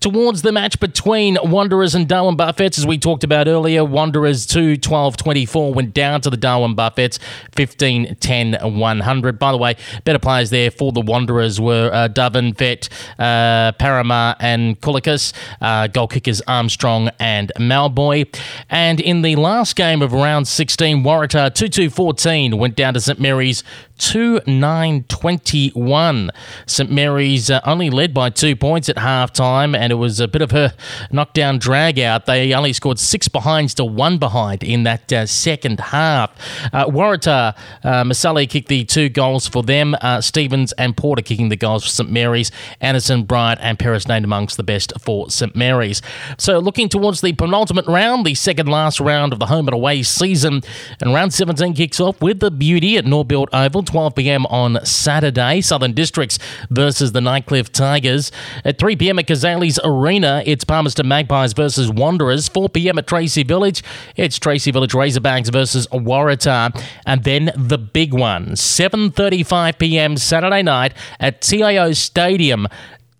Towards the match between Wanderers and Darwin Buffettes, as we talked about earlier, Wanderers 2 12 24 went down to the Darwin Buffettes 15 10 100. By the way, better players there for the Wanderers were uh, Doven, Vet, uh, Paramar, and Kulikas. Uh, goal kickers Armstrong and Malboy. And in the last game of round 16, Waratah 2 2 14 went down to St Mary's 2 9 21. St Mary's uh, only led by two points at half time, and it was a bit of a knockdown drag out. They only scored six behinds to one behind in that uh, second half. Uh, Waratah, uh, kicked the two goals for them, uh, Stevens and Porter kicking the goals for St Mary's. Anderson, Bryant, and Paris named amongst the best for St Mary's. So, looking towards the penultimate round, the second last round of the home and away season, and round 17 kicks off with the beauty at Norbuilt Oval. 12 pm on Saturday. Southern Districts versus the Nightcliff Tigers. At 3 pm at Cazaly's Arena, it's Palmerston Magpies versus Wanderers. 4 pm at Tracy Village, it's Tracy Village Razorbacks versus Waratah. And then the big one, 7.35 pm Saturday night at TIO Stadium.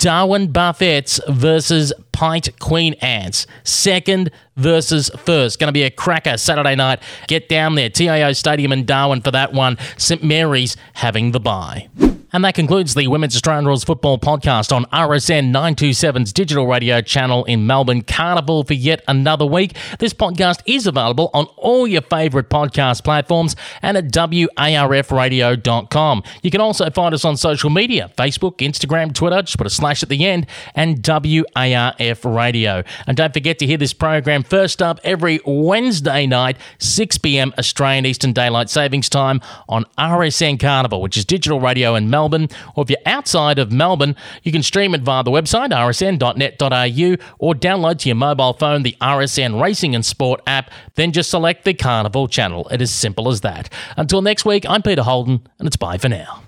Darwin Buffettes versus Pint Queen Ants. Second versus first. Going to be a cracker Saturday night. Get down there, TIO Stadium in Darwin for that one. St Mary's having the bye. And that concludes the Women's Australian Rules Football podcast on RSN 927's digital radio channel in Melbourne. Carnival for yet another week. This podcast is available on all your favourite podcast platforms and at WARFradio.com. You can also find us on social media Facebook, Instagram, Twitter. Just put a slash at the end and WARF Radio. And don't forget to hear this program first up every Wednesday night, 6 p.m. Australian Eastern Daylight Savings Time on RSN Carnival, which is digital radio in Melbourne. Or if you're outside of Melbourne, you can stream it via the website rsn.net.au or download to your mobile phone the RSN Racing and Sport app. Then just select the Carnival channel. It is simple as that. Until next week, I'm Peter Holden, and it's bye for now.